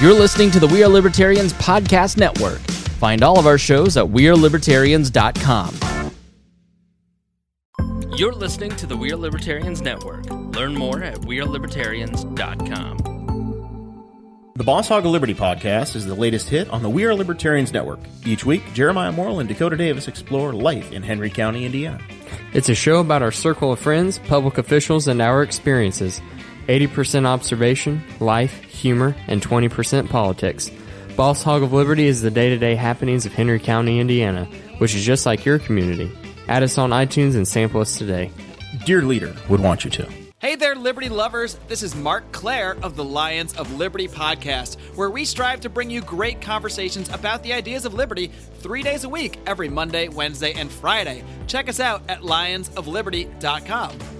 You're listening to the We Are Libertarians Podcast Network. Find all of our shows at WeareLibertarians.com. You're listening to the We Are Libertarians Network. Learn more at WeareLibertarians.com. The Boss Hog of Liberty podcast is the latest hit on the We Are Libertarians network. Each week, Jeremiah Morrill and Dakota Davis explore life in Henry County, Indiana. It's a show about our circle of friends, public officials, and our experiences. 80% observation, life, humor, and 20% politics. Boss Hog of Liberty is the day to day happenings of Henry County, Indiana, which is just like your community. Add us on iTunes and sample us today. Dear Leader would want you to. Hey there, Liberty lovers. This is Marc Clair of the Lions of Liberty podcast, where we strive to bring you great conversations about the ideas of liberty three days a week, every Monday, Wednesday, and Friday. Check us out at lionsofliberty.com.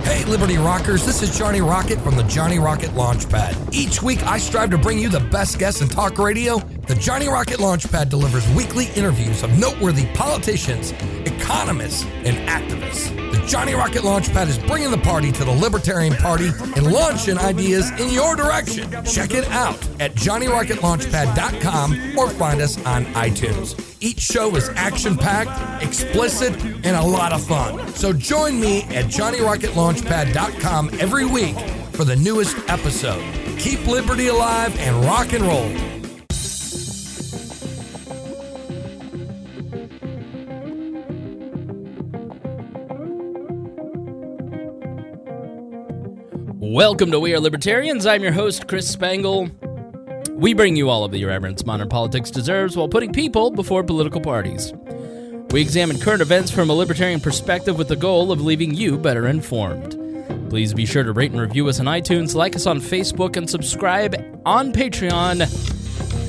Hey, Liberty Rockers, this is Johnny Rocket from the Johnny Rocket Launchpad. Each week, I strive to bring you the best guests in talk radio. The Johnny Rocket Launchpad delivers weekly interviews of noteworthy politicians, economists, and activists. The Johnny Rocket Launchpad is bringing the party to the Libertarian Party and launching ideas in your direction. Check it out at JohnnyRocketLaunchpad.com or find us on iTunes. Each show is action packed, explicit, and a lot of fun. So join me at JohnnyRocketLaunchpad.com every week for the newest episode. Keep liberty alive and rock and roll. Welcome to We Are Libertarians. I'm your host, Chris Spangle. We bring you all of the irreverence modern politics deserves while putting people before political parties. We examine current events from a libertarian perspective with the goal of leaving you better informed. Please be sure to rate and review us on iTunes, like us on Facebook, and subscribe on Patreon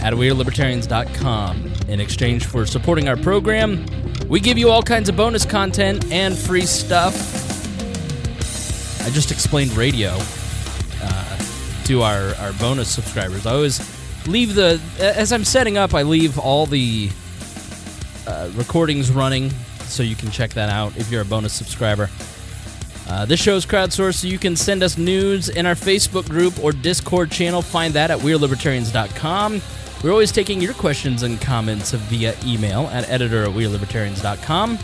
at WeareLibertarians.com. In exchange for supporting our program, we give you all kinds of bonus content and free stuff. I just explained radio uh, to our, our bonus subscribers. I always leave the as I'm setting up. I leave all the uh, recordings running, so you can check that out if you're a bonus subscriber. Uh, this show is crowdsourced, so you can send us news in our Facebook group or Discord channel. Find that at WeareLibertarians.com. We're always taking your questions and comments via email at editor at WeareLibertarians.com.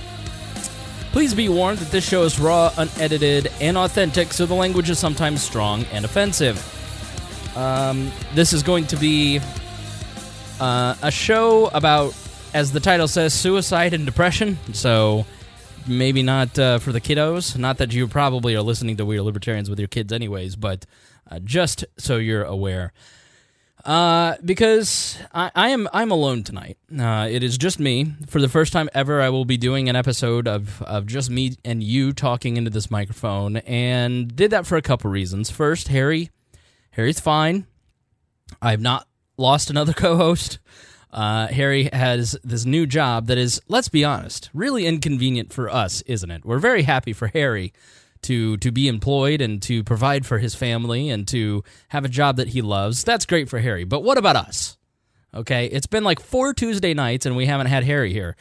Please be warned that this show is raw, unedited, and authentic, so the language is sometimes strong and offensive. Um, this is going to be uh, a show about, as the title says, suicide and depression. So maybe not uh, for the kiddos. Not that you probably are listening to We Are Libertarians with your kids, anyways, but uh, just so you're aware. Uh, because I, I am I'm alone tonight. Uh, it is just me. For the first time ever, I will be doing an episode of of just me and you talking into this microphone, and did that for a couple reasons. First, Harry, Harry's fine. I've not lost another co-host. Uh, Harry has this new job that is, let's be honest, really inconvenient for us, isn't it? We're very happy for Harry to to be employed and to provide for his family and to have a job that he loves. That's great for Harry. But what about us? Okay, it's been like four Tuesday nights and we haven't had Harry here.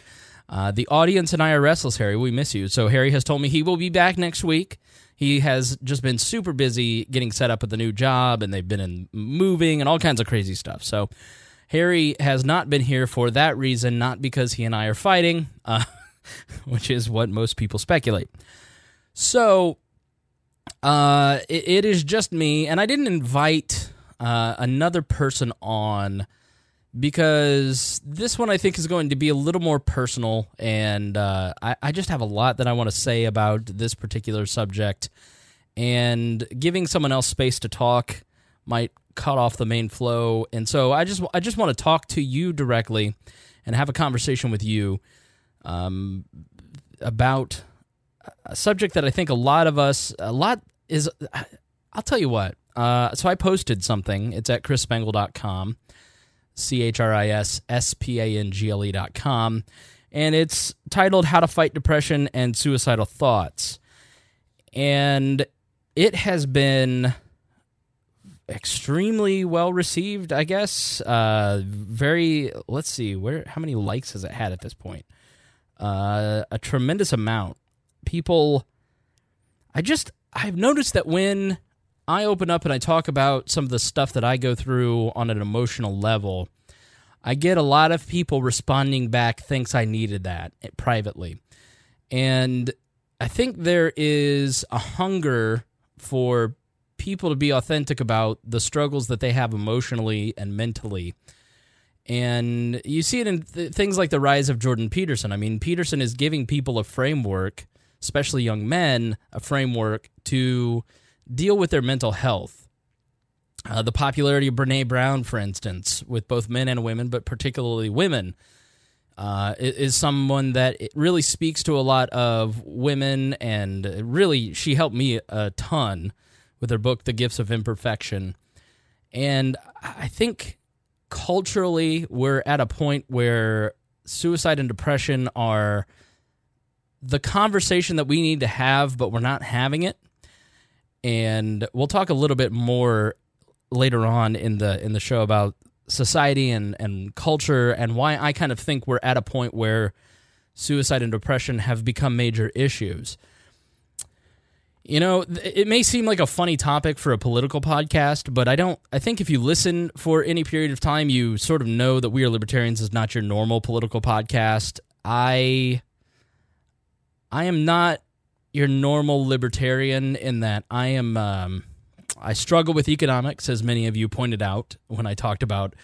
Uh, the audience and I are restless, Harry. We miss you. So Harry has told me he will be back next week. He has just been super busy getting set up at the new job, and they've been in moving and all kinds of crazy stuff. So Harry has not been here for that reason, not because he and I are fighting, uh, which is what most people speculate. So uh, it, it is just me, and I didn't invite uh, another person on because this one I think is going to be a little more personal, and uh, I, I just have a lot that I want to say about this particular subject, and giving someone else space to talk might cut off the main flow, and so I just I just want to talk to you directly and have a conversation with you um, about a subject that I think a lot of us, a lot is, I'll tell you what. Uh, so I posted something. It's at chrisspangle.com, C H R I S S P A N G L E.com. and it's titled How to Fight Depression and Suicidal Thoughts. And it has been extremely well received, I guess. Uh, very, let's see, where how many likes has it had at this point? Uh, a tremendous amount. People, I just, I've noticed that when I open up and I talk about some of the stuff that I go through on an emotional level, I get a lot of people responding back, thinks I needed that eh, privately. And I think there is a hunger for people to be authentic about the struggles that they have emotionally and mentally. And you see it in th- things like the rise of Jordan Peterson. I mean, Peterson is giving people a framework, especially young men, a framework to deal with their mental health. Uh, the popularity of Brene Brown, for instance, with both men and women, but particularly women, uh, is someone that really speaks to a lot of women, and really, she helped me a ton with her book, The Gifts of Imperfection. And I think culturally, we're at a point where suicide and depression are the conversation that we need to have, but we're not having it. And we'll talk a little bit more later on in the in the show about society and and culture and why I kind of think we're at a point where suicide and depression have become major issues. You know, it may seem like a funny topic for a political podcast, but I don't I think if you listen for any period of time you sort of know that We Are Libertarians is not your normal political podcast. I I am not your normal libertarian in that I am um, I struggle with economics, as many of you pointed out when I talked about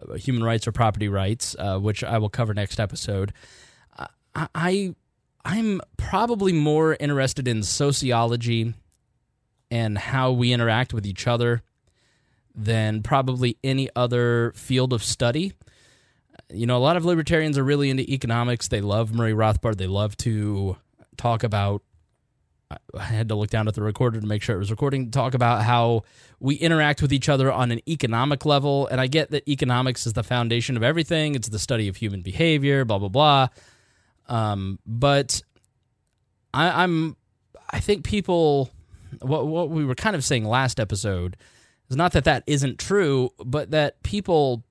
uh, human rights or property rights, uh, which I will cover next episode. I, I I'm probably more interested in sociology and how we interact with each other than probably any other field of study. You know, a lot of libertarians are really into economics. They love Murray Rothbard. They love to talk about I had to look down at the recorder to make sure it was recording. Talk about how we interact with each other on an economic level, and I get that economics is the foundation of everything. It's the study of human behavior, blah blah blah. Um, but I, I'm, I think people, what what we were kind of saying last episode is not that that isn't true, but that people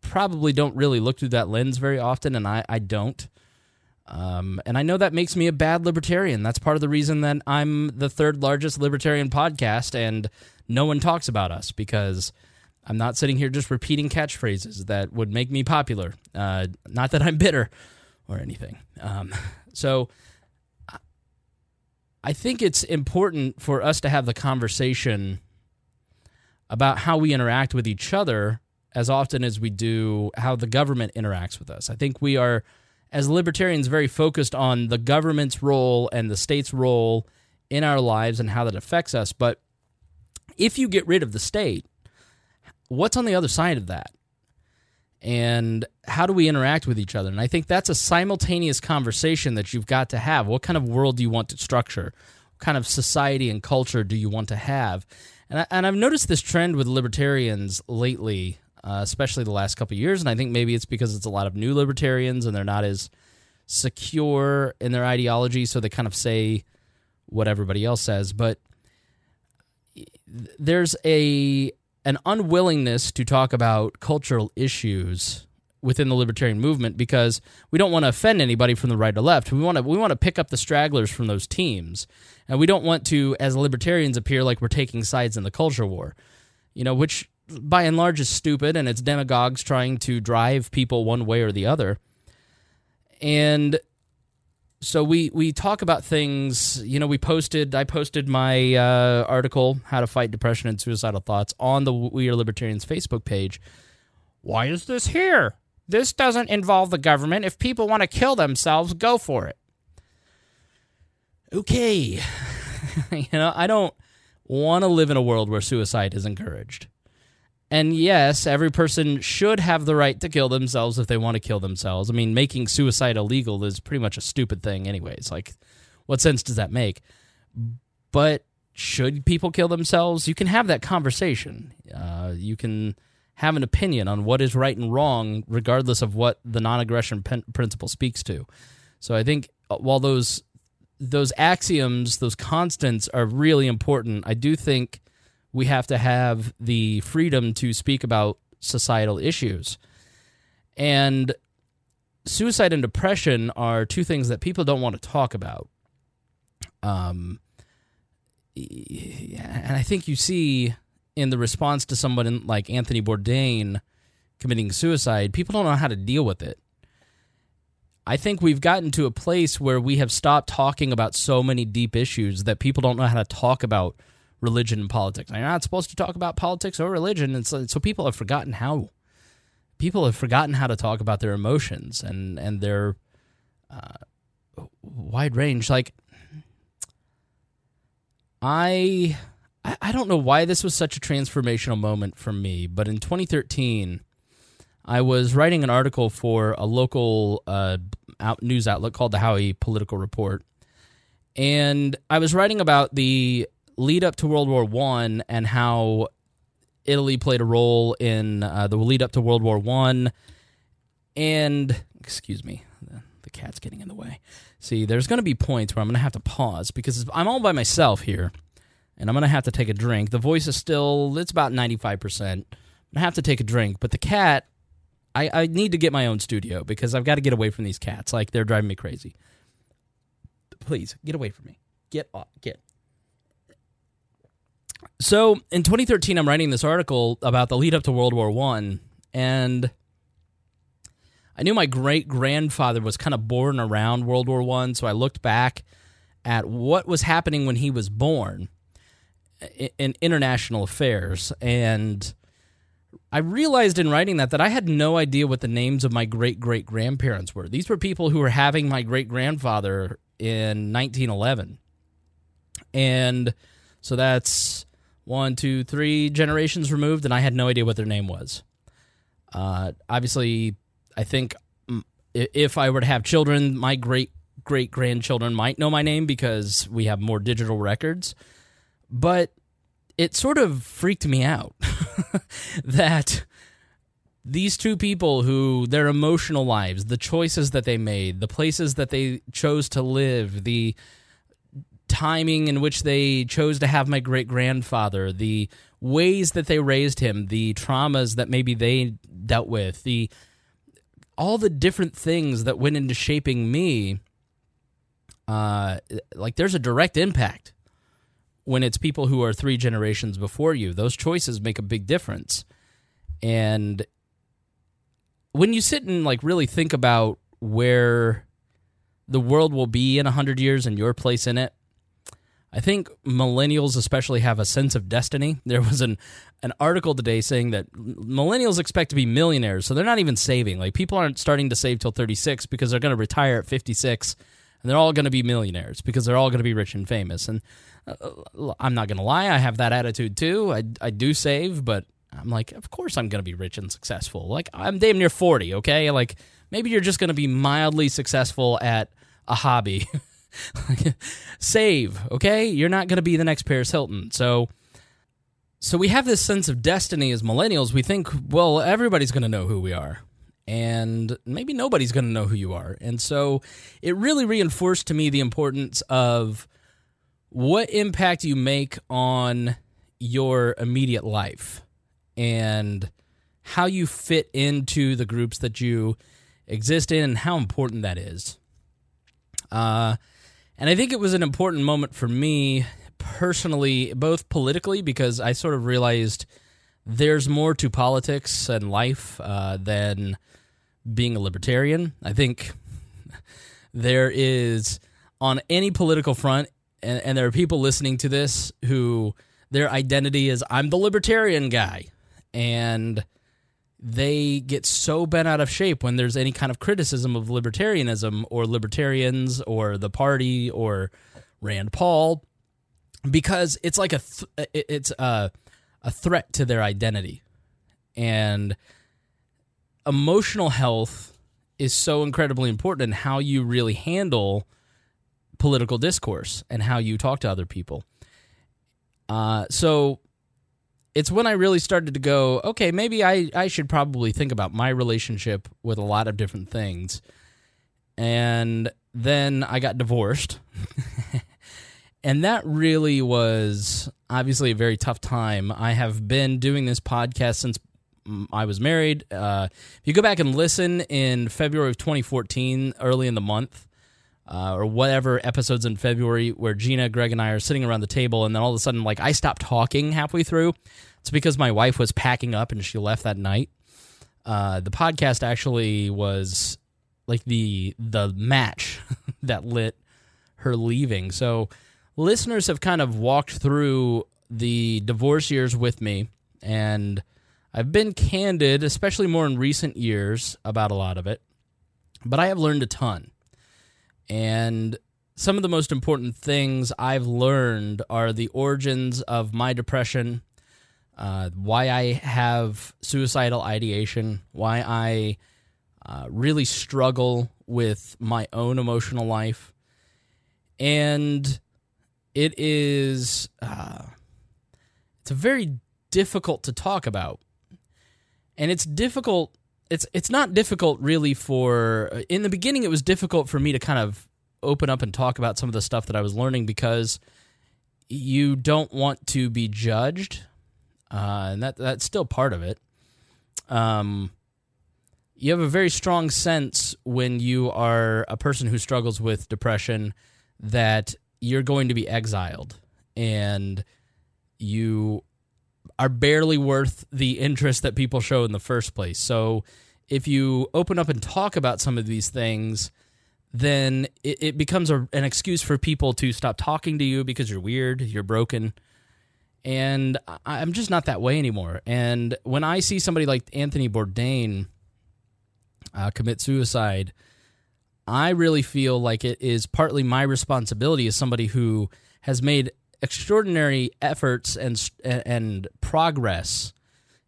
probably don't really look through that lens very often, and I I don't. Um, and I know that makes me a bad libertarian. That's part of the reason that I'm the third largest libertarian podcast, and no one talks about us because I'm not sitting here just repeating catchphrases that would make me popular. Uh, not that I'm bitter or anything. Um, so I think it's important for us to have the conversation about how we interact with each other as often as we do how the government interacts with us. I think we are as libertarians very focused on the government's role and the state's role in our lives and how that affects us. But if you get rid of the state, what's on the other side of that? And how do we interact with each other? And I think that's a simultaneous conversation that you've got to have. What kind of world do you want to structure? What kind of society and culture do you want to have? And, I, and I've noticed this trend with libertarians lately uh, especially the last couple years. And I think maybe it's because it's a lot of new libertarians and they're not as secure in their ideology, so they kind of say what everybody else says. But there's a an unwillingness to talk about cultural issues within the libertarian movement because we don't want to offend anybody from the right or left. We want to we want to pick up the stragglers from those teams, and we don't want to, as libertarians, appear like we're taking sides in the culture war. You know, which by and large is stupid and it's demagogues trying to drive people one way or the other. And so we we talk about things, you know, we posted I posted my uh, article how to fight depression and suicidal thoughts on the We Are Libertarians Facebook page. Why is this here? This doesn't involve the government. If people want to kill themselves, go for it. Okay. you know, I don't want to live in a world where suicide is encouraged. And yes, every person should have the right to kill themselves if they want to kill themselves. I mean, making suicide illegal is pretty much a stupid thing, anyways. Like, what sense does that make? But should people kill themselves? You can have that conversation. Uh, you can have an opinion on what is right and wrong, regardless of what the non-aggression pen- principle speaks to. So I think uh, while those those axioms, those constants are really important, I do think we have to have the freedom to speak about societal issues. And suicide and depression are two things that people don't want to talk about. Um, and I think you see in the response to someone like Anthony Bourdain committing suicide, people don't know how to deal with it. I think we've gotten to a place where we have stopped talking about so many deep issues that people don't know how to talk about religion and politics. You're not supposed to talk about politics or religion, and so, so people have forgotten how. People have forgotten how to talk about their emotions and and their uh, wide range. Like I I don't know why this was such a transformational moment for me, but in 2013, I was writing an article for a local uh, out news outlet called the Howey Political Report, and I was writing about the lead up to World War One and how Italy played a role in uh, the lead up to World War One, and excuse me, the, the cat's getting in the way. See, there's going to be points where I'm going to have to pause because I'm all by myself here, and I'm going to have to take a drink. The voice is still it's about 95 percent. I have to take a drink, but the cat, I, I need to get my own studio because I've got to get away from these cats. Like they're driving me crazy. Please get away from me. Get off. Get. So in 2013, I'm writing this article about the lead up to World War One, and I knew my great grandfather was kind of born around World War One, so I looked back at what was happening when he was born in international affairs, and I realized in writing that that I had no idea what the names of my great great grandparents were. These were people who were having my great grandfather in 1911, and so that's one, two, three generations removed, and I had no idea what their name was. Uh, obviously, I think if I were to have children, my great great grandchildren might know my name because we have more digital records. But it sort of freaked me out that these two people who their emotional lives, the choices that they made, the places that they chose to live, the timing in which they chose to have my great grandfather, the ways that they raised him, the traumas that maybe they dealt with, the all the different things that went into shaping me uh like there's a direct impact when it's people who are three generations before you. Those choices make a big difference. And when you sit and like really think about where the world will be in 100 years and your place in it I think millennials especially have a sense of destiny. There was an an article today saying that millennials expect to be millionaires, so they're not even saving. Like people aren't starting to save till 36 because they're going to retire at 56 and they're all going to be millionaires because they're all going to be rich and famous. And uh, I'm not going to lie, I have that attitude too. I I do save, but I'm like, of course I'm going to be rich and successful. Like I'm damn near 40, okay? Like maybe you're just going to be mildly successful at a hobby. Save, okay? You're not going to be the next Paris Hilton. So so we have this sense of destiny as millennials. We think, well, everybody's going to know who we are. And maybe nobody's going to know who you are. And so it really reinforced to me the importance of what impact you make on your immediate life and how you fit into the groups that you exist in and how important that is. Uh, and I think it was an important moment for me personally, both politically, because I sort of realized there's more to politics and life uh, than being a libertarian. I think there is, on any political front, and, and there are people listening to this who their identity is I'm the libertarian guy. And they get so bent out of shape when there's any kind of criticism of libertarianism or libertarians or the party or Rand Paul because it's like a th- it's a a threat to their identity and emotional health is so incredibly important in how you really handle political discourse and how you talk to other people. Uh, so it's when I really started to go, okay, maybe I, I should probably think about my relationship with a lot of different things. And then I got divorced. and that really was obviously a very tough time. I have been doing this podcast since I was married. Uh, if you go back and listen in February of 2014, early in the month, uh, or whatever episodes in February where Gina, Greg, and I are sitting around the table, and then all of a sudden, like I stopped talking halfway through. It's because my wife was packing up and she left that night. Uh, the podcast actually was like the the match that lit her leaving. So listeners have kind of walked through the divorce years with me, and I've been candid, especially more in recent years, about a lot of it. But I have learned a ton. And some of the most important things I've learned are the origins of my depression, uh, why I have suicidal ideation, why I uh, really struggle with my own emotional life. And it is, uh, it's very difficult to talk about. And it's difficult it's it's not difficult really for in the beginning it was difficult for me to kind of open up and talk about some of the stuff that I was learning because you don't want to be judged, uh, and that that's still part of it. Um, you have a very strong sense when you are a person who struggles with depression that you're going to be exiled and you are barely worth the interest that people show in the first place. So if you open up and talk about some of these things, then it, it becomes a, an excuse for people to stop talking to you because you're weird, you're broken. And I'm just not that way anymore. And when I see somebody like Anthony Bourdain uh, commit suicide, I really feel like it is partly my responsibility as somebody who has made extraordinary efforts and and progress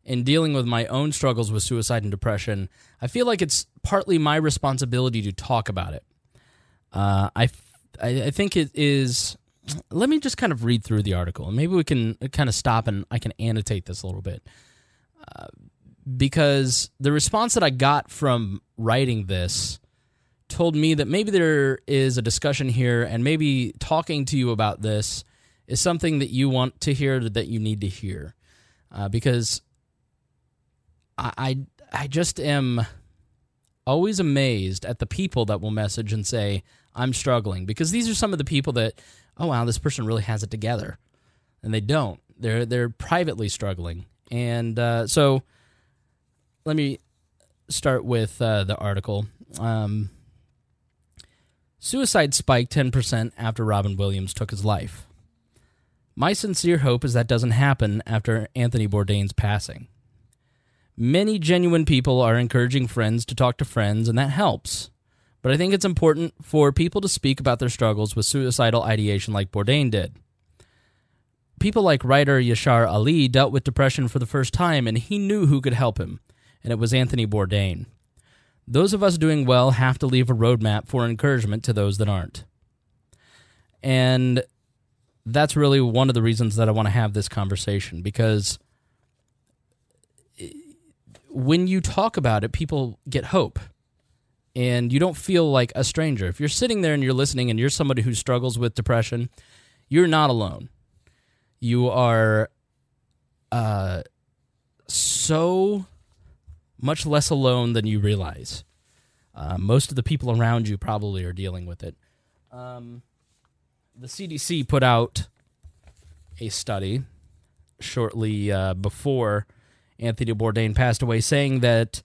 in dealing with my own struggles with suicide and depression. I feel like it's partly my responsibility to talk about it. Uh, I, I think it is. Let me just kind of read through the article, and maybe we can kind of stop and I can annotate this a little bit. Uh, because the response that I got from writing this told me that maybe there is a discussion here, and maybe talking to you about this is something that you want to hear that you need to hear. Uh, because I, I, I just am always amazed at the people that will message and say, I'm struggling. Because these are some of the people that, oh wow, this person really has it together. And they don't. They're they're privately struggling. And uh, so let me start with uh, the article. Um, suicide spiked 10% after Robin Williams took his life. My sincere hope is that doesn't happen after Anthony Bourdain's passing. Many genuine people are encouraging friends to talk to friends, and that helps. But I think it's important for people to speak about their struggles with suicidal ideation like Bourdain did. People like writer Yashar Ali dealt with depression for the first time, and he knew who could help him, and it was Anthony Bourdain. Those of us doing well have to leave a roadmap for encouragement to those that aren't. And that's really one of the reasons that I want to have this conversation because when you talk about it, people get hope and you don't feel like a stranger. If you're sitting there and you're listening and you're somebody who struggles with depression, you're not alone. You are uh, so much less alone than you realize. Uh, most of the people around you probably are dealing with it. Um, the CDC put out a study shortly uh, before Anthony Bourdain passed away, saying that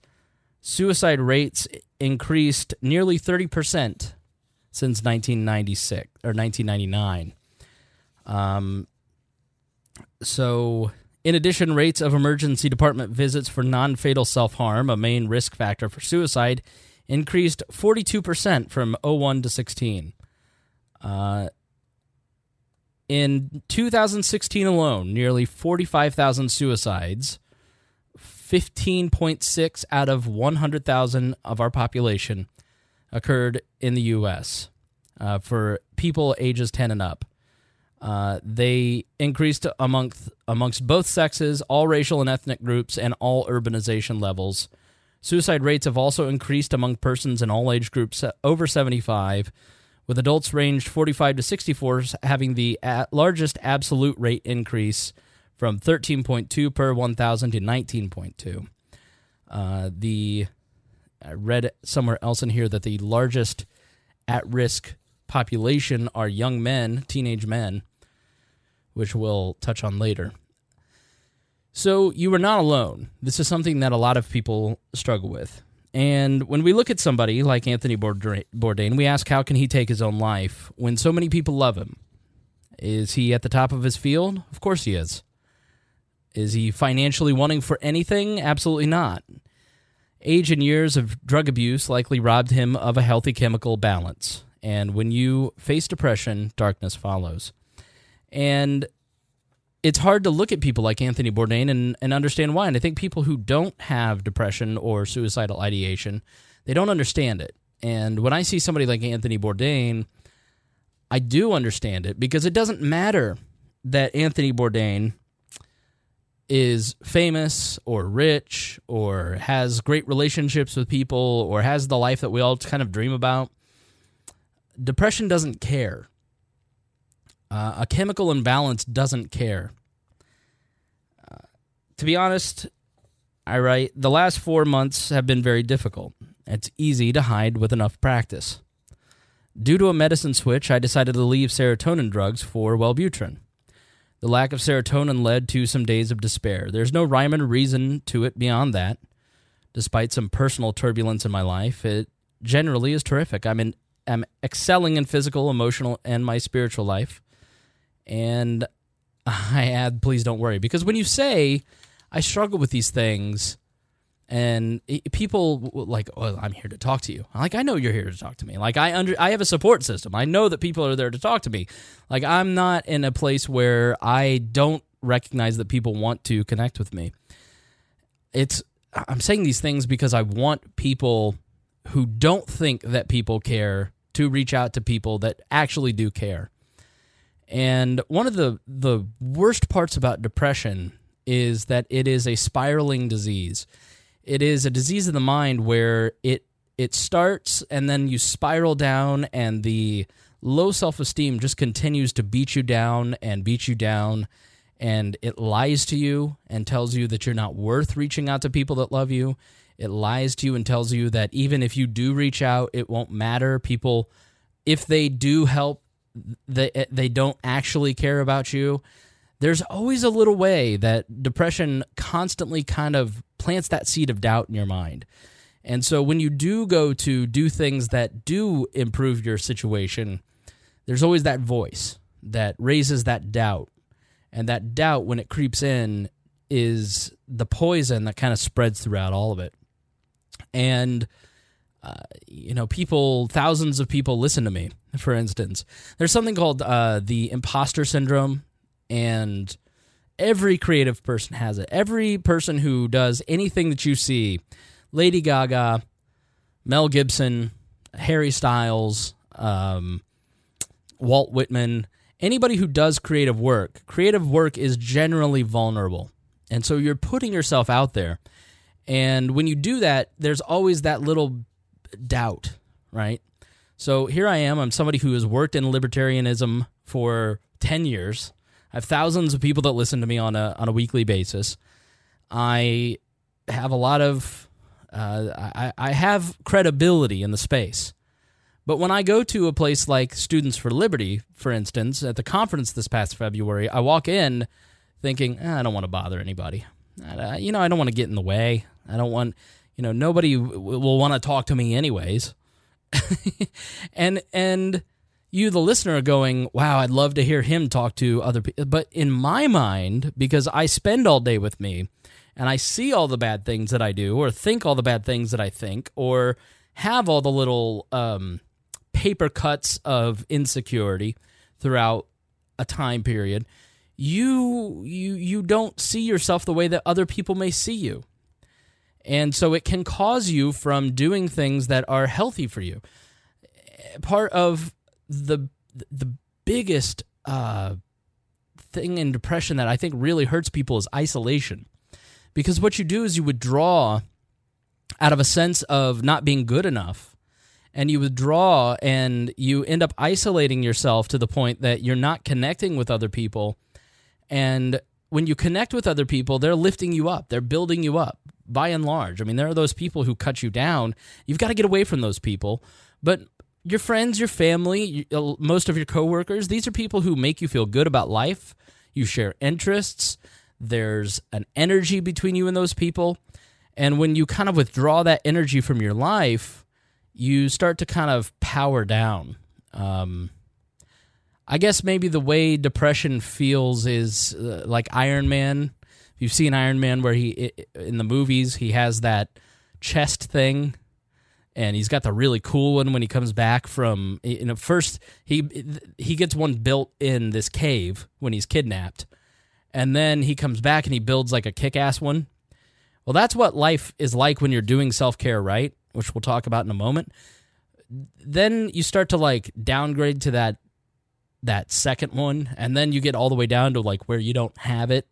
suicide rates increased nearly 30% since 1996 or 1999. Um, so, in addition, rates of emergency department visits for non fatal self harm, a main risk factor for suicide, increased 42% from 01 to 16. Uh, in 2016 alone, nearly 45,000 suicides 15.6 out of 100,000 of our population occurred in the U.S. Uh, for people ages 10 and up. Uh, they increased amongst amongst both sexes, all racial and ethnic groups, and all urbanization levels. Suicide rates have also increased among persons in all age groups over 75, with adults ranged 45 to 64 having the largest absolute rate increase from 13.2 per 1,000 to 19.2. Uh, the I read somewhere else in here that the largest at risk population are young men, teenage men, which we'll touch on later. So you are not alone. This is something that a lot of people struggle with. And when we look at somebody like Anthony Bourdain, we ask how can he take his own life when so many people love him? Is he at the top of his field? Of course he is. Is he financially wanting for anything? Absolutely not. Age and years of drug abuse likely robbed him of a healthy chemical balance. And when you face depression, darkness follows. And it's hard to look at people like Anthony Bourdain and, and understand why. And I think people who don't have depression or suicidal ideation, they don't understand it. And when I see somebody like Anthony Bourdain, I do understand it because it doesn't matter that Anthony Bourdain is famous or rich or has great relationships with people or has the life that we all kind of dream about. Depression doesn't care. Uh, a chemical imbalance doesn't care. Uh, to be honest, I write, the last four months have been very difficult. It's easy to hide with enough practice. Due to a medicine switch, I decided to leave serotonin drugs for Wellbutrin. The lack of serotonin led to some days of despair. There's no rhyme or reason to it beyond that. Despite some personal turbulence in my life, it generally is terrific. I'm in, I'm excelling in physical, emotional, and my spiritual life. And I add, please don't worry. Because when you say, I struggle with these things, and people like, oh, I'm here to talk to you. Like, I know you're here to talk to me. Like, I under, I have a support system. I know that people are there to talk to me. Like, I'm not in a place where I don't recognize that people want to connect with me. It's, I'm saying these things because I want people who don't think that people care to reach out to people that actually do care. And one of the the worst parts about depression is that it is a spiraling disease. It is a disease of the mind where it it starts and then you spiral down and the low self-esteem just continues to beat you down and beat you down and it lies to you and tells you that you're not worth reaching out to people that love you. It lies to you and tells you that even if you do reach out, it won't matter. People if they do help, they they don't actually care about you. There's always a little way that depression constantly kind of plants that seed of doubt in your mind. And so when you do go to do things that do improve your situation, there's always that voice that raises that doubt. And that doubt, when it creeps in, is the poison that kind of spreads throughout all of it. And uh, you know, people, thousands of people listen to me, for instance. There's something called uh, the imposter syndrome, and every creative person has it. Every person who does anything that you see, Lady Gaga, Mel Gibson, Harry Styles, um, Walt Whitman, anybody who does creative work, creative work is generally vulnerable. And so you're putting yourself out there. And when you do that, there's always that little doubt, right? So here I am. I'm somebody who has worked in libertarianism for 10 years. I have thousands of people that listen to me on a on a weekly basis. I have a lot of uh, I, I have credibility in the space. But when I go to a place like Students for Liberty, for instance, at the conference this past February, I walk in thinking, eh, I don't want to bother anybody. You know, I don't want to get in the way. I don't want you know nobody will want to talk to me anyways and and you the listener are going wow i'd love to hear him talk to other people but in my mind because i spend all day with me and i see all the bad things that i do or think all the bad things that i think or have all the little um, paper cuts of insecurity throughout a time period you you you don't see yourself the way that other people may see you and so it can cause you from doing things that are healthy for you. Part of the the biggest uh, thing in depression that I think really hurts people is isolation. Because what you do is you withdraw out of a sense of not being good enough. And you withdraw and you end up isolating yourself to the point that you're not connecting with other people. And when you connect with other people, they're lifting you up, they're building you up by and large. I mean, there are those people who cut you down. You've got to get away from those people. But your friends, your family, uh, most of your coworkers, these are people who make you feel good about life. You share interests. There's an energy between you and those people. And when you kind of withdraw that energy from your life, you start to kind of power down. Um, I guess maybe the way depression feels is uh, like Iron Man. You've seen Iron Man, where he in the movies he has that chest thing and he's got the really cool one when he comes back from you know first he he gets one built in this cave when he's kidnapped and then he comes back and he builds like a kick-ass one. Well that's what life is like when you're doing self-care right? Which we'll talk about in a moment. Then you start to like downgrade to that that second one and then you get all the way down to like where you don't have it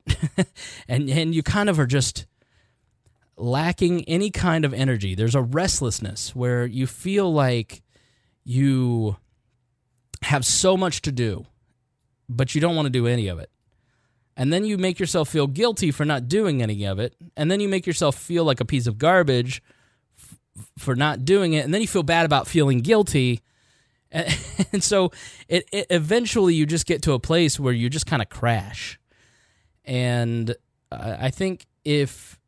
and and you kind of are just lacking any kind of energy. There's a restlessness where you feel like you have so much to do, but you don't want to do any of it. And then you make yourself feel guilty for not doing any of it. And then you make yourself feel like a piece of garbage f- for not doing it. And then you feel bad about feeling guilty. And, and so it, it eventually you just get to a place where you just kind of crash. And I think if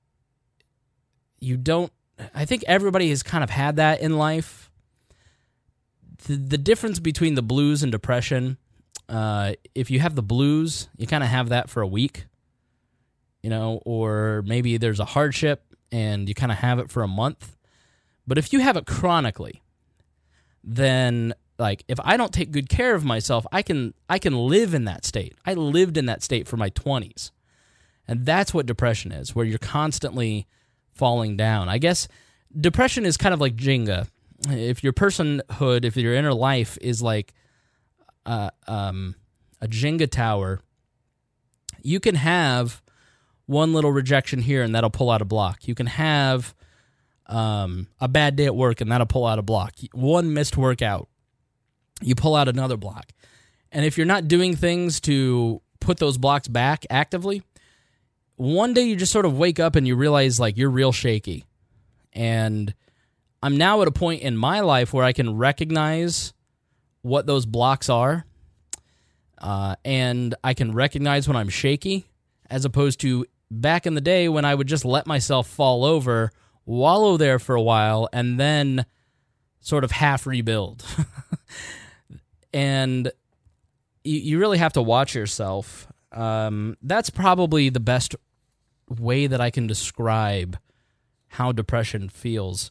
you don't I think everybody has kind of had that in life. The, the difference between the blues and depression, uh, if you have the blues, you kind of have that for a week, you know, or maybe there's a hardship and you kind of have it for a month. But if you have it chronically, then like if I don't take good care of myself, I can I can live in that state. I lived in that state for my 20s. And that's what depression is, where you're constantly falling down. I guess depression is kind of like Jenga. If your personhood, if your inner life is like uh, um, a Jenga tower, you can have one little rejection here and that'll pull out a block. You can have um, a bad day at work and that'll pull out a block. One missed workout, you pull out another block. And if you're not doing things to put those blocks back actively, one day you just sort of wake up and you realize like you're real shaky. And I'm now at a point in my life where I can recognize what those blocks are. Uh, and I can recognize when I'm shaky, as opposed to back in the day when I would just let myself fall over, wallow there for a while, and then sort of half rebuild. and you, you really have to watch yourself. Um, that's probably the best way that I can describe how depression feels.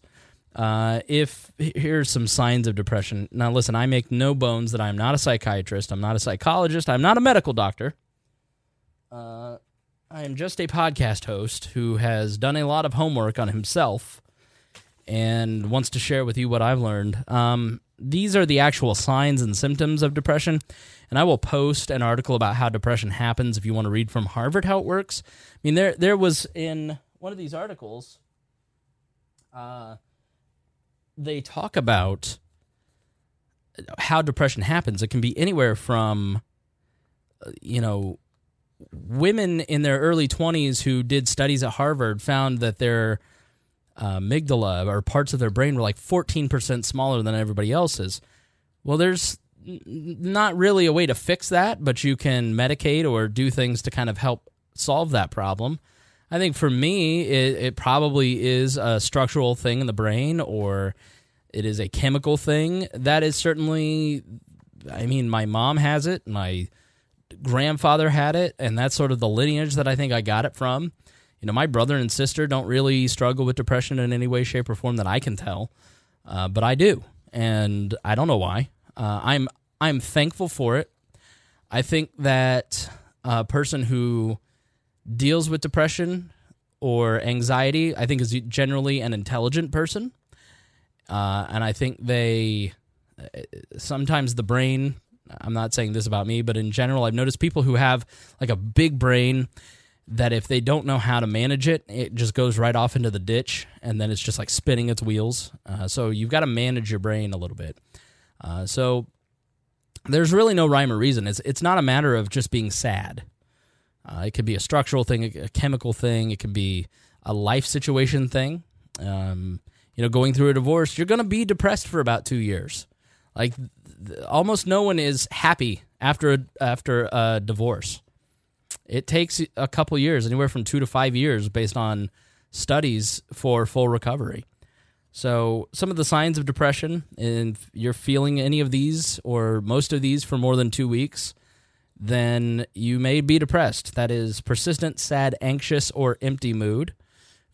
Uh, if here's some signs of depression. Now, listen, I make no bones that I'm not a psychiatrist. I'm not a psychologist. I'm not a medical doctor. Uh, I am just a podcast host who has done a lot of homework on himself and wants to share with you what I've learned. Um, these are the actual signs and symptoms of depression. And I will post an article about how depression happens if you want to read from Harvard how it works. I mean, there there was in one of these articles, uh, they talk about how depression happens. It can be anywhere from, uh, you know, women in their early 20s who did studies at Harvard found that their uh, Uh, amygdala or parts of their brain were like 14% smaller than everybody else's. Well, there's not really a way to fix that, but you can medicate or do things to kind of help solve that problem. I think for me, it, it probably is a structural thing in the brain or it is a chemical thing. That is certainly, I mean, my mom has it, my grandfather had it, and that's sort of the lineage that I think I got it from. You know, my brother and sister don't really struggle with depression in any way, shape, or form that I can tell, uh, but I do, and I don't know why. Uh, I'm I'm thankful for it. I think that a person who deals with depression or anxiety, I think, is generally an intelligent person, uh, and I think they sometimes the brain I'm not saying this about me, but in general, I've noticed people who have like a big brain that if they don't know how to manage it, it just goes right off into the ditch and then it's just like spinning its wheels. Uh, so you've got to manage your brain a little bit. Uh, so there's really no rhyme or reason. It's, it's not a matter of just being sad. Uh, it could be a structural thing, a, chemical thing, it could be a life situation thing. Um, you know, going through a divorce, you're going to be depressed for about two years. Like th- almost no one is happy after a, after a divorce. It takes a couple years, anywhere from two to five years, based on studies for full recovery. So, some of the signs of depression, and if you're feeling any of these or most of these for more than two weeks, then you may be depressed. That is persistent, sad, anxious, or empty mood,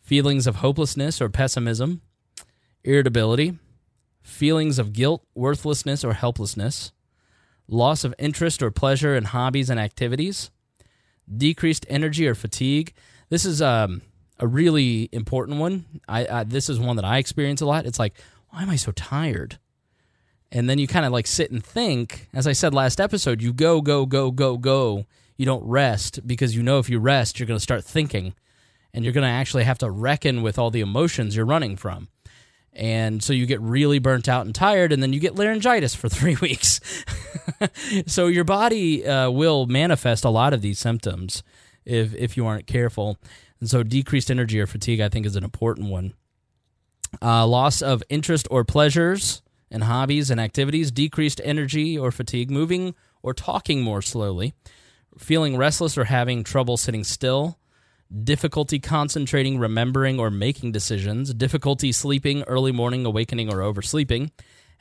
feelings of hopelessness or pessimism, irritability, feelings of guilt, worthlessness, or helplessness, loss of interest or pleasure in hobbies and activities, decreased energy or fatigue. This is um, a really important one. I, I this is one that I experience a lot. It's like, why am I so tired? And then you kind of like sit and think. As I said last episode, you go, go, go, go, go. You don't rest because you know if you rest, you're going to start thinking, and you're going to actually have to reckon with all the emotions you're running from. And so you get really burnt out and tired, and then you get laryngitis for three weeks. so your body uh, will manifest a lot of these symptoms if if you aren't careful. And so decreased energy or fatigue, I think, is an important one. Uh, loss of interest or pleasures and hobbies and activities, decreased energy or fatigue, moving or talking more slowly, feeling restless or having trouble sitting still, difficulty concentrating, remembering, or making decisions, difficulty sleeping, early morning awakening or oversleeping,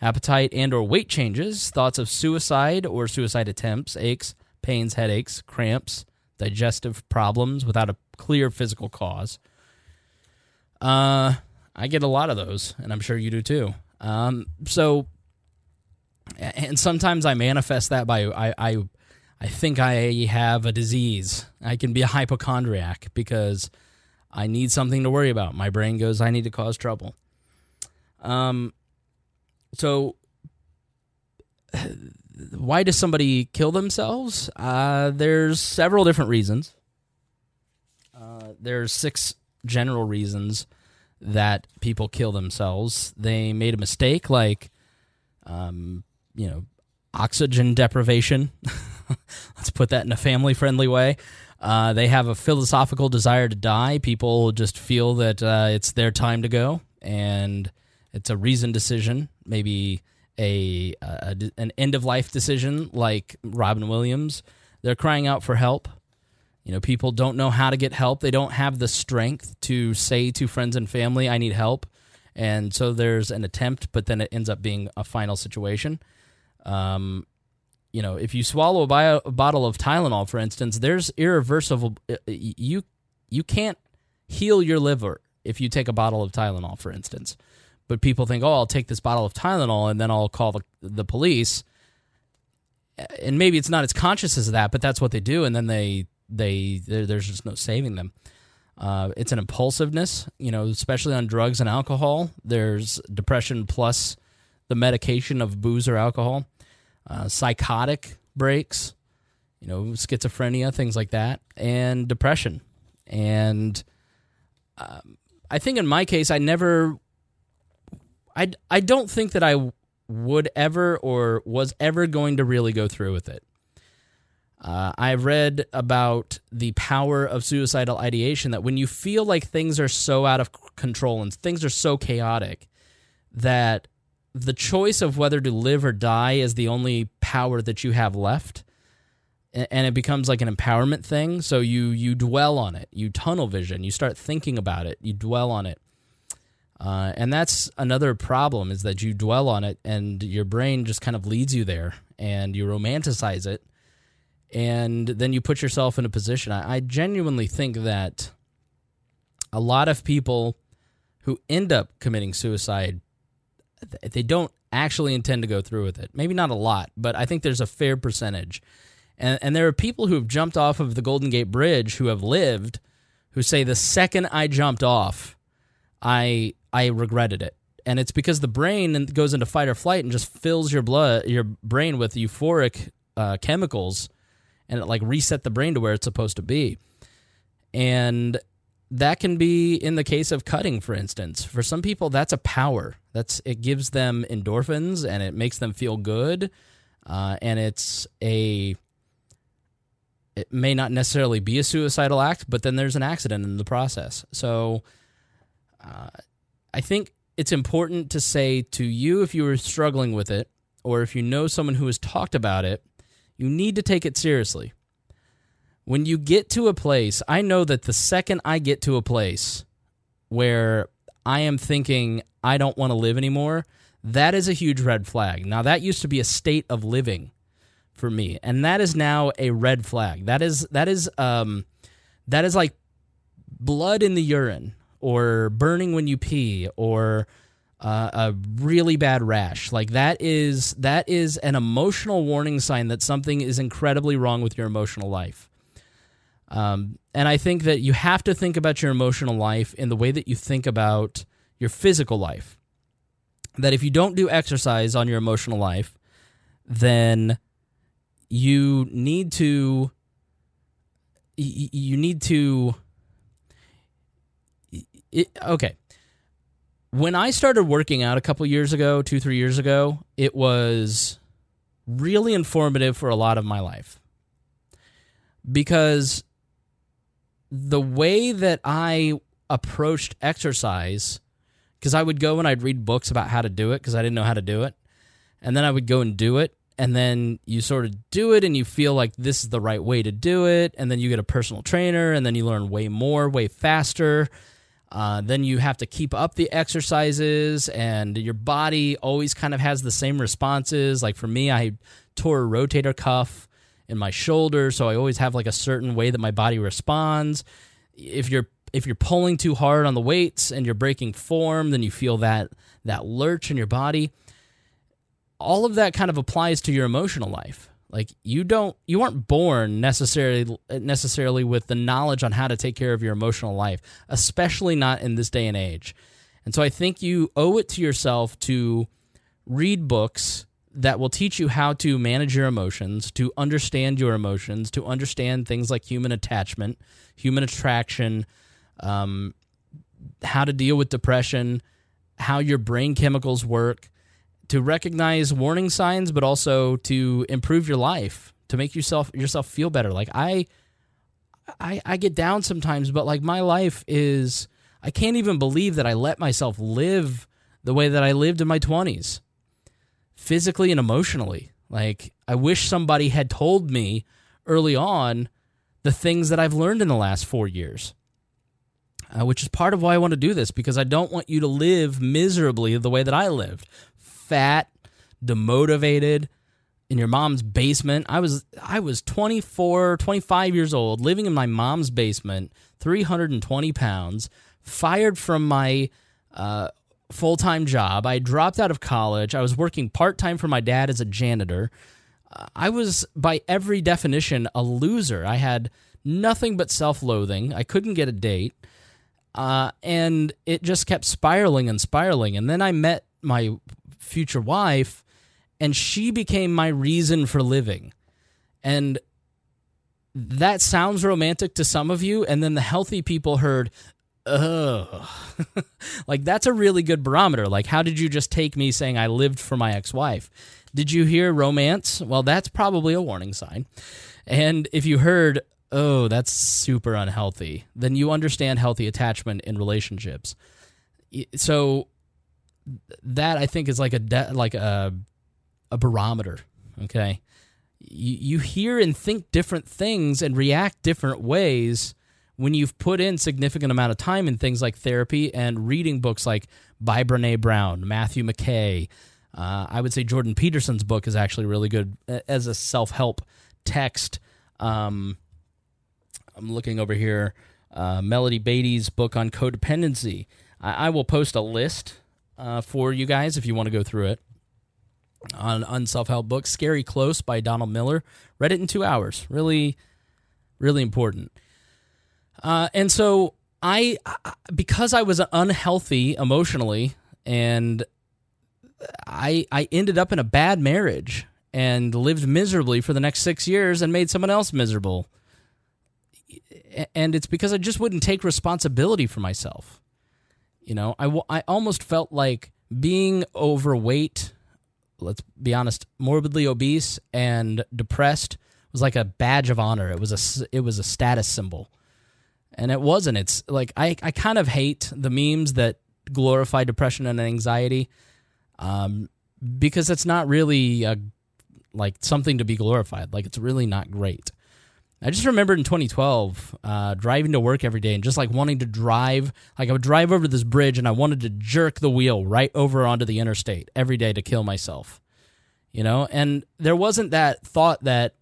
appetite and or weight changes, thoughts of suicide or suicide attempts, aches, pains, headaches, cramps, digestive problems without a clear physical cause. Uh, I get a lot of those, and I'm sure you do too. Um, so, and sometimes I manifest that by I, I I think I have a disease. I can be a hypochondriac because I need something to worry about. My brain goes, I need to cause trouble. Um, so why does somebody kill themselves? Uh, there's several different reasons. Uh, there's six general reasons that people kill themselves. They made a mistake, like, um, you know, oxygen deprivation. Let's put that in a family friendly way. Uh, they have a philosophical desire to die. People just feel that uh, it's their time to go, and it's a reasoned decision. Maybe a, a an end of life decision, like Robin Williams. They're crying out for help. You know, people don't know how to get help. They don't have the strength to say to friends and family, "I need help." And so there's an attempt, but then it ends up being a final situation. Um, you know, if you swallow a, bio, a bottle of Tylenol, for instance, there's irreversible. Uh, you you can't heal your liver if you take a bottle of Tylenol, for instance. But people think, oh, I'll take this bottle of Tylenol and then I'll call the the police. And maybe it's not as conscious as that, but that's what they do, and then they they there's just no saving them. Uh, it's an impulsiveness, you know, especially on drugs and alcohol. There's depression plus the medication of booze or alcohol uh, psychotic breaks, you know, schizophrenia, things like that, and depression. And um, I think in my case, I never, I, I don't think that I would ever or was ever going to really go through with it. Uh, I've read about the power of suicidal ideation that when you feel like things are so out of control and things are so chaotic that the choice of whether to live or die is the only power that you have left. And it becomes like an empowerment thing. So you you dwell on it. You tunnel vision. You start thinking about it. You dwell on it. Uh, and that's another problem is that you dwell on it and your brain just kind of leads you there and you romanticize it. And then you put yourself in a position. I, I genuinely think that a lot of people who end up committing suicide they don't actually intend to go through with it. Maybe not a lot, but I think there's a fair percentage. And, and there are people who have jumped off of the Golden Gate Bridge who have lived who say the second I jumped off, I I regretted it. and it's because the brain goes into fight or flight and just fills your blood, your brain with euphoric uh, chemicals, and it like reset the brain to where it's supposed to be. And that can be in the case of cutting, for instance. For some people, that's a power. That's it gives them endorphins and it makes them feel good, uh, and it's a it may not necessarily be a suicidal act, but then there's an accident in the process. So uh, I think it's important to say to you if you are struggling with it, or if you know someone who has talked about it, you need to take it seriously. When you get to a place, I know that the second I get to a place where I am thinking I don't want to live anymore, that is a huge red flag. Now, that used to be a state of living for me, and that is now a red flag. That is that is um that is like blood in the urine or burning when you pee or uh, a really bad rash. Like that is that is an emotional warning sign that something is incredibly wrong with your emotional life. Um, and I think that you have to think about your emotional life in the way that you think about your physical life. That if you don't do exercise on your emotional life, then you need to you need to it, okay when i started working out a couple years ago two three years ago it was really informative for a lot of my life because the way that i approached exercise because i would go and i'd read books about how to do it because i didn't know how to do it. And then i would go and do it and then you sort of do it and you feel like this is the right way to do it and then you get a personal trainer and then you learn way more way faster. Uh, then you have to keep up the exercises and your body always kind of has the same responses. Like for me i tore a rotator cuff in my shoulder so i always have like a certain way that my body responds if you're if you're pulling too hard on the weights and you're breaking form then you feel that that lurch in your body all of that kind of applies to your emotional life. Like you don't you aren't born necessarily necessarily with the knowledge on how to take care of your emotional life, especially not in this day and age. And so I think you owe it to yourself to read books that will teach you how to manage your emotions, to understand your emotions, to understand things like human attachment, human attraction, um, how to deal with depression, how your brain chemicals work, to recognize warning signs, but also to improve your life, to make yourself yourself feel better. Like I, I, I get down sometimes, but like my life is, I can't even believe that I let myself live the way that I lived in my twenties, physically and emotionally. Like I wish somebody had told me early on the things that I've learned in the last four years. Uh, which is part of why I want to do this because I don't want you to live miserably the way that I lived fat, demotivated in your mom's basement. I was I was 24, 25 years old, living in my mom's basement, 320 pounds, fired from my uh, full time job. I dropped out of college. I was working part time for my dad as a janitor. Uh, I was, by every definition, a loser. I had nothing but self loathing. I couldn't get a date. Uh, and it just kept spiraling and spiraling. And then I met my future wife, and she became my reason for living. And that sounds romantic to some of you, and then the healthy people heard, ugh. like, that's a really good barometer. Like, how did you just take me saying I lived for my ex wife? Did you hear romance? Well, that's probably a warning sign. And if you heard, oh, that's super unhealthy, then you understand healthy attachment in relationships. So that I think is like a de- like a a barometer. Okay, you you hear and think different things and react different ways when you've put in significant amount of time in things like therapy and reading books like by Brene Brown, Matthew McKay. Uh, I would say Jordan Peterson's book is actually really good as a self help text. Um, I'm looking over here. Uh, Melody Beattie's book on codependency. I, I will post a list uh, for you guys if you want to go through it on on self help book. Scary Close by Donald Miller. Read it in two hours. Really, really important. Uh, and so I, because I was unhealthy emotionally and I I ended up in a bad marriage and lived miserably for the next six years and made someone else miserable. And it's because I just wouldn't take responsibility for myself. You know, I, I almost felt like being overweight, let's be honest, morbidly obese and depressed was like a badge of honor. It was a it was a status symbol. And it wasn't. It's like I, I kind of hate the memes that glorify depression and anxiety um, because it's not really a, like something to be glorified. Like it's really not great. I just remembered in 2012 uh, driving to work every day and just like wanting to drive. Like I would drive over this bridge and I wanted to jerk the wheel right over onto the interstate every day to kill myself. You know, and there wasn't that thought that,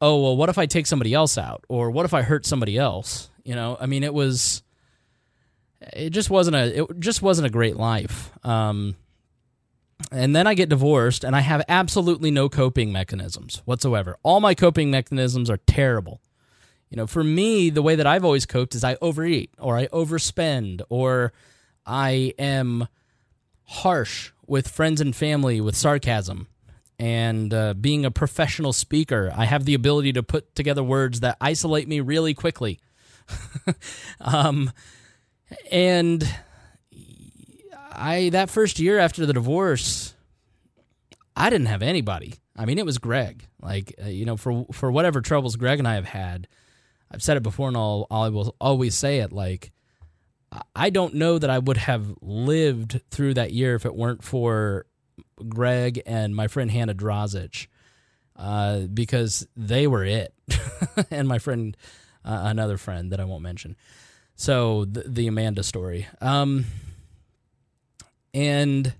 oh well, what if I take somebody else out, or what if I hurt somebody else? You know, I mean, it was, it just wasn't a, it just wasn't a great life. Um, and then I get divorced and I have absolutely no coping mechanisms whatsoever. All my coping mechanisms are terrible. You know, for me, the way that I've always coped is I overeat or I overspend or I am harsh with friends and family with sarcasm. And uh, being a professional speaker, I have the ability to put together words that isolate me really quickly. um, and I that first year after the divorce, I didn't have anybody. I mean, it was Greg. Like uh, you know, for for whatever troubles Greg and I have had, I've said it before, and I'll I will always say it. Like I don't know that I would have lived through that year if it weren't for Greg and my friend Hannah Drozic, uh, because they were it, and my friend, uh, another friend that I won't mention. So the, the Amanda story. Um, and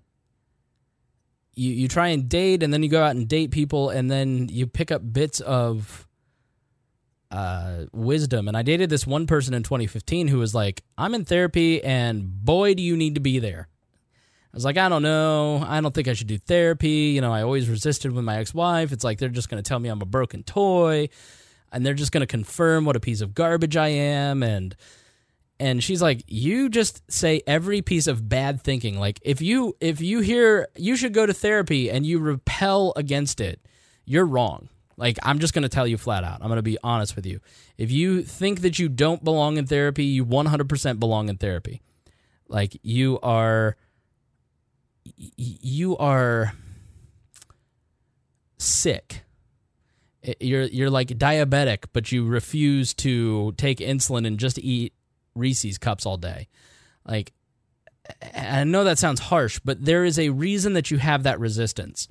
you you try and date and then you go out and date people and then you pick up bits of uh, wisdom and i dated this one person in 2015 who was like i'm in therapy and boy do you need to be there i was like i don't know. I don't think i should do therapy. You know i always resisted with my ex-wife. It's like they're just going to tell me i'm a broken toy and they're just going to confirm what a piece of garbage i am and and she's like you just say every piece of bad thinking. Like if you if you hear you should go to therapy and you repel against it you're wrong. Like i'm just going to tell you flat out. I'm going to be honest with you. If you think that you don't belong in therapy you 100% belong in therapy. Like you are you are sick you're you're like diabetic but you refuse to take insulin and just eat Reese's cups all day. Like, I know that sounds harsh, but there is a reason that you have that resistance.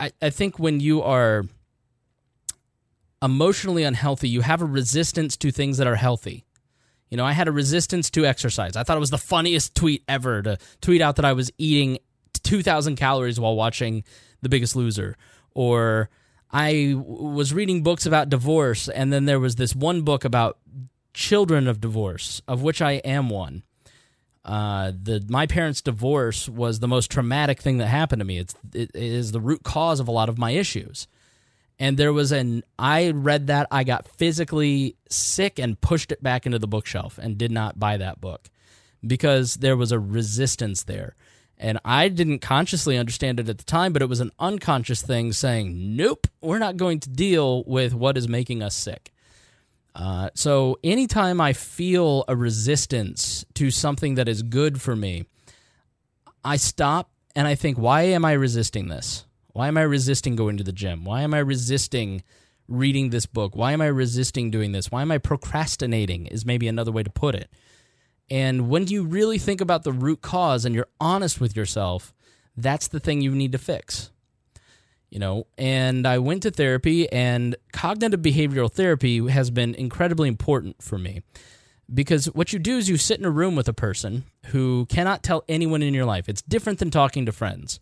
I, I think when you are emotionally unhealthy, you have a resistance to things that are healthy. You know, I had a resistance to exercise. I thought it was the funniest tweet ever to tweet out that I was eating 2,000 calories while watching The Biggest Loser. Or I was reading books about divorce, and then there was this one book about children of divorce, of which I am one. Uh, the my parents' divorce was the most traumatic thing that happened to me. It's it is the root cause of a lot of my issues. And there was an I read that I got physically sick and pushed it back into the bookshelf and did not buy that book because there was a resistance there. And I didn't consciously understand it at the time, but it was an unconscious thing saying, "Nope, we're not going to deal with what is making us sick." Uh, so anytime I feel a resistance to something that is good for me, I stop and I think, why am I resisting this? Why am I resisting going to the gym? Why am I resisting reading this book? Why am I resisting doing this? Why am I procrastinating? Is maybe another way to put it. And when you really think about the root cause and you're honest with yourself, that's the thing you need to fix you know and i went to therapy and cognitive behavioral therapy has been incredibly important for me because what you do is you sit in a room with a person who cannot tell anyone in your life it's different than talking to friends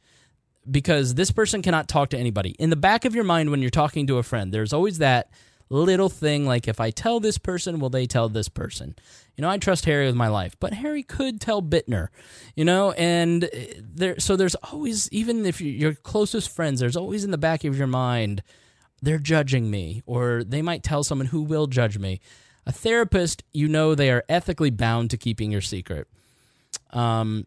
because this person cannot talk to anybody in the back of your mind when you're talking to a friend there's always that little thing like if I tell this person, will they tell this person? You know, I trust Harry with my life, but Harry could tell Bittner, you know, and there so there's always even if you're your closest friends, there's always in the back of your mind they're judging me or they might tell someone who will judge me. A therapist, you know they are ethically bound to keeping your secret. Um,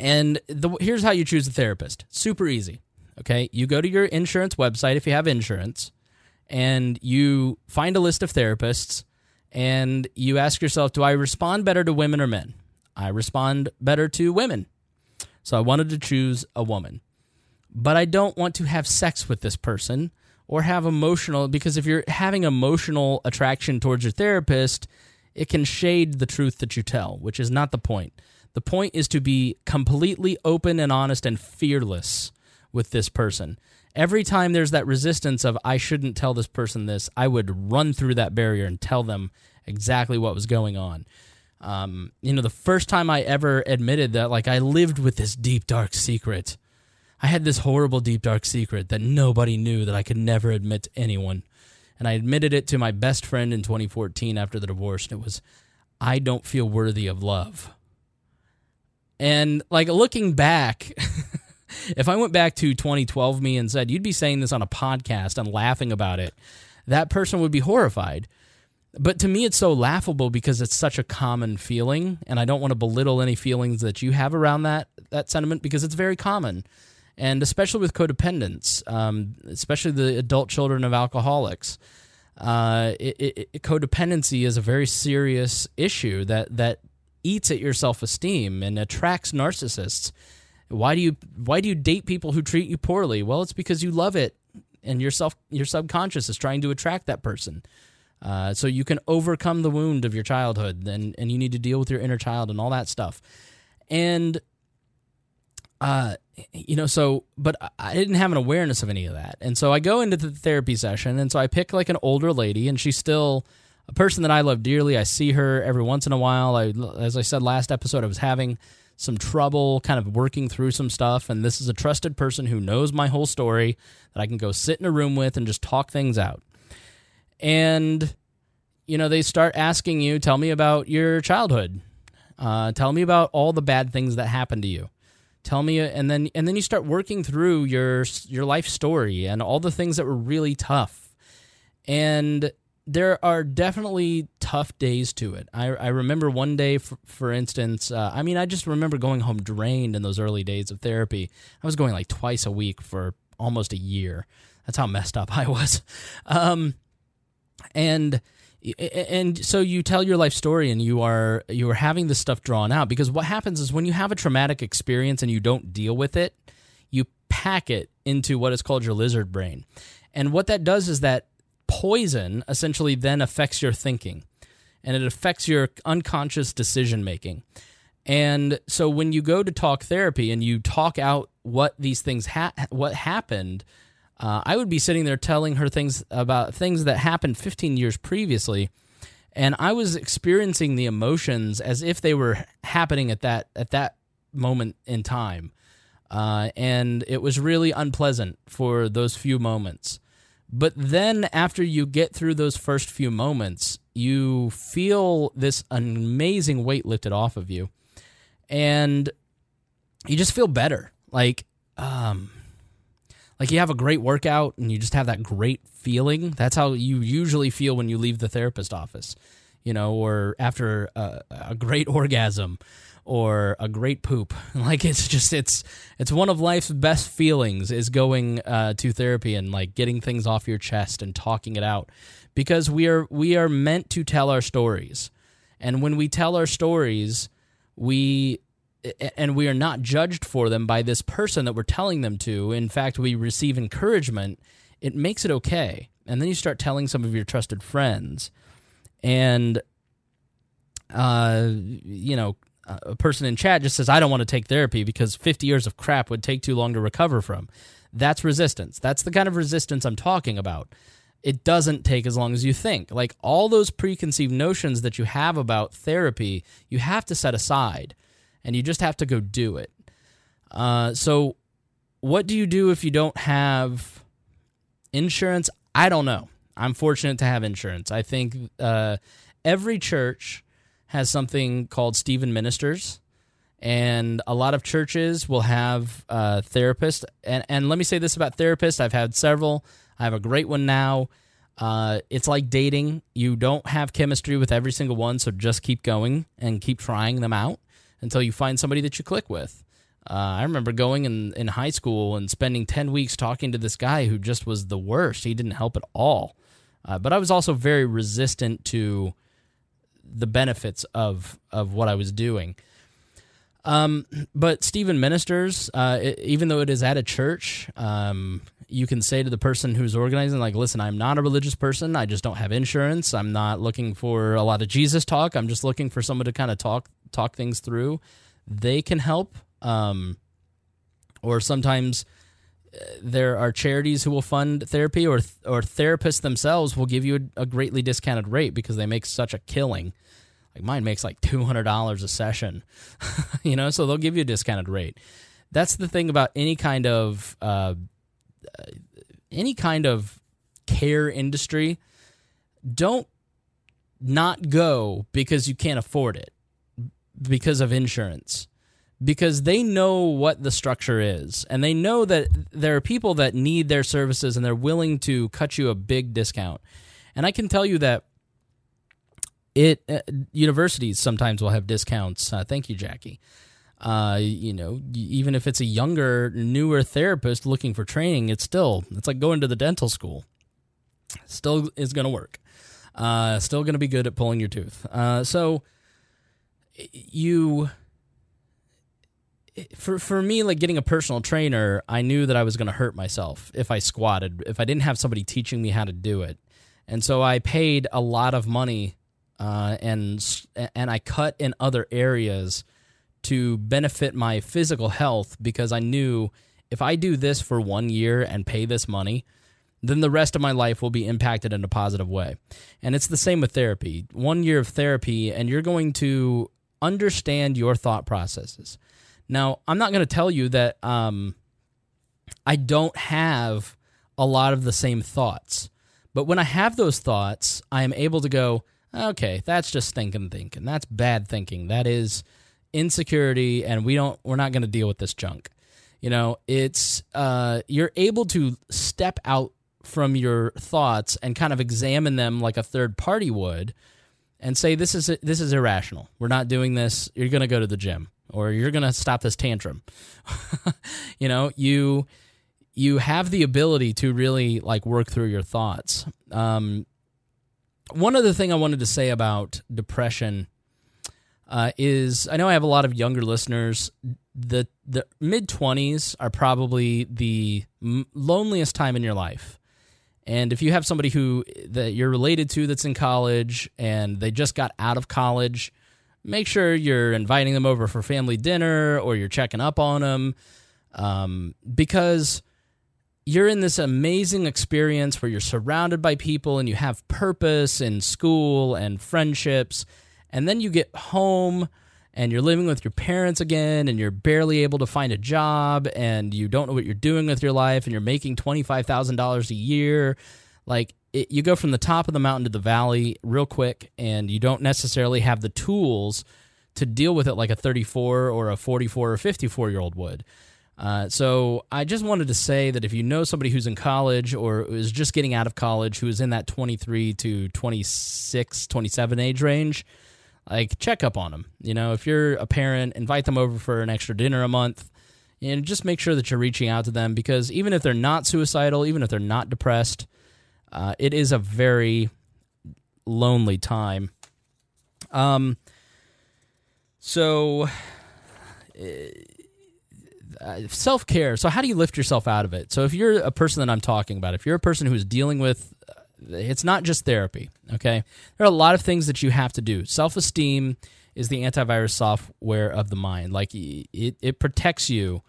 and the, here's how you choose a therapist super easy. Okay. You go to your insurance website if you have insurance, and you find a list of therapists, and you ask yourself, do I respond better to women or men? I respond better to women. So I wanted to choose a woman. But I don't want to have sex with this person or have emotional, because if you're having emotional attraction towards your therapist, it can shade the truth that you tell, which is not the point. The point is to be completely open and honest and fearless with this person. Every time there's that resistance of, I shouldn't tell this person this, I would run through that barrier and tell them exactly what was going on. Um, you know, the first time I ever admitted that, like, I lived with this deep, dark secret. I had this horrible, deep, dark secret that nobody knew that I could never admit to anyone. And I admitted it to my best friend in 2014 after the divorce. And it was, I don't feel worthy of love. And, like, looking back, if I went back to 2012 me and said, you'd be saying this on a podcast and laughing about it, that person would be horrified. But to me, it's so laughable because it's such a common feeling, and I don't want to belittle any feelings that you have around that that sentiment because it's very common, and especially with codependence, um, especially the adult children of alcoholics. Uh, it, it, codependency is a very serious issue that that eats at your self esteem and attracts narcissists. Why do you why do you date people who treat you poorly? Well, it's because you love it, and your self your subconscious is trying to attract that person. Uh, so you can overcome the wound of your childhood, and and you need to deal with your inner child and all that stuff. And uh, you know, so but I didn't have an awareness of any of that, and so I go into the therapy session, and so I pick like an older lady, and she's still a person that I love dearly. I see her every once in a while. I, as I said last episode, I was having some trouble kind of working through some stuff, and this is a trusted person who knows my whole story that I can go sit in a room with and just talk things out and you know they start asking you tell me about your childhood uh, tell me about all the bad things that happened to you tell me and then and then you start working through your your life story and all the things that were really tough and there are definitely tough days to it. I, I remember one day, for, for instance, uh, I mean, I just remember going home drained in those early days of therapy. I was going like twice a week for almost a year. That's how messed up I was. Um, and and so you tell your life story and you are you are having this stuff drawn out because what happens is when you have a traumatic experience and you don't deal with it you pack it into what is called your lizard brain and what that does is that poison essentially then affects your thinking and it affects your unconscious decision making and so when you go to talk therapy and you talk out what these things ha- what happened uh, I would be sitting there telling her things about things that happened 15 years previously, and I was experiencing the emotions as if they were happening at that at that moment in time, uh, and it was really unpleasant for those few moments. But then, after you get through those first few moments, you feel this amazing weight lifted off of you, and you just feel better. Like, um, like you have a great workout and you just have that great feeling. That's how you usually feel when you leave the therapist office, you know, or after a, a great orgasm or a great poop. Like it's just it's it's one of life's best feelings is going uh, to therapy and like getting things off your chest and talking it out because we are we are meant to tell our stories, and when we tell our stories, we and we are not judged for them by this person that we're telling them to. In fact, we receive encouragement. It makes it okay. And then you start telling some of your trusted friends. And, uh, you know, a person in chat just says, I don't want to take therapy because 50 years of crap would take too long to recover from. That's resistance. That's the kind of resistance I'm talking about. It doesn't take as long as you think. Like all those preconceived notions that you have about therapy, you have to set aside and you just have to go do it. Uh, so, what do you do if you don't have insurance? I don't know. I'm fortunate to have insurance. I think uh, every church has something called Stephen Ministers, and a lot of churches will have uh, therapists. And, and let me say this about therapists I've had several, I have a great one now. Uh, it's like dating. You don't have chemistry with every single one, so just keep going and keep trying them out until you find somebody that you click with. Uh, I remember going in, in high school and spending 10 weeks talking to this guy who just was the worst. He didn't help at all. Uh, but I was also very resistant to the benefits of, of what I was doing. Um, but Stephen ministers, uh, it, even though it is at a church, um, you can say to the person who's organizing, like, listen, I'm not a religious person. I just don't have insurance. I'm not looking for a lot of Jesus talk. I'm just looking for someone to kind of talk talk things through. They can help. Um, or sometimes there are charities who will fund therapy, or or therapists themselves will give you a, a greatly discounted rate because they make such a killing. Like mine makes like two hundred dollars a session, you know, so they'll give you a discounted rate. That's the thing about any kind of uh, any kind of care industry. Don't not go because you can't afford it because of insurance because they know what the structure is. And they know that there are people that need their services and they're willing to cut you a big discount. And i can tell you that it uh, universities sometimes will have discounts. Uh, thank you jackie. Uh, you know even if it's a younger newer therapist looking for training it's still it's like going to the dental school. Still is going to work. Uh, still going to be good at pulling your tooth. Uh, so you for for me like getting a personal trainer i knew that i was going to hurt myself if i squatted if i didn't have somebody teaching me how to do it. And so i paid a lot of money uh, and and i cut in other areas to benefit my physical health because i knew if i do this for one year and pay this money then the rest of my life will be impacted in a positive way. And it's the same with therapy. One year of therapy and you're going to understand your thought processes now, I'm not going to tell you that um, I don't have a lot of the same thoughts, but when I have those thoughts, I am able to go, okay, that's just thinking, thinking. That's bad thinking. That is insecurity, and we don't. We're not going to deal with this junk. You know, it's uh, you're able to step out from your thoughts and kind of examine them like a third party would, and say this is this is irrational. We're not doing this. You're going to go to the gym or you're going to stop this tantrum. you know, you you have the ability to really like work through your thoughts. Um, one other thing I wanted to say about depression uh, is I know I have a lot of younger listeners. The the mid twenties are probably the m- loneliest time in your life. And if you have somebody who that you're related to that's in college and they just got out of college, make sure you're inviting them over for family dinner or you're checking up on them um, because you're in this amazing experience where you're surrounded by people and you have purpose in school and friendships. And then you get home and you're living with your parents again and you're barely able to find a job and you don't know what you're doing with your life and you're making $25,000 a year. Like, it, you go from the top of the mountain to the valley real quick, and you don't necessarily have the tools to deal with it like a 34 or a 44 or 54 year old would. Uh, so I just wanted to say that if you know somebody who's in college or is just getting out of college who is in that 23 to 26, 27 age range, like check up on them. You know, if you're a parent, invite them over for an extra dinner a month and just make sure that you're reaching out to them because even if they're not suicidal, even if they're not depressed, uh, it is a very lonely time. Um, so uh, self care. So how do you lift yourself out of it? So if you're a person that I'm talking about, if you're a person who's dealing with, uh, it's not just therapy. Okay, there are a lot of things that you have to do. Self esteem is the antivirus software of the mind. Like it, it protects you.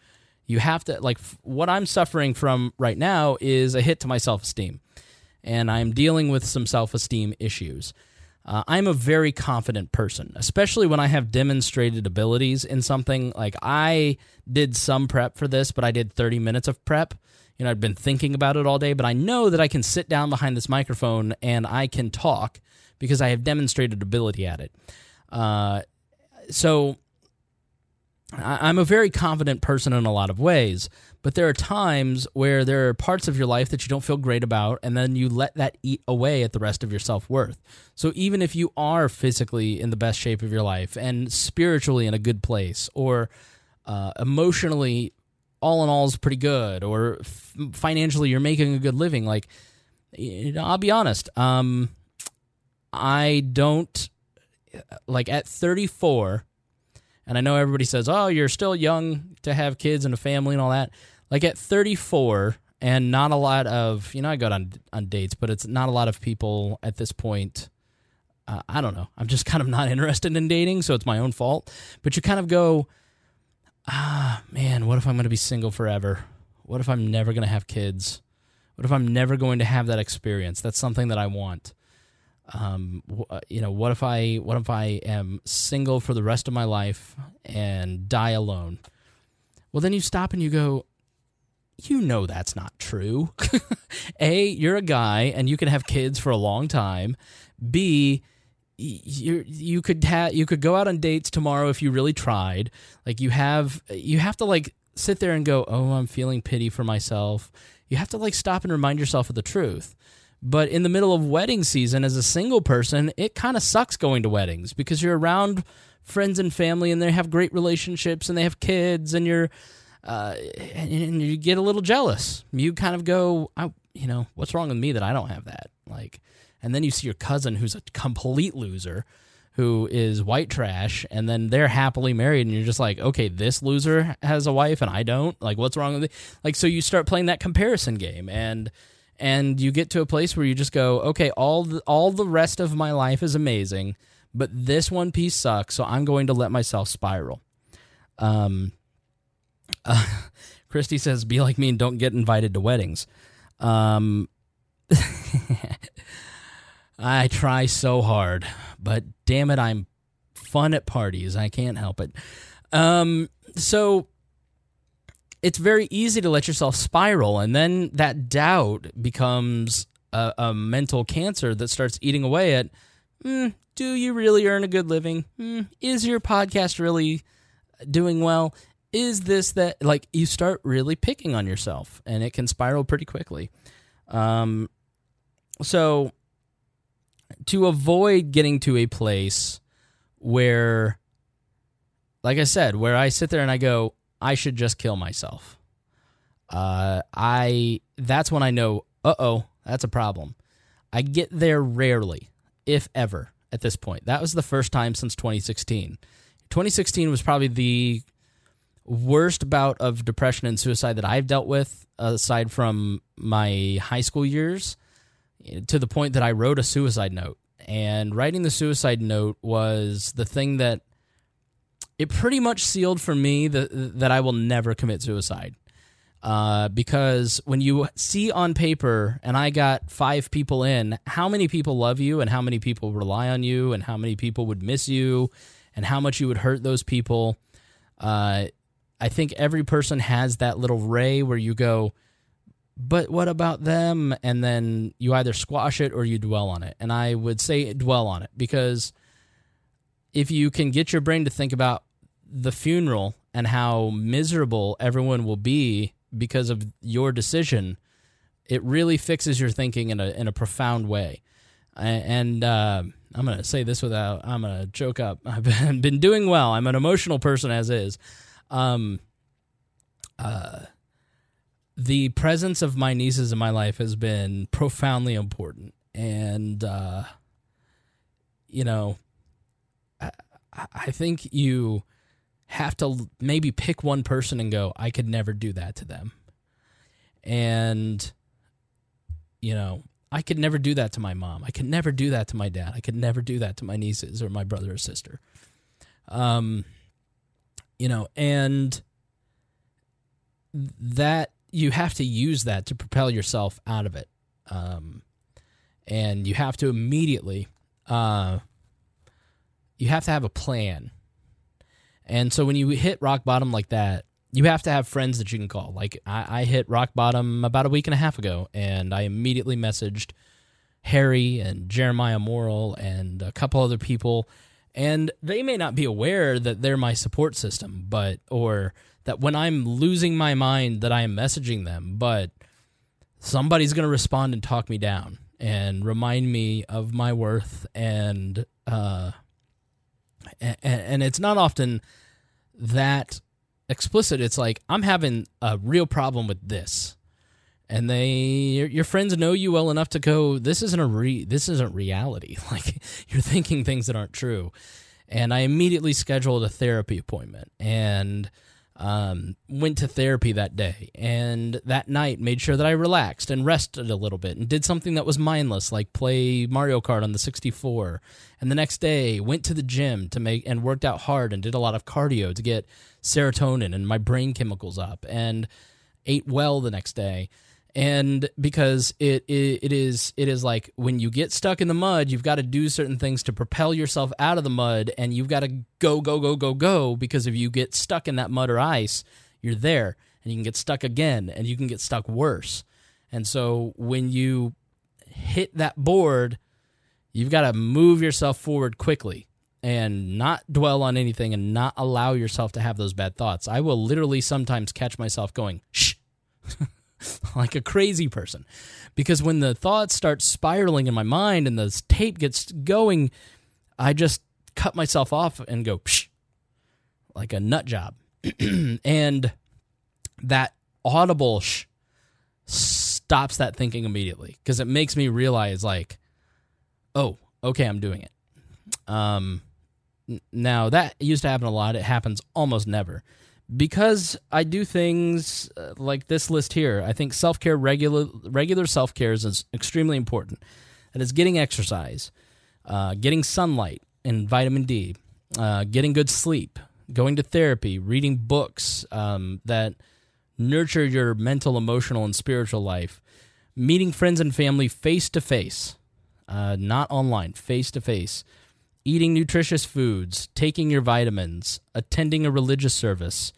You have to like what I'm suffering from right now is a hit to my self esteem and I'm dealing with some self esteem issues. Uh, I'm a very confident person, especially when I have demonstrated abilities in something. Like I did some prep for this, but I did 30 minutes of prep. You know, I've been thinking about it all day, but I know that I can sit down behind this microphone and I can talk because I have demonstrated ability at it. Uh, so I- I'm a very confident person in a lot of ways, but there are times where there are parts of your life that you don't feel great about, and then you let that eat away at the rest of your self worth. So even if you are physically in the best shape of your life and spiritually in a good place, or uh, emotionally, all in all is pretty good, or f- financially you're making a good living, like you know, I'll be honest, um, I don't like at 34 and I know everybody says, "Oh, you're still young to have kids and a family and all that." Like at 34 and not a lot of, you know, I go on on dates, but it's not a lot of people at this point uh, I don't know. I'm just kind of not interested in dating, so it's my own fault. But you kind of go, "Ah, man, what if I'm going to be single forever? What if I'm never going to have kids? What if I'm never going to have that experience? That's something that I want." um, w- you know, what if I what if I am single for the rest of my life and die alone? Well, then you stop and you go, you know that's not true. a, you're a guy and you can have kids for a long time. B, you you could have you could go out on dates tomorrow if you really tried. Like you have you have to like sit there and go, "Oh, I'm feeling pity for myself." You have to like stop and remind yourself of the truth. But in the middle of wedding season, as a single person, it kind of sucks going to weddings because you're around friends and family and they have great relationships and they have kids and you're, uh, and, and you get a little jealous. You kind of go, I, you know, what's wrong with me that I don't have that? Like, and then you see your cousin who's a complete loser who is white trash and then they're happily married and you're just like okay this loser has a wife and i don't like what's wrong with it like so you start playing that comparison game and and you get to a place where you just go, okay, all the, all the rest of my life is amazing, but this one piece sucks, so I'm going to let myself spiral. Um, uh, Christy says, "Be like me and don't get invited to weddings." Um, I try so hard, but damn it, I'm fun at parties. I can't help it. Um, so it's very easy to let yourself spiral, and then that doubt becomes a, a mental cancer that starts eating away at. Mm, do you really earn a good living? Mm, is your podcast really doing well? Is this that like you start really picking on yourself, and it can spiral pretty quickly. Um, so to avoid getting to a place where, like I said, where I sit there and I go, I should just kill myself. Uh, I that's when I know, uh oh, that's a problem. I get there rarely, if ever, at this point. That was the first time since 2016. 2016 was probably the worst bout of depression and suicide that I've dealt with, aside from my high school years, to the point that I wrote a suicide note. And writing the suicide note was the thing that it pretty much sealed for me that that I will never commit suicide. Uh, because when you see on paper, and I got five people in, how many people love you, and how many people rely on you, and how many people would miss you, and how much you would hurt those people. Uh, I think every person has that little ray where you go, but what about them? And then you either squash it or you dwell on it. And I would say dwell on it because if you can get your brain to think about the funeral and how miserable everyone will be because of your decision, it really fixes your thinking in a in a profound way. And uh, I'm gonna say this without I'm gonna choke up. I've been, been doing well. I'm an emotional person as is. Um, uh, the presence of my nieces in my life has been profoundly important, and uh, you know, I, I think you have to maybe pick one person and go, I could never do that to them. And, you know, I could never do that to my mom. I could never do that to my dad. I could never do that to my nieces or my brother or sister. Um, you know, and that you have to use that to propel yourself out of it. Um, and you have to immediately, uh, you have to have a plan and so when you hit rock bottom like that, you have to have friends that you can call. Like I, I hit rock bottom about a week and a half ago, and I immediately messaged Harry and Jeremiah Morrill and a couple other people, And they may not be aware that they're my support system, but or that when I'm losing my mind that I am messaging them, but somebody's going to respond and talk me down and remind me of my worth and uh and, and it's not often that explicit. It's like i'm having a real problem with this and they your, your friends know you well enough to go this isn't a re this isn't reality. Like you're thinking things that aren't true. And i immediately scheduled a therapy appointment and um, went to therapy that day. And that night made sure that I relaxed and rested a little bit and did something that was mindless like play Mario Kart on the 64 and the next day went to the gym to make and worked out hard and did a lot of cardio to get serotonin and my brain chemicals up and ate well the next day and because it, it it is it is like when you get stuck in the mud you've got to do certain things to propel yourself out of the mud and you've got to go go go go go because if you get stuck in that mud or ice you're there and you can get stuck again and you can get stuck worse. And so when you hit that board you've got to move yourself forward quickly and not dwell on anything and not allow yourself to have those bad thoughts. I will literally sometimes catch myself going shh like a crazy person. Because when the thoughts start spiraling in my mind and the tape gets going, I just cut myself off and go psh, like a nut job. and that audible sh stops that thinking immediately because it makes me realize like, oh, okay, I'm doing it. Um, now that used to happen a lot. It happens almost never because I do things uh, like this list here, I think self care, regular regular self care is extremely important. That is getting exercise, uh, getting sunlight and vitamin D, uh, getting good sleep, going to therapy, reading books um, that nurture your mental, emotional, and spiritual life, meeting friends and family face to face, not online, face to face eating nutritious foods, taking your vitamins, attending a religious service,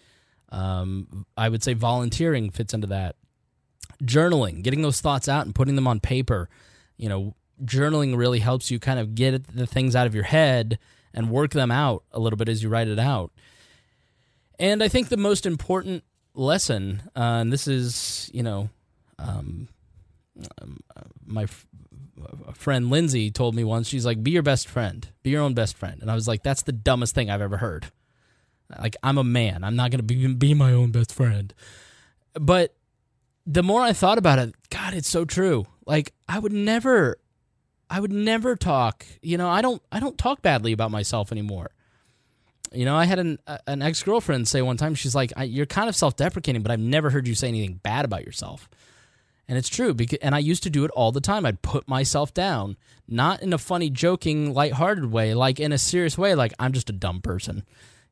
um, I would say volunteering fits into that. Journaling, getting those thoughts out and putting them on paper. You know, journaling really helps you kind of get the things out of your head and work them out a little bit as you write it out. And I think the most important lesson, uh, and this is, you know, um, um, my f- friend Lindsay told me once, she's like, be your best friend, be your own best friend. And I was like, that's the dumbest thing I've ever heard. Like I'm a man. I'm not going to be be my own best friend. But the more I thought about it, God, it's so true. Like I would never I would never talk, you know, I don't I don't talk badly about myself anymore. You know, I had an an ex-girlfriend say one time she's like, "You're kind of self-deprecating, but I've never heard you say anything bad about yourself." And it's true because and I used to do it all the time. I'd put myself down, not in a funny, joking, lighthearted way, like in a serious way like I'm just a dumb person.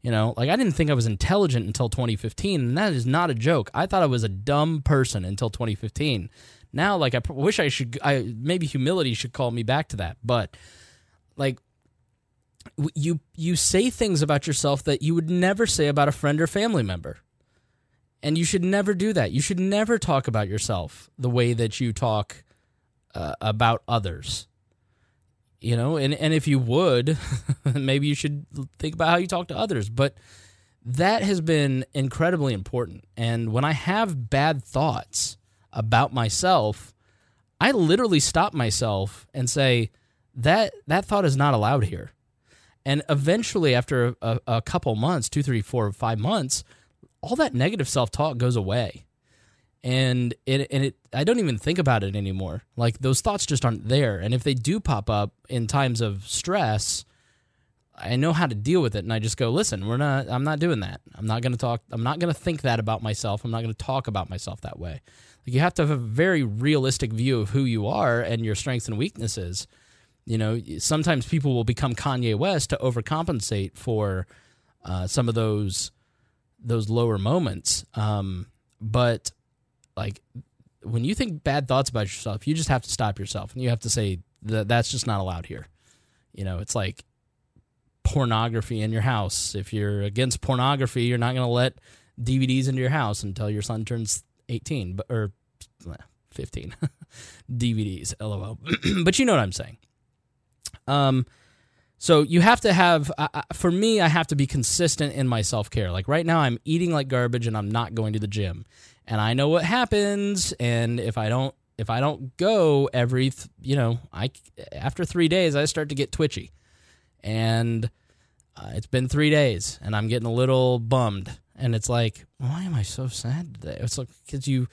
You know, like I didn't think I was intelligent until 2015, and that is not a joke. I thought I was a dumb person until 2015. Now, like I wish I should, I maybe humility should call me back to that, but like you you say things about yourself that you would never say about a friend or family member. And you should never do that. You should never talk about yourself the way that you talk uh, about others. You know and and if you would maybe you should think about how you talk to others. But that has been incredibly important. And when i have bad thoughts about myself i literally stop myself and say that that thought is not allowed here. And eventually after a, a couple months two three four five months all that negative self-talk goes away and it and it I don't even think about it anymore. Like those thoughts just aren't there. And if they do pop up in times of stress, I know how to deal with it and I just go, "Listen, we're not I'm not doing that. I'm not going to talk I'm not going to think that about myself. I'm not going to talk about myself that way." Like you have to have a very realistic view of who you are and your strengths and weaknesses. You know, sometimes people will become Kanye West to overcompensate for uh, some of those those lower moments. Um, but like when you think bad thoughts about yourself, you just have to stop yourself and you have to say that that's just not allowed here. You know, it's like pornography in your house. If you're against pornography, you're not going to let DVDs into your house until your son turns 18 or 15 DVDs, lol. but you know what I'm saying. Um so you have to have uh, for me i have to be consistent in my self-care. Like right now i'm eating like garbage and i'm not going to the gym. And i know what happens. And if i don't if i don't go every th- you know i after three days i start to get twitchy. And uh, it's been three days and i'm getting a little bummed. And it's like why am i so sad today? It's like because you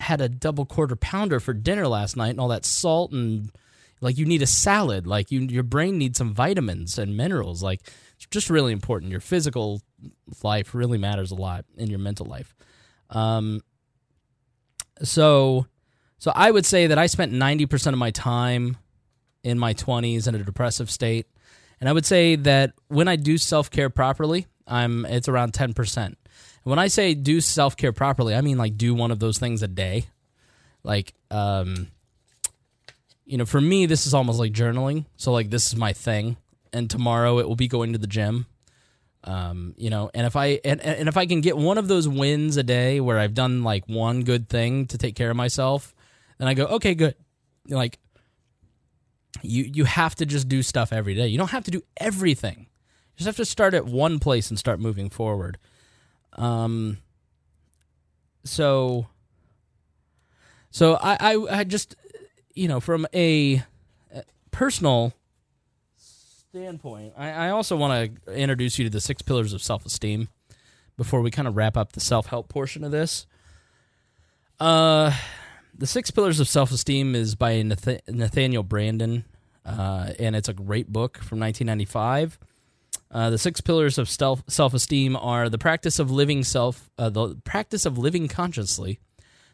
had a double quarter pounder for dinner last night and all that salt and like you need a salad. Like you your brain needs some vitamins and minerals. Like it's just really important. Your physical life really matters a lot in your mental life. Um so so i would say that i spent 90% of my time in my 20s in a depressive state. And i would say that when i do self-care properly i'm it's around 10% when I say do self care properly, I mean like do one of those things a day. Like, um, you know, for me, this is almost like journaling. So, like, this is my thing. And tomorrow it will be going to the gym. Um, you know, and if I and, and if I can get one of those wins a day where I've done like one good thing to take care of myself, then I go, okay, good. Like you you have to just do stuff every day. You don't have to do everything. You just have to start at one place and start moving forward. Um. So. So I, I, I just, you know, from a personal standpoint, I, I also want to introduce you to the six pillars of self esteem before we kind of wrap up the self help portion of this. Uh, the six pillars of self esteem is by Nath- Nathaniel Branden, uh, and it's a great book from 1995. Uh, the six pillars of self esteem are the practice of living self, uh, the practice of living consciously,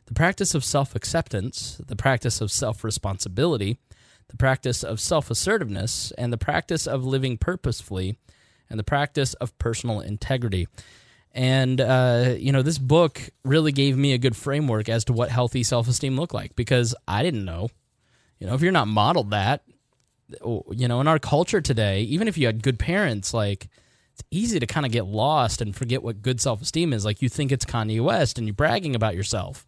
the practice of self acceptance, the practice of self responsibility, the practice of self assertiveness, and the practice of living purposefully, and the practice of personal integrity. And, uh, you know, this book really gave me a good framework as to what healthy self esteem looked like because I didn't know. You know, if you're not modeled that, you know, in our culture today, even if you had good parents, like it's easy to kind of get lost and forget what good self esteem is. Like you think it's Kanye West and you're bragging about yourself.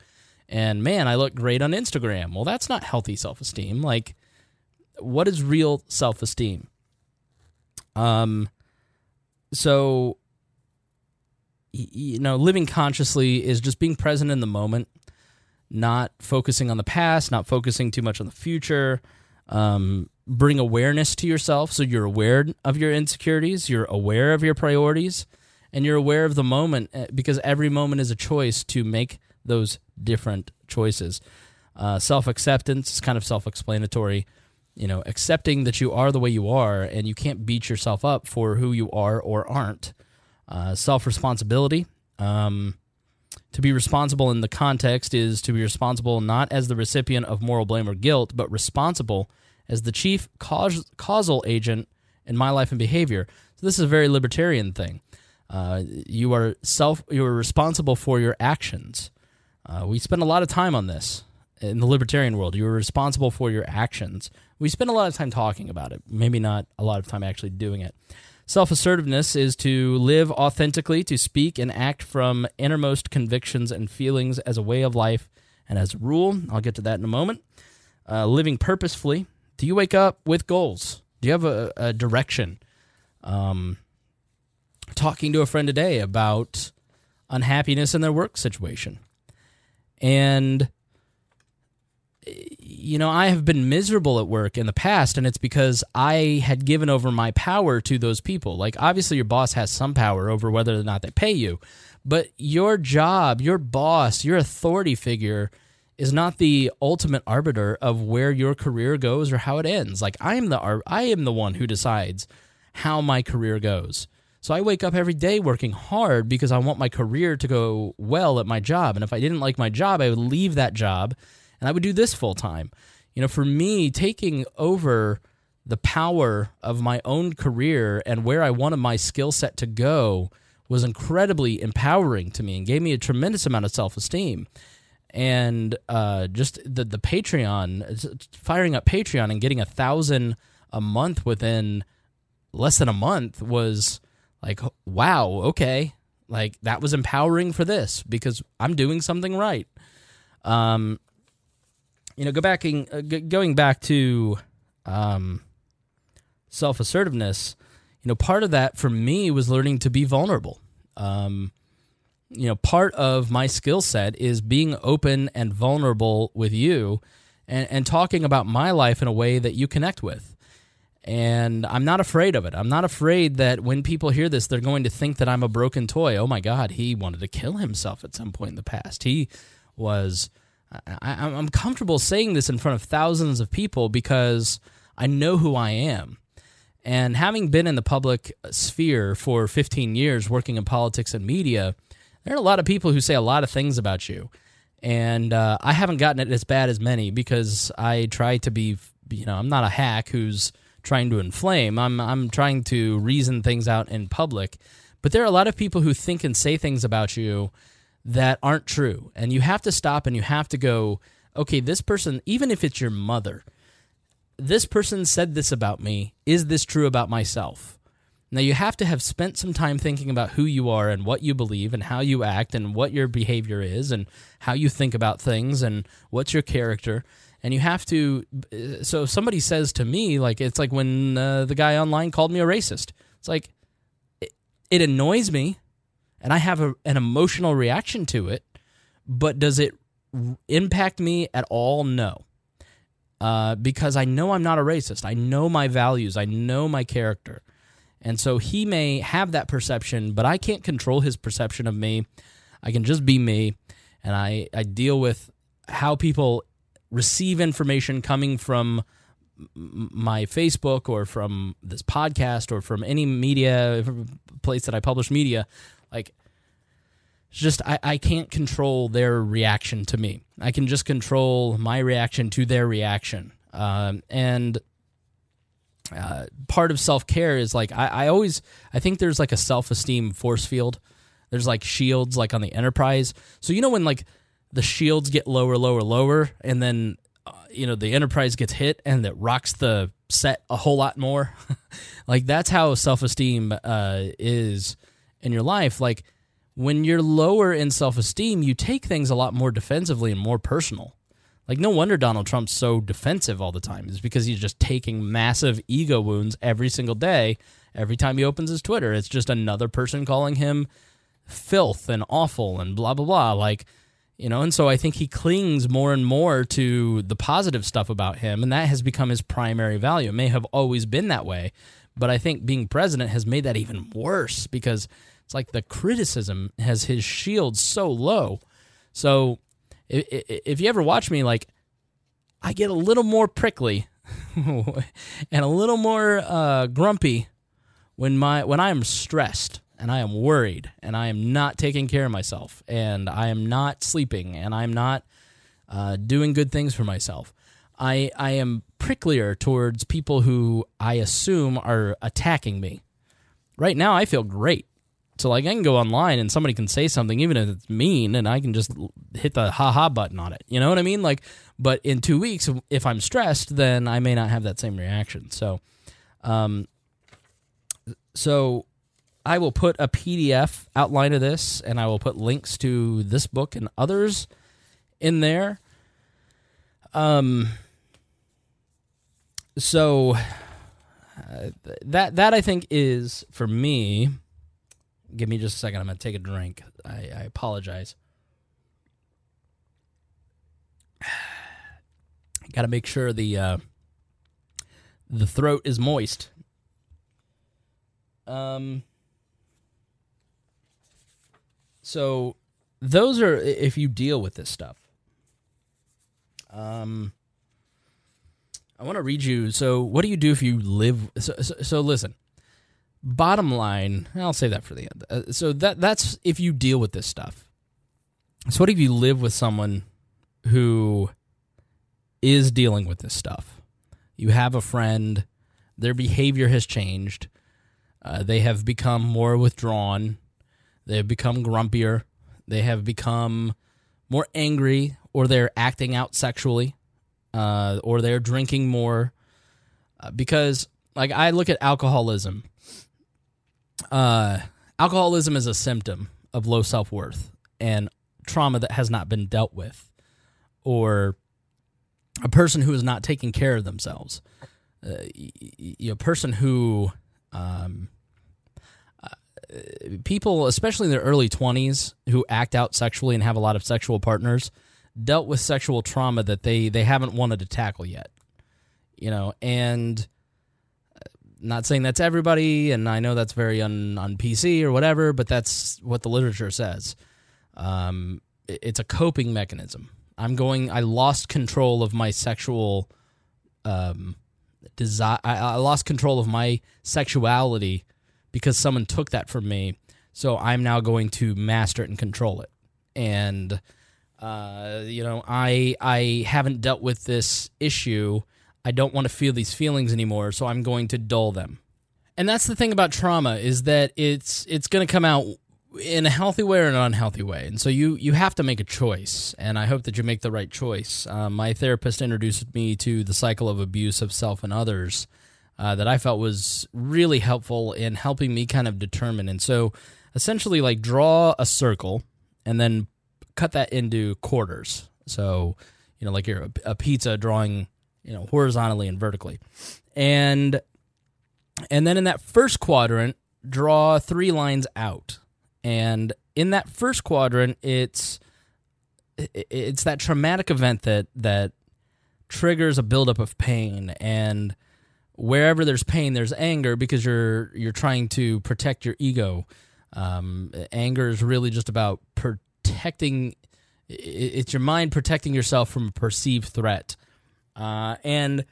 And man, I look great on Instagram. Well, that's not healthy self esteem. Like, what is real self esteem? Um, so, you know, living consciously is just being present in the moment, not focusing on the past, not focusing too much on the future. Um, bring awareness to yourself so you're aware of your insecurities, you're aware of your priorities, and you're aware of the moment eh, because every moment is a choice to make those different choices. Uh, self acceptance is kind of self explanatory. You know, accepting that you are the way you are and you can't beat yourself up for who you are or aren't. Uh, self responsibility. Um, to be responsible in the context is to be responsible not as the recipient of moral blame or guilt, but responsible as the chief caus- causal agent in my life and behavior. So this is a very libertarian thing. Uh, you are self. You are responsible for your actions. Uh, we spend a lot of time on this in the libertarian world. You are responsible for your actions. We spend a lot of time talking about it. Maybe not a lot of time actually doing it. Self assertiveness is to live authentically, to speak and act from innermost convictions and feelings as a way of life and as a rule. I'll get to that in a moment. Uh, living purposefully do you wake up with goals? Do you have a, a direction? Um, talking to a friend today about unhappiness in their work situation. And, you know, I have been miserable at work in the past, and it's because I had given over my power to those people. Like, obviously, your boss has some power over whether or not they pay you, but your job, your boss, your authority figure is not the ultimate arbiter of where your career goes or how it ends. Like I am the I am the one who decides how my career goes. So I wake up every day working hard because I want my career to go well at my job. And if I didn't like my job, I would leave that job and I would do this full time. You know, for me, taking over the power of my own career and where I wanted my skill set to go was incredibly empowering to me and gave me a tremendous amount of self esteem and uh, just the the Patreon, firing up Patreon and getting a thousand a month within less than a month was like, wow, okay, like that was empowering for this because I'm doing something right. Um, you know, go back uh, going back to um, self assertiveness, you know, part of that for me was learning to be vulnerable. Um, you know, part of my skill set is being open and vulnerable with you and, and talking about my life in a way that you connect with. And I'm not afraid of it. I'm not afraid that when people hear this, they're going to think that I'm a broken toy. Oh my God, he wanted to kill himself at some point in the past. He was. I, I'm comfortable saying this in front of thousands of people because I know who I am. And having been in the public sphere for 15 years, working in politics and media, there are a lot of people who say a lot of things about you. And uh, I haven't gotten it as bad as many because I try to be, you know, I'm not a hack who's trying to inflame. I'm I'm trying to reason things out in public. But there are a lot of people who think and say things about you that aren't true. And you have to stop and you have to go, okay, this person, even if it's your mother, this person said this about me. Is this true about myself? Now, you have to have spent some time thinking about who you are and what you believe and how you act and what your behavior is and how you think about things and what's your character and you have to so if somebody says to me like it's like when uh, the guy online called me a racist. It's like it, it annoys me and i have a, an emotional reaction to it but does it impact me at all? No. Uh, because i know i'm not a racist. I know my values. I know my character. And so he may have that perception but i can't control his perception of me. I can just be me and i, I deal with how people receive information coming from my Facebook or from this podcast or from any media place that I publish media, like just I, I can't control their reaction to me. I can just control my reaction to their reaction. Um, and uh, part of self care is like I, I always I think there's like a self esteem force field. There's like shields like on the Enterprise. So you know when like the shields get lower, lower, lower, and then uh, you know the Enterprise gets hit and it rocks the set a whole lot more. like that's how self esteem uh, is in your life. Like when you're lower in self esteem, you take things a lot more defensively and more personal. Like no wonder Donald Trump's so defensive all the time is because he's just taking massive ego wounds every single day. Every time he opens his Twitter, it's just another person calling him filth and awful and blah blah blah. Like you know? And so i think he clings more and more to the positive stuff about him and that has become his primary value. It may have always been that way but i think being president has made that even worse because it's like the criticism has his shield so low. So if, you ever watch me like i get a little more prickly and a little more uh, grumpy when my when i am stressed and I am worried and I am not taking care of myself and I am not sleeping and I'm not uh, doing good things for myself. I, I am pricklier towards people who I assume are attacking me. Right now, I feel great. So, like, I can go online and somebody can say something, even if it's mean, and I can just hit the haha button on it. You know what I mean? Like, but in two weeks, if I'm stressed, then I may not have that same reaction. So, um, so I will put a PDF outline of this, and I will put links to this book and others in there. Um. So uh, that that I think is for me. Give me just a second. I'm gonna take a drink. I, I apologize. Got to make sure the uh, the throat is moist. Um. So those are if you deal with this stuff. Um, I want to read you. So, what do you do if you live? So, so, so listen. Bottom line, I'll say that for the end. Uh, so that that's if you deal with this stuff. So, what if you live with someone who is dealing with this stuff? You have a friend. Their behavior has changed. Uh, they have become more withdrawn. They have become grumpier. They have become more angry, or they're acting out sexually, uh, or they're drinking more. Uh, because, like, I look at alcoholism. Uh, alcoholism is a symptom of low self worth and trauma that has not been dealt with, or a person who is not taking care of themselves. uh, y- y- a person who um, people, especially in their early twenties, who act out sexually and have a lot of sexual partners, dealt with sexual trauma that they they haven't wanted to tackle yet. You know, and uh, not saying that's everybody, and I know that's very un on PC or whatever, but that's what the literature says. Um, it- it's a coping mechanism. I'm going. I lost control of my sexual um, desire. I, I lost control of my sexuality because someone took that from me. So I'm now going to master it and control it. And uh, you know, I I haven't dealt with this issue. I don't want to feel these feelings anymore, so I'm going to dull them. And that's the thing about trauma is that it's it's going to come out in a healthy way or an unhealthy way, and so you you have to make a choice. And I hope that you make the right choice. Um, my therapist introduced me to the cycle of abuse of self and others uh, that I felt was really helpful in helping me kind of determine. And so, essentially, like draw a circle and then cut that into quarters. So, you know, like you're a, a pizza drawing, you know, horizontally and vertically, and and then in that first quadrant, draw three lines out. And in that first quadrant, it's it's that traumatic event that that triggers a buildup of pain and wherever there's pain there's anger because you're you're trying to protect your ego. Um, anger is really just about protecting it's your mind protecting yourself from a perceived threat. Uh, and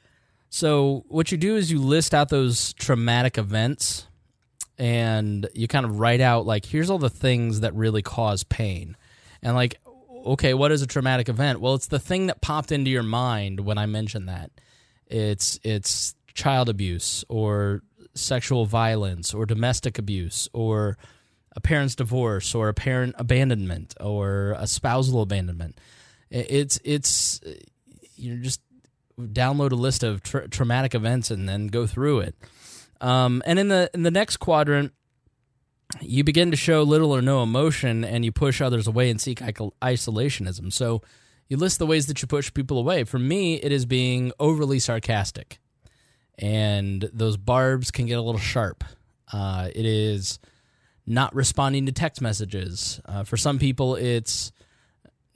so what you do is you list out those traumatic events and you kind of write out like here's all the things that really cause pain. And like okay what is a traumatic event? Well it's the thing that popped into your mind when i mentioned that. It's it's child abuse or sexual violence or domestic abuse or a parent's divorce or a parent abandonment or a spousal abandonment it's it's you know just download a list of tra- traumatic events and then go through it um, and in the in the next quadrant, you begin to show little or no emotion, and you push others away and seek isolationism. So you list the ways that you push people away. For me, it is being overly sarcastic, and those barbs can get a little sharp. Uh, it is not responding to text messages. Uh, for some people, it's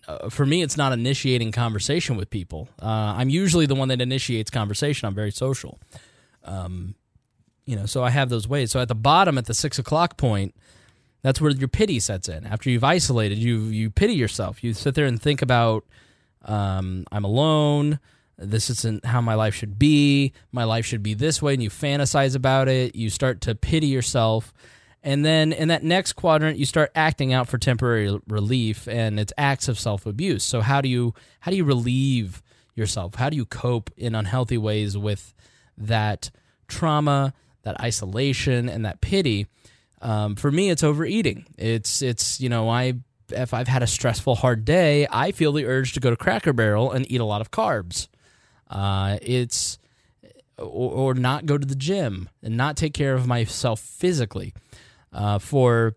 uh, for me, it's not initiating conversation with people. Uh, I'm usually the one that initiates conversation. I'm very social you know so i have those ways so at the bottom at the six o'clock point that's where your pity sets in after you've isolated you you pity yourself you sit there and think about um, i'm alone this isn't how my life should be. My life should be this way. And you fantasize about it. You start to pity yourself. And then in that next quadrant you start acting out for temporary relief. And it's acts of self-abuse. So how do you how do you relieve yourself? How do you cope in unhealthy ways with that trauma that isolation and that pity? Um, for me it's overeating. It's it's you know i if i've had a stressful hard day i feel the urge to go to cracker barrel and eat a lot of carbs uh, it's or, or not go to the gym and not take care of myself physically uh, for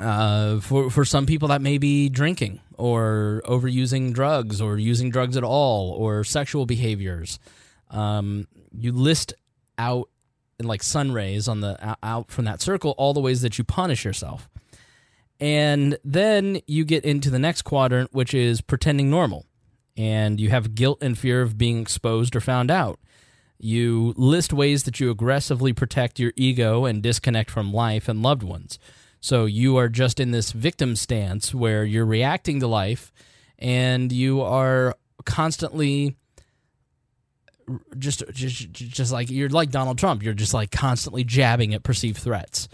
uh, for for some people that may be drinking or overusing drugs or using drugs at all or sexual behaviors. Um, you list out in like sun rays on the out- out from that circle all the ways that you punish yourself. And then you get into the next quadrant which is pretending normal and you have guilt and fear of being exposed or found out you list ways that you aggressively protect your ego and disconnect from life and loved ones so you are just in this victim stance where you're reacting to life and you are constantly just just just like you're like Donald Trump. You're just like constantly jabbing at perceived threats.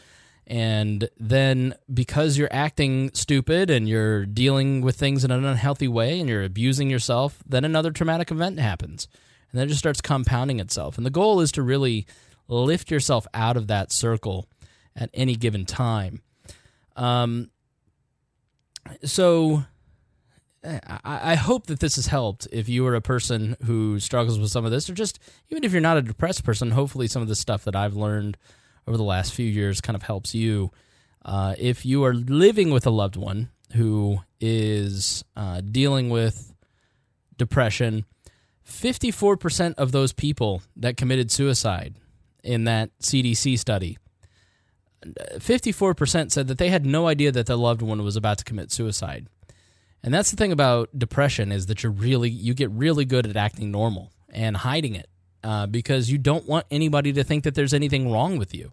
And then because you're acting stupid and you're dealing with things in an unhealthy way and you're abusing yourself, then another traumatic event happens. And then it just starts compounding itself. And the goal is to really lift yourself out of that circle at any given time. Um so I, I hope that this has helped if you are a person who struggles with some of this, or just even if you're not a depressed person, hopefully some of the stuff that I've learned over the last few years kind of helps you. Uh, if you are living with a loved one who is uh, dealing with depression, 54% of those people that committed suicide in that CDC study, 54% said that they had no idea that their loved one was about to commit suicide. And that's the thing about depression is that you're really you get really good at acting normal and hiding it uh, because you don't want anybody to think that there's anything wrong with you.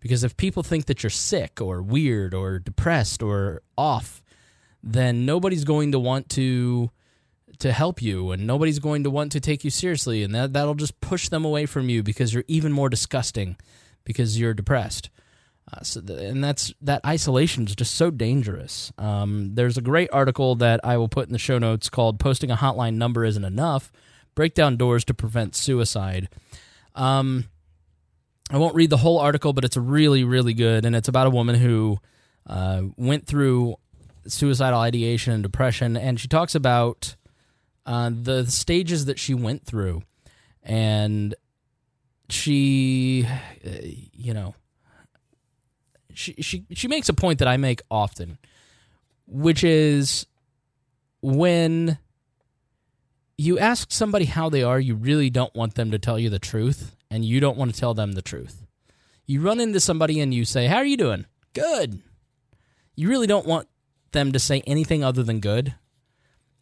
Because if people think that you're sick or weird or depressed or off, then nobody's going to want to to help you and nobody's going to want to take you seriously and that that'll just push them away from you because you're even more disgusting because you're depressed. Uh, so the, and that's that isolation is just so dangerous. Um, there's a great article that I will put in the show notes called "Posting a Hotline Number Isn't Enough: Break Down Doors to Prevent Suicide." Um, I won't read the whole article, but it's really, really good, and it's about a woman who uh, went through suicidal ideation and depression, and she talks about uh, the stages that she went through, and she, uh, you know she she she makes a point that I make often, which is when you ask somebody how they are, you really don't want them to tell you the truth, and you don't want to tell them the truth. You run into somebody and you say, "How are you doing?" Good. You really don't want them to say anything other than good,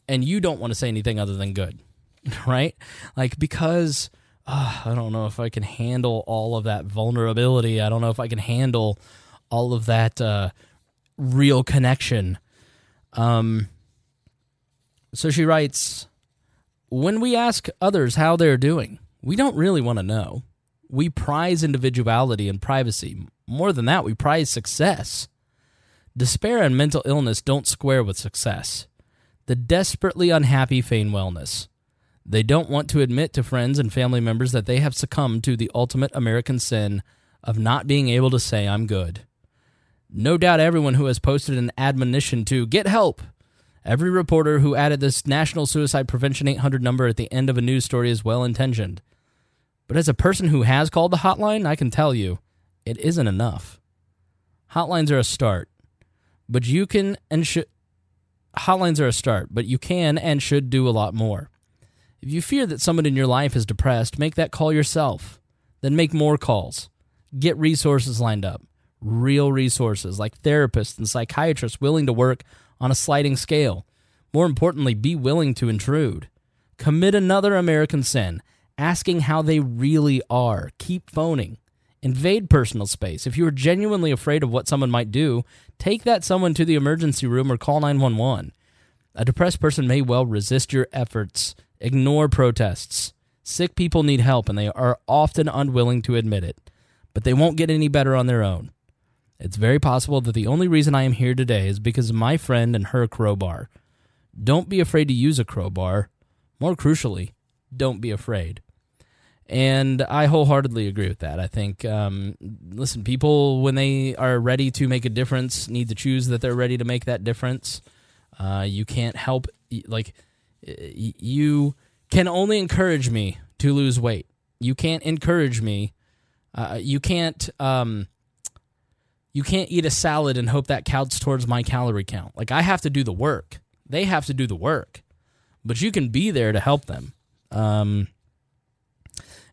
and you don't want to say anything other than good, right? Like because uh, I don't know if I can handle all of that vulnerability. I don't know if I can handle all of that uh, real connection. Um, so she writes When we ask others how they're doing, we don't really want to know. We prize individuality and privacy. More than that, we prize success. Despair and mental illness don't square with success. The desperately unhappy feign wellness. They don't want to admit to friends and family members that they have succumbed to the ultimate American sin of not being able to say, I'm good. No doubt everyone who has posted an admonition to get help. Every reporter who added this National Suicide Prevention 800 number at the end of a news story is well intentioned. But as a person who has called the hotline, I can tell you it isn't enough. Hotlines are a start, but you can and should. Hotlines are a start, but you can and should do a lot more. If you fear that someone in your life is depressed, make that call yourself. Then make more calls. Get resources lined up real resources like therapists and psychiatrists willing to work on a sliding scale. More importantly, be willing to intrude. Commit another American sin, asking how they really are. Keep phoning. Invade personal space. If you are genuinely afraid of what someone might do, take that someone to the emergency room or call 911. A depressed person may well resist your efforts, ignore protests. Sick people need help and they are often unwilling to admit it, but they won't get any better on their own. It's very possible that the only reason I am here today is because of my friend and her crowbar. Don't be afraid to use a crowbar. More crucially, don't be afraid. And I wholeheartedly agree with that. I think, um, listen, people, when they are ready to make a difference, need to choose that they're ready to make that difference. Uh, you can't help, like, you can only encourage me to lose weight. You can't encourage me. Uh, you can't. Um, you can't eat a salad and hope that counts towards my calorie count. Like I have to do the work. They have to do the work. But you can be there to help them. Um,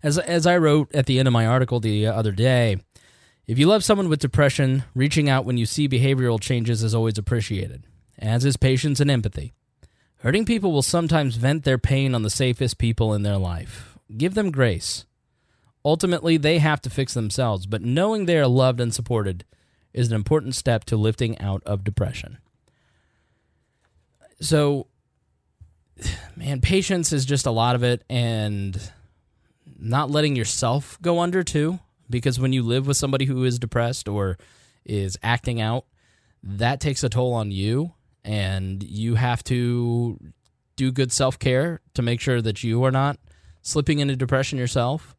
as as I wrote at the end of my article the other day, if you love someone with depression, reaching out when you see behavioral changes is always appreciated, as is patience and empathy. Hurting people will sometimes vent their pain on the safest people in their life. Give them grace. Ultimately, they have to fix themselves, but knowing they are loved and supported is an important step to lifting out of depression. So, man, patience is just a lot of it, and not letting yourself go under too. Because when you live with somebody who is depressed or is acting out, that takes a toll on you, and you have to do good self care to make sure that you are not slipping into depression yourself,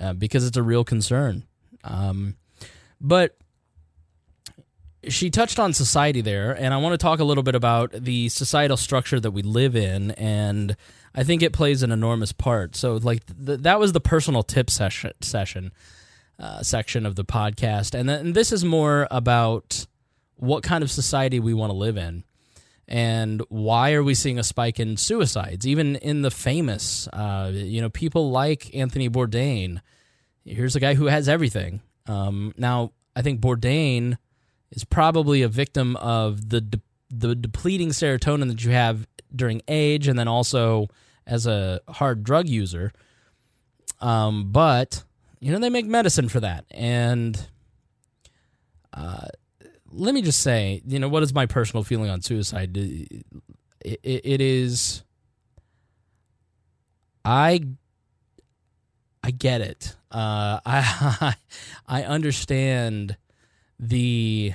uh, because it's a real concern. Um, but she touched on society there, and I want to talk a little bit about the societal structure that we live in, and I think it plays an enormous part. So, like th- that was the personal tip session session uh, section of the podcast, and then this is more about what kind of society we want to live in. And why are we seeing a spike in suicides? Even in the famous, uh, you know, people like Anthony Bourdain. Here's a guy who has everything. Um, now, I think Bourdain is probably a victim of the de- the depleting serotonin that you have during age, and then also as a hard drug user. Um, but you know they make medicine for that, and uh, let me just say, you know, what is my personal feeling on suicide? It, it, it is, I, I get it. Uh, I, I understand the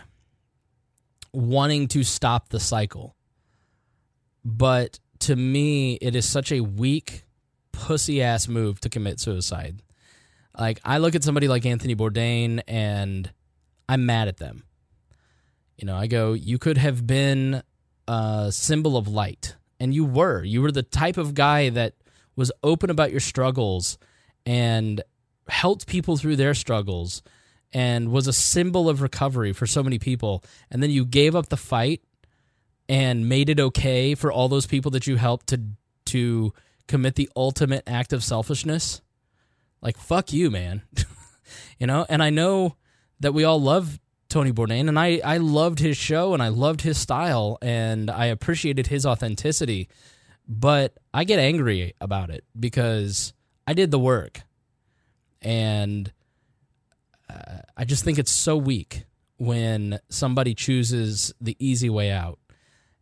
wanting to stop the cycle, but to me, it is such a weak, pussy ass move to commit suicide. Like I look at somebody like Anthony Bourdain, and I'm mad at them you know, I go, you could have been a symbol of light, and you were. You were the type of guy that was open about your struggles and helped people through their struggles and was a symbol of recovery for so many people. And then you gave up the fight and made it okay for all those people that you helped to to commit the ultimate act of selfishness. Like fuck you, man. you know, and I know that we all love Tony Bourdain, and I, I loved his show and I loved his style and I appreciated his authenticity. But I get angry about it because I did the work, and uh, I just think it's so weak when somebody chooses the easy way out.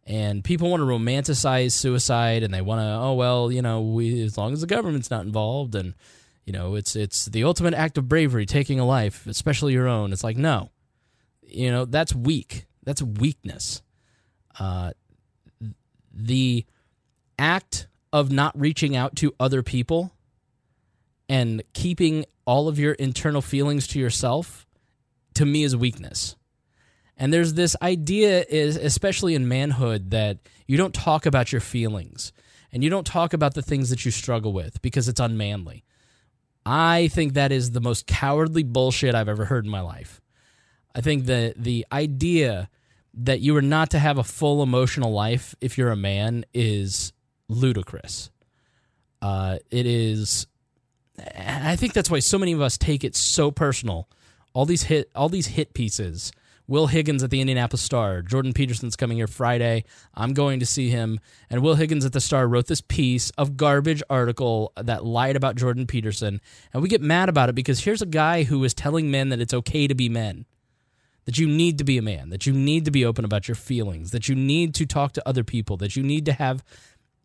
And people want to romanticize suicide, and they want to, oh well, you know, we as long as the government's not involved, and you know, it's it's the ultimate act of bravery, taking a life, especially your own. It's like no, you know that's weak. That's weakness. Uh, the act of not reaching out to other people and keeping all of your internal feelings to yourself to me is weakness and there's this idea is especially in manhood that you don't talk about your feelings and you don't talk about the things that you struggle with because it's unmanly i think that is the most cowardly bullshit i've ever heard in my life I think the the idea that you are not to have a full emotional life if you're a man is ludicrous. Uh, it is. I think that's why so many of us take it so personal. All these hit, all these hit pieces. Will Higgins at the Indianapolis Star. Jordan Peterson's coming here Friday. I'm going to see him. And Will Higgins at the Star wrote this piece of garbage article that lied about Jordan Peterson. And we get mad about it because here's a guy who is telling men that it's okay to be men that you need to be a man, that you need to be open about your feelings, that you need to talk to other people, that you need to have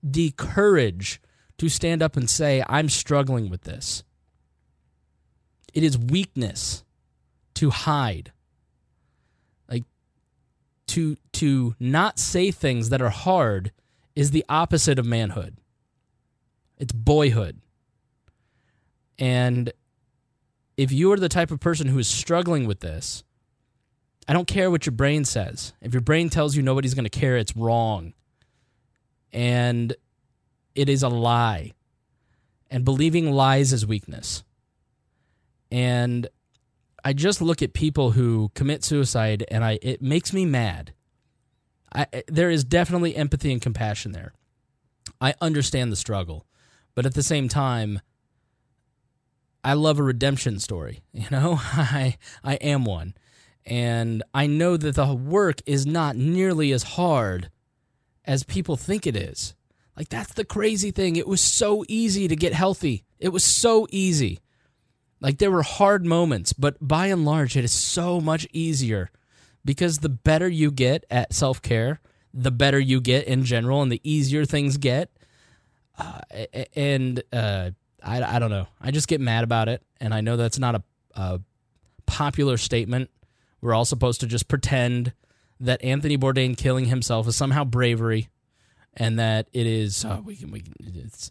the courage to stand up and say, I'm struggling with this. It is weakness to hide. To to not say things that are hard is the opposite of manhood. It's boyhood. And if you are the type of person who is struggling with this, I don't care what your brain says. If your brain tells you nobody's going to care, it's wrong. And it is a lie. And believing lies is weakness. And I just look at people who commit suicide and I it makes me mad. I, there is definitely empathy and compassion there. I understand the struggle, but at the same time, I love a redemption story. You know, I I am one, and I know that the work is not nearly as hard as people think it is. Like, that's the crazy thing. It was so easy to get healthy. It was so easy. Like, there were hard moments, but by and large, it is so much easier because the better you get at self care, the better you get in general, and the easier things get. Uh, and uh, I, I don't know. I just get mad about it. And I know that's not a, a popular statement we're all supposed to just pretend that Anthony Bourdain killing himself is somehow bravery, and that it is uh, we can we it's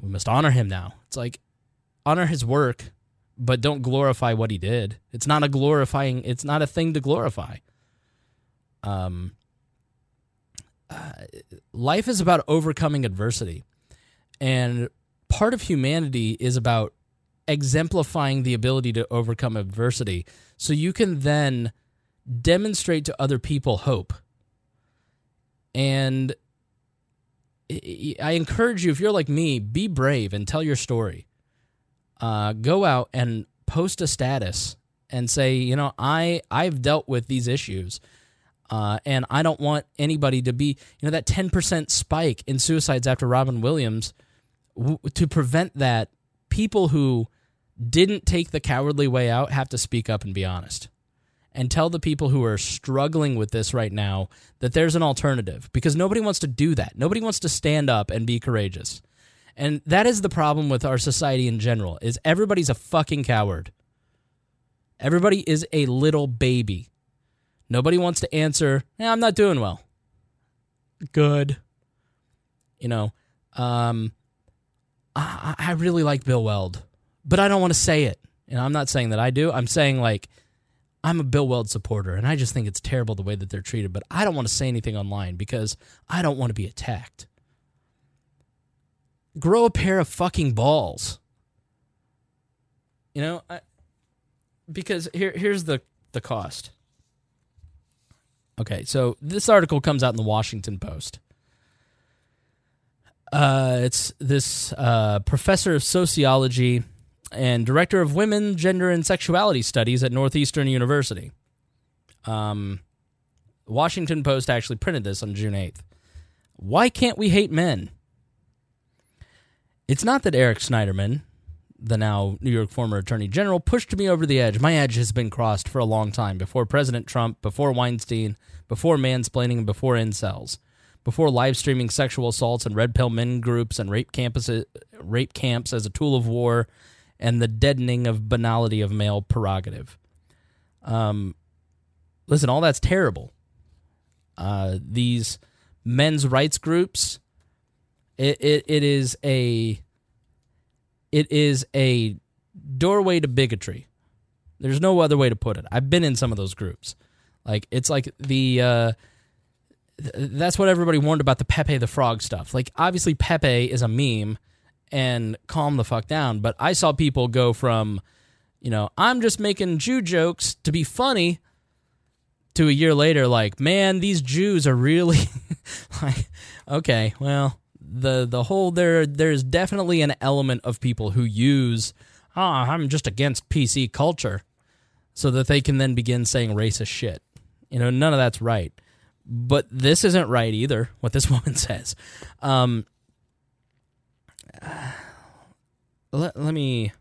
we must honor him now. It's like honor his work, but don't glorify what he did. It's not a glorifying. It's not a thing to glorify. Um, uh, life is about overcoming adversity, and part of humanity is about exemplifying the ability to overcome adversity so you can then demonstrate to other people hope. And I I encourage you, if you're like me, be brave and tell your story. Uh, go out and post a status and say, you know, I I've dealt with these issues, uh, and I don't want anybody to be, you know, that ten percent spike in suicides after Robin Williams. W- to prevent that, people who didn't take the cowardly way out have to speak up and be honest and tell the people who are struggling with this right now that there's an alternative because nobody wants to do that. Nobody wants to stand up and be courageous. And that is the problem with our society in general is everybody's a fucking coward. Everybody is a little baby. Nobody wants to answer, I'm not doing well. Good. You know, um, I, I really like Bill Weld, but I don't want to say it. And I'm not saying that I do. I'm saying like I'm a Bill Weld supporter, and I just think it's terrible the way that they're treated. But I don't want to say anything online because I don't want to be attacked. Grow a pair of fucking balls. You know, I, because here here's the the cost. Okay, so this article comes out in the Washington Post. Uh, it's this uh, professor of sociology and director of women, gender, and sexuality studies at Northeastern University. Um, Washington Post actually printed this on June 8th. Why can't we hate men? It's not that Eric Schneiderman, the now New York former attorney general, pushed me over the edge. My edge has been crossed for a long time before President Trump, before Weinstein, before mansplaining, and before incels, before live streaming sexual assaults and red pill men groups and rape campuses, rape camps as a tool of war, and the deadening of banality of male prerogative. Um, listen, all that's terrible. Uh, these men's rights groups, it, it, it is a it is a doorway to bigotry. There's no other way to put it. I've been in some of those groups. Like it's like the uh, th- that's what everybody warned about the Pepe the Frog stuff. Like obviously Pepe is a meme and calm the fuck down. But I saw people go from, you know, I'm just making Jew jokes to be funny to a year later, like, man, these Jews are really like, okay, well, the the whole there there's definitely an element of people who use, ah, oh, I'm just against PC culture, so that they can then begin saying racist shit. You know, none of that's right. But this isn't right either. What this woman says. Um, let, let me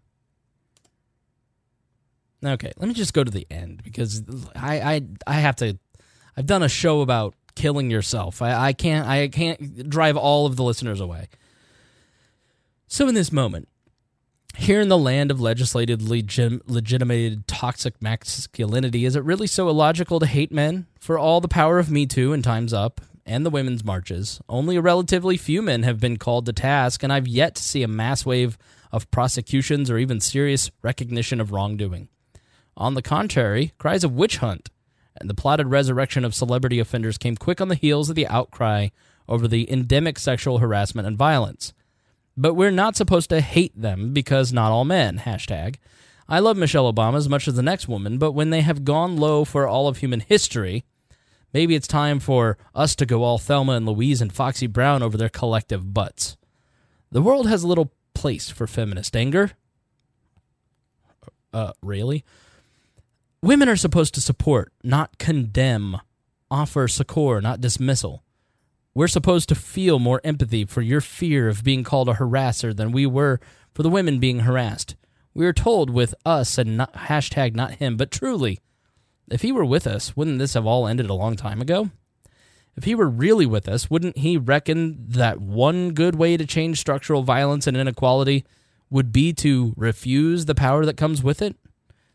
okay let me just go to the end because I, I i have to i've done a show about killing yourself. I, I can't i can't drive all of the listeners away. So in this moment here in the land of legislated legit, legitimated toxic masculinity is it really so illogical to hate men for all the power of me too and times up and the women's marches, only a relatively few men have been called to task, and I've yet to see a mass wave of prosecutions or even serious recognition of wrongdoing. On the contrary, cries of witch hunt and the plotted resurrection of celebrity offenders came quick on the heels of the outcry over the endemic sexual harassment and violence. But we're not supposed to hate them because not all men. Hashtag. I love Michelle Obama as much as the next woman, but when they have gone low for all of human history, Maybe it's time for us to go all Thelma and Louise and Foxy Brown over their collective butts. The world has a little place for feminist anger. Uh, really? Women are supposed to support, not condemn, offer succor, not dismissal. We're supposed to feel more empathy for your fear of being called a harasser than we were for the women being harassed. We are told with us and not, hashtag not him, but truly, if he were with us, wouldn't this have all ended a long time ago? If he were really with us, wouldn't he reckon that one good way to change structural violence and inequality would be to refuse the power that comes with it?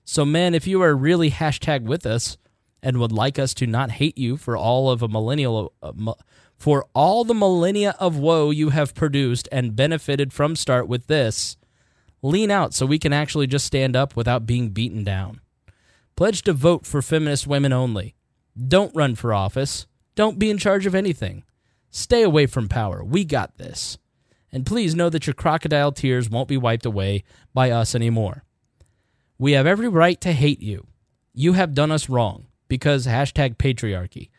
So, men, if you are really hashtag with us and would like us to not hate you for all of a millennial, uh, for all the millennia of woe you have produced and benefited from start with this, lean out so we can actually just stand up without being beaten down. Pledge to vote for feminist women only. Don't run for office. Don't be in charge of anything. Stay away from power. We got this. And please know that your crocodile tears won't be wiped away by us anymore. We have every right to hate you. You have done us wrong because hashtag patriarchy.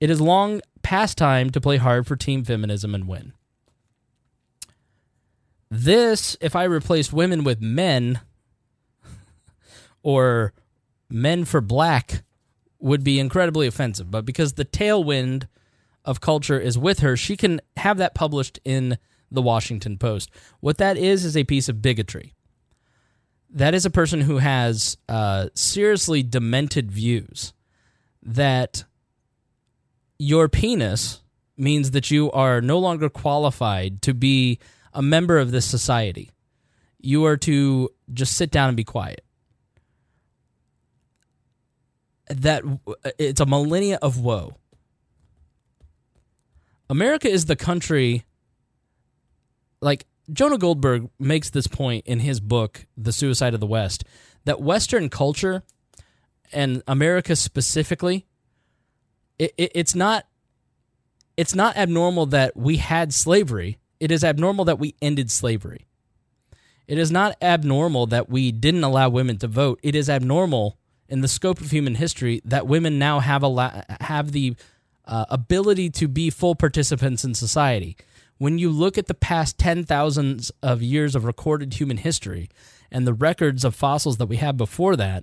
It is long past time to play hard for team feminism and win. This, if I replaced women with men or men for black, would be incredibly offensive. But because the tailwind of culture is with her, she can have that published in the Washington Post. What that is, is a piece of bigotry. That is a person who has uh, seriously demented views that your penis means that you are no longer qualified to be a member of this society. You are to just sit down and be quiet. That it's a millennia of woe. America is the country like Jonah Goldberg makes this point in his book The Suicide of the West that western culture and America specifically it, it, it's not it's not abnormal that we had slavery it is abnormal that we ended slavery. It is not abnormal that we didn't allow women to vote. It is abnormal in the scope of human history that women now have a have the uh, ability to be full participants in society. When you look at the past 10,000s of years of recorded human history and the records of fossils that we have before that,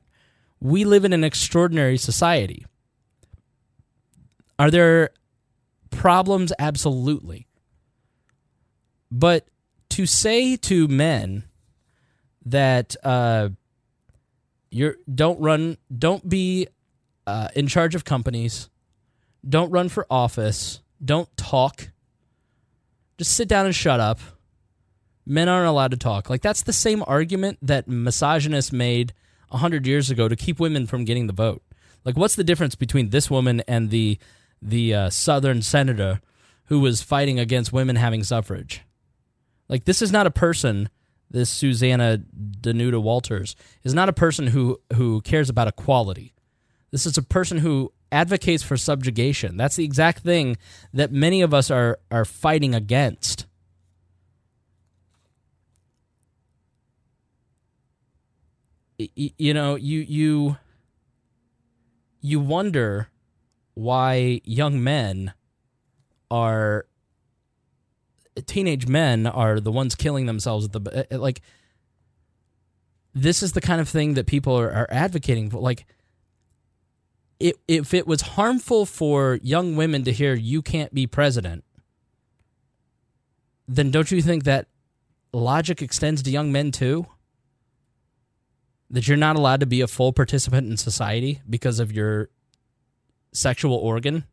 we live in an extraordinary society. Are there problems? Absolutely. But to say to men that uh, you're don't run, don't be uh, in charge of companies, don't run for office, don't talk, just sit down and shut up. Men aren't allowed to talk. Like that's the same argument that misogynists made a hundred years ago to keep women from getting the vote. Like, what's the difference between this woman and the the uh, Southern senator who was fighting against women having suffrage? Like this is not a person. This Susanna Danuta Walters is not a person who who cares about equality. This is a person who advocates for subjugation. That's the exact thing that many of us are are fighting against. You know, you you you wonder why young men are teenage men are the ones killing themselves at the uh, like this is the kind of thing that people are, are advocating for like it, if it was harmful for young women to hear you can't be president then don't you think that logic extends to young men too? That you're not allowed to be a full participant in society because of your sexual organ?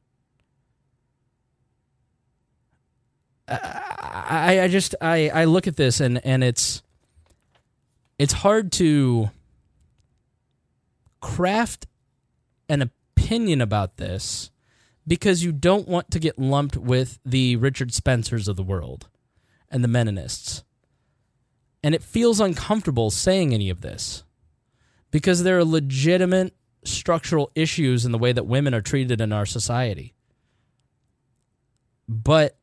I, I just I, I look at this and and it's it's hard to craft an opinion about this because you don't want to get lumped with the Richard Spencers of the world and the Meninists. And it feels uncomfortable saying any of this because there are legitimate structural issues in the way that women are treated in our society. But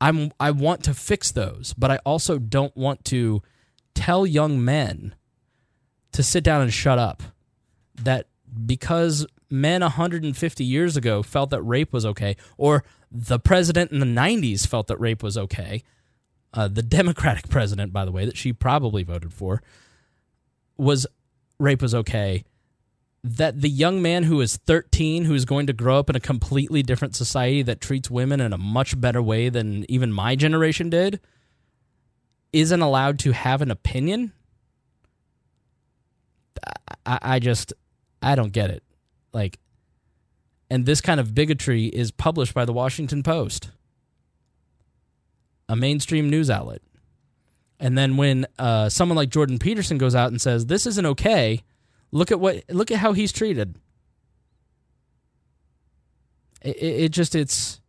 I'm I want to fix those, but I also don't want to tell young men to sit down and shut up. That because men 150 years ago felt that rape was okay, or the president in the 90s felt that rape was okay, uh, the Democratic president, by the way, that she probably voted for, was rape was okay that the young man who is 13 who's going to grow up in a completely different society that treats women in a much better way than even my generation did isn't allowed to have an opinion I, I just i don't get it. Like and this kind of bigotry is published by the washington post a mainstream news outlet. And then when uh, someone like jordan peterson goes out and says this isn't okay. Look at what look at how he's treated. It, it, it just it's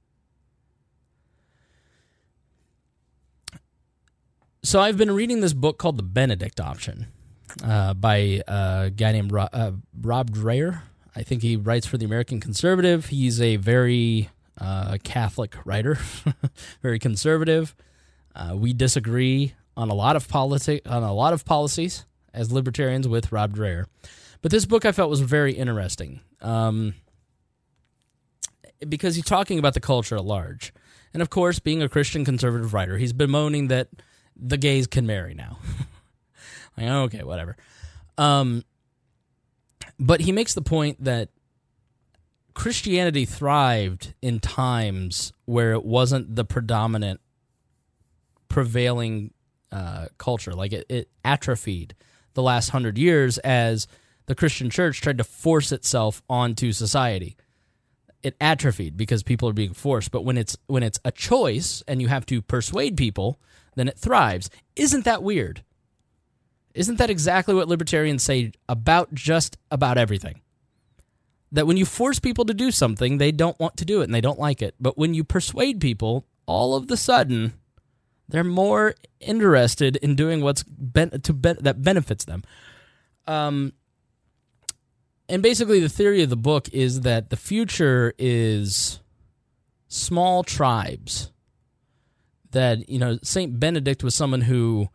so I've been reading this book called The Benedict Option uh, by a guy named Rod, uh, Rod Dreher. I think he writes for the American Conservative. He's a very uh, Catholic writer, very conservative. Uh, we disagree on a lot of politic on a lot of policies as libertarians with Rod Dreher. But this book I felt was very interesting. Um, because he's talking about the culture at large. And of course, being a Christian conservative writer, he's bemoaning that the gays can marry now. like, okay, whatever. Um, but he makes the point that Christianity thrived in times where it wasn't the predominant prevailing uh, culture. Like it, it atrophied the last hundred years as the Christian church tried to force itself onto society. It atrophied because people are being forced. But when it's when it's a choice and you have to persuade people, then it thrives. Isn't that weird? Isn't that exactly what libertarians say about just about everything? That when you force people to do something, they don't want to do it and they don't like it. But when you persuade people, all of the sudden, they're more interested in doing what's ben- to ben- that benefits them. Um, and basically, the theory of the book is that the future is small tribes. That you know, Saint Benedict was someone who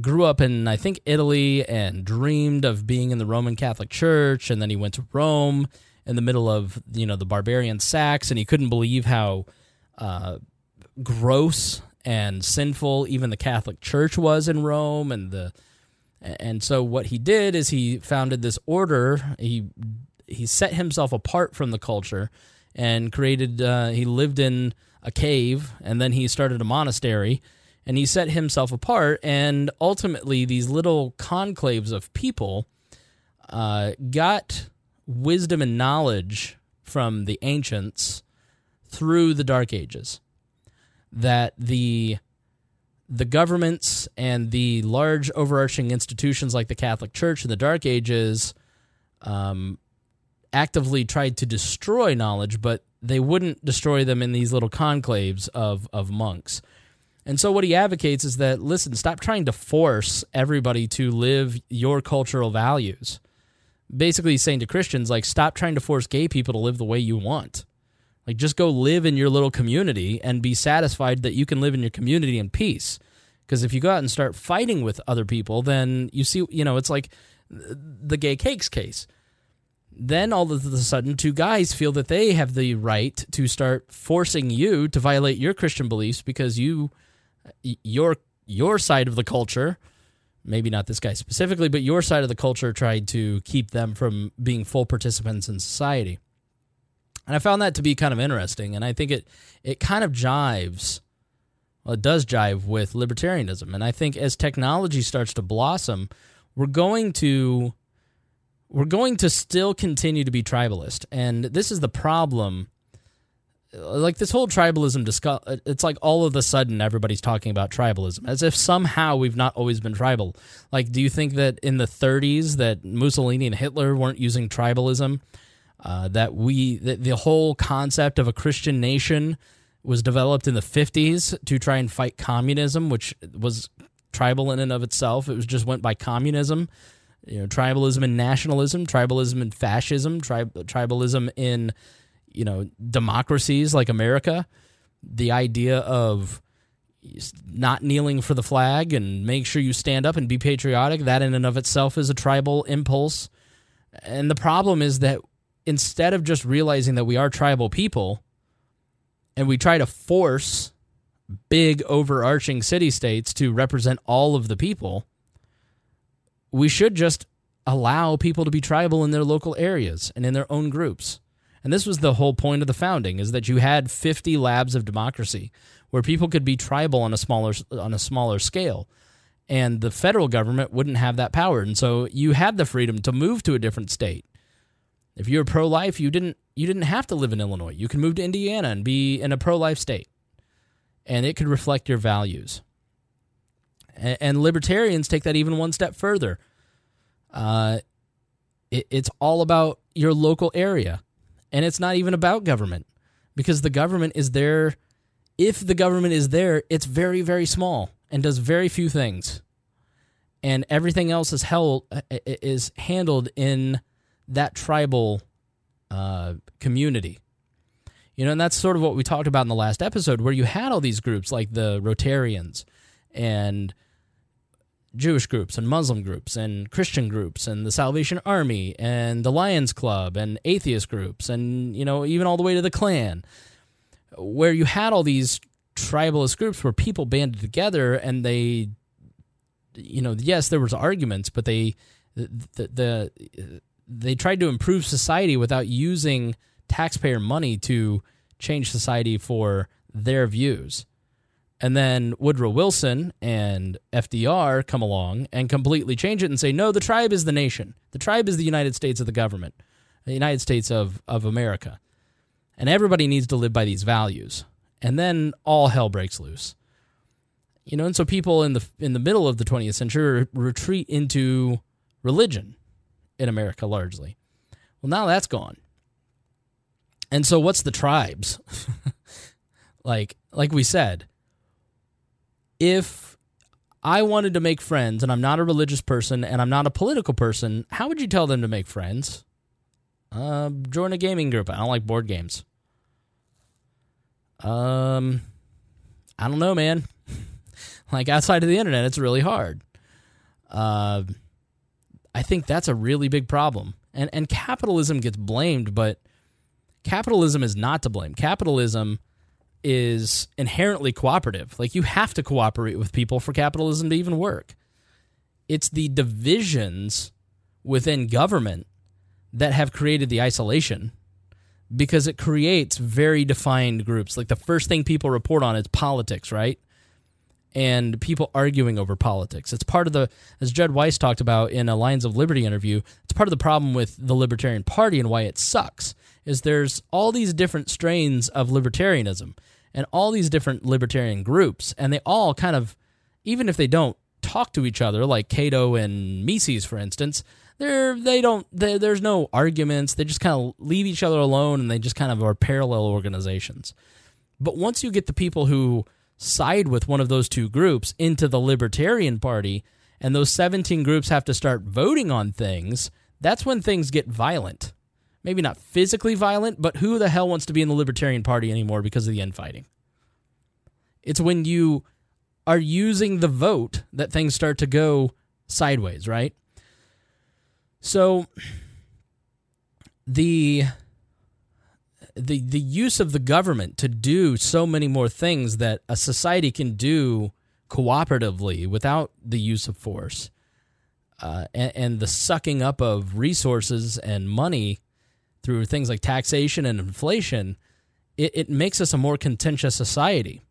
grew up in I think Italy and dreamed of being in the Roman Catholic Church, and then he went to Rome in the middle of you know the barbarian Sacks, and he couldn't believe how uh, gross and sinful even the Catholic Church was in Rome, and the and so what he did is he founded this order. He he set himself apart from the culture and created. Uh, he lived in a cave, and then he started a monastery and he set himself apart. And ultimately, these little conclaves of people uh, got wisdom and knowledge from the ancients through the Dark Ages. That the the governments and the large overarching institutions like the Catholic Church in the Dark Ages um, actively tried to destroy knowledge, but they wouldn't destroy them in these little conclaves of, of monks. And so what he advocates is that listen, stop trying to force everybody to live your cultural values. Basically he's saying to Christians like stop trying to force gay people to live the way you want. Like just go live in your little community and be satisfied that you can live in your community in peace. Because if you go out and start fighting with other people, then you see, you know, it's like the gay cakes case. Then all of a sudden, two guys feel that they have the right to start forcing you to violate your Christian beliefs because you your your side of the culture maybe not this guy specifically but your side of the culture tried to keep them from being full participants in society. And i found that to be kind of interesting and i think it it kind of jives well it does jive with libertarianism. And i think as technology starts to blossom we're going to we're going to still continue to be tribalist. And this is the problem like this whole tribalism discuss it's like all of a sudden everybody's talking about tribalism as if somehow we've not always been tribal. Like do you think that in the 30s that mussolini and hitler weren't using tribalism? Uh, that we that the whole concept of a christian nation was developed in the 50s to try and fight communism which was tribal in and of itself. It was just went by communism. You know tribalism and nationalism tribalism and fascism tri- tribalism in you know democracies like America, the idea of not kneeling for the flag and make sure you stand up and be patriotic that in and of itself is a tribal impulse. And the problem is that instead of just realizing that we are tribal people and we try to force big overarching city states to represent all of the people we should just allow people to be tribal in their local areas and in their own groups and this was the whole point of the founding is that you had 50 labs of democracy where people could be tribal on a smaller on a smaller scale. And the federal government wouldn't have that power. And so you had the freedom to move to a different state. If you're pro-life, you didn't you didn't have to live in Illinois. You can move to Indiana and be in a pro-life state. And it could reflect your values. And, and libertarians take that even one step further. Uh, it, it's all about your local area and it's not even about government because the government is there. If the government is there, it's very, very small and does very few things, and everything else is held is handled in that tribal uh, community. You know, and that's sort of what we talked about in the last episode, where you had all these groups like the Rotarians and Jewish groups and Muslim groups and Christian groups and the Salvation Army and the Lions Club and atheist groups and you know even all the way to the Klan, where you had all these tribalist groups where people banded together and they, you know, yes, there was arguments, but they the, the, the they tried to improve society without using taxpayer money to change society for their views. And then Woodrow Wilson and FDR come along and completely change it and say, no, the tribe is the nation. The tribe is the United States of the government, the United States of, of America. And everybody needs to live by these values. And then all hell breaks loose. You know, and so people in the in the middle of the 20th century retreat into religion in America largely. Well, now that's gone. And so what's the tribes? like like we said, if I wanted to make friends and I'm not a religious person and I'm not a political person, how would you tell them to make friends? Uh, join a gaming group. I don't like board games. Um, I don't know, man. like outside of the internet, it's really hard. Uh, I think that's a really big problem. And and capitalism gets blamed, but capitalism is not to blame. Capitalism is inherently cooperative. Like you have to cooperate with people for capitalism to even work. It's the divisions within government that have created the isolation because it creates very defined groups. Like the first thing people report on is politics, right? And people arguing over politics. It's part of the, as Judd Weiss talked about in a Lions of Liberty interview, it's part of the problem with the Libertarian Party and why it sucks. Is there's all these different strains of libertarianism and all these different libertarian groups, and they all kind of, even if they don't talk to each other, like Cato and Mises, for instance, they're they don't they, there's no arguments. They just kind of leave each other alone, and they just kind of are parallel organizations. But once you get the people who side with one of those two groups into the Libertarian Party, and those 17 groups have to start voting on things, that's when things get violent. Maybe not physically violent, but who the hell wants to be in the Libertarian Party anymore because of the infighting? It's when you are using the vote that things start to go sideways, right? So the the the use of the government to do so many more things that a society can do cooperatively without the use of force, uh, and, and the sucking up of resources and money through things like taxation and inflation, it, it makes us a more contentious society.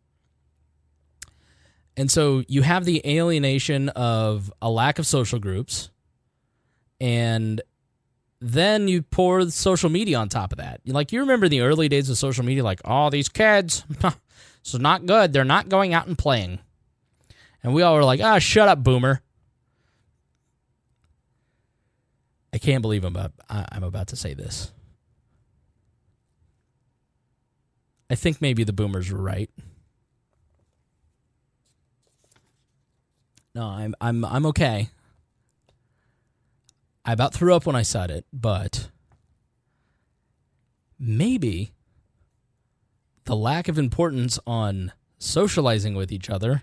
And so you have the alienation of a lack of social groups, and then you pour social media on top of that. Like you remember the early days of social media, like, oh, these kids, is not good. They're not going out and playing. And we all were like, ah, shut up, boomer. I can't believe I'm about, I'm about to say this. I think maybe the boomers were right. No, I'm I'm I'm okay. I about threw up when I said it, but maybe the lack of importance on socializing with each other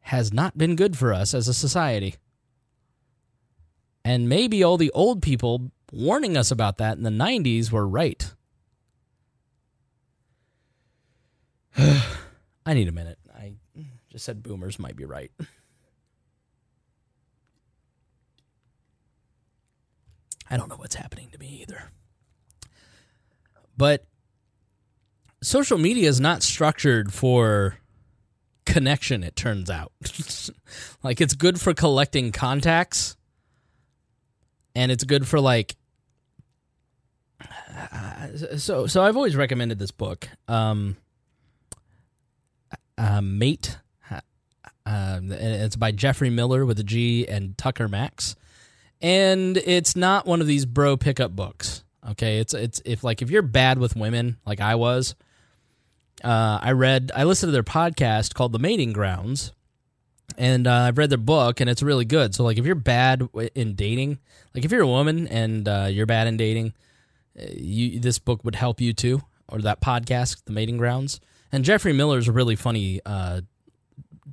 has not been good for us as a society. And maybe all the old people warning us about that in the 90s were right. I need a minute. I just said boomers might be right. I don't know what's happening to me either. But social media is not structured for connection, it turns out. like it's good for collecting contacts and it's good for like uh, so so I've always recommended this book. Um uh, Mate. Uh, it's by Geoffrey Miller with a G and Tucker Max, and it's not one of these bro pickup books. Okay, it's it's if like if you're bad with women like I was, uh, I read I listened to their podcast called The Mating Grounds, and uh, I've read their book and it's really good. So like if you're bad in dating, like if you're a woman and uh, you're bad in dating, uh, you this book would help you too, or that podcast, The Mating Grounds. And Geoffrey Miller is a really funny uh,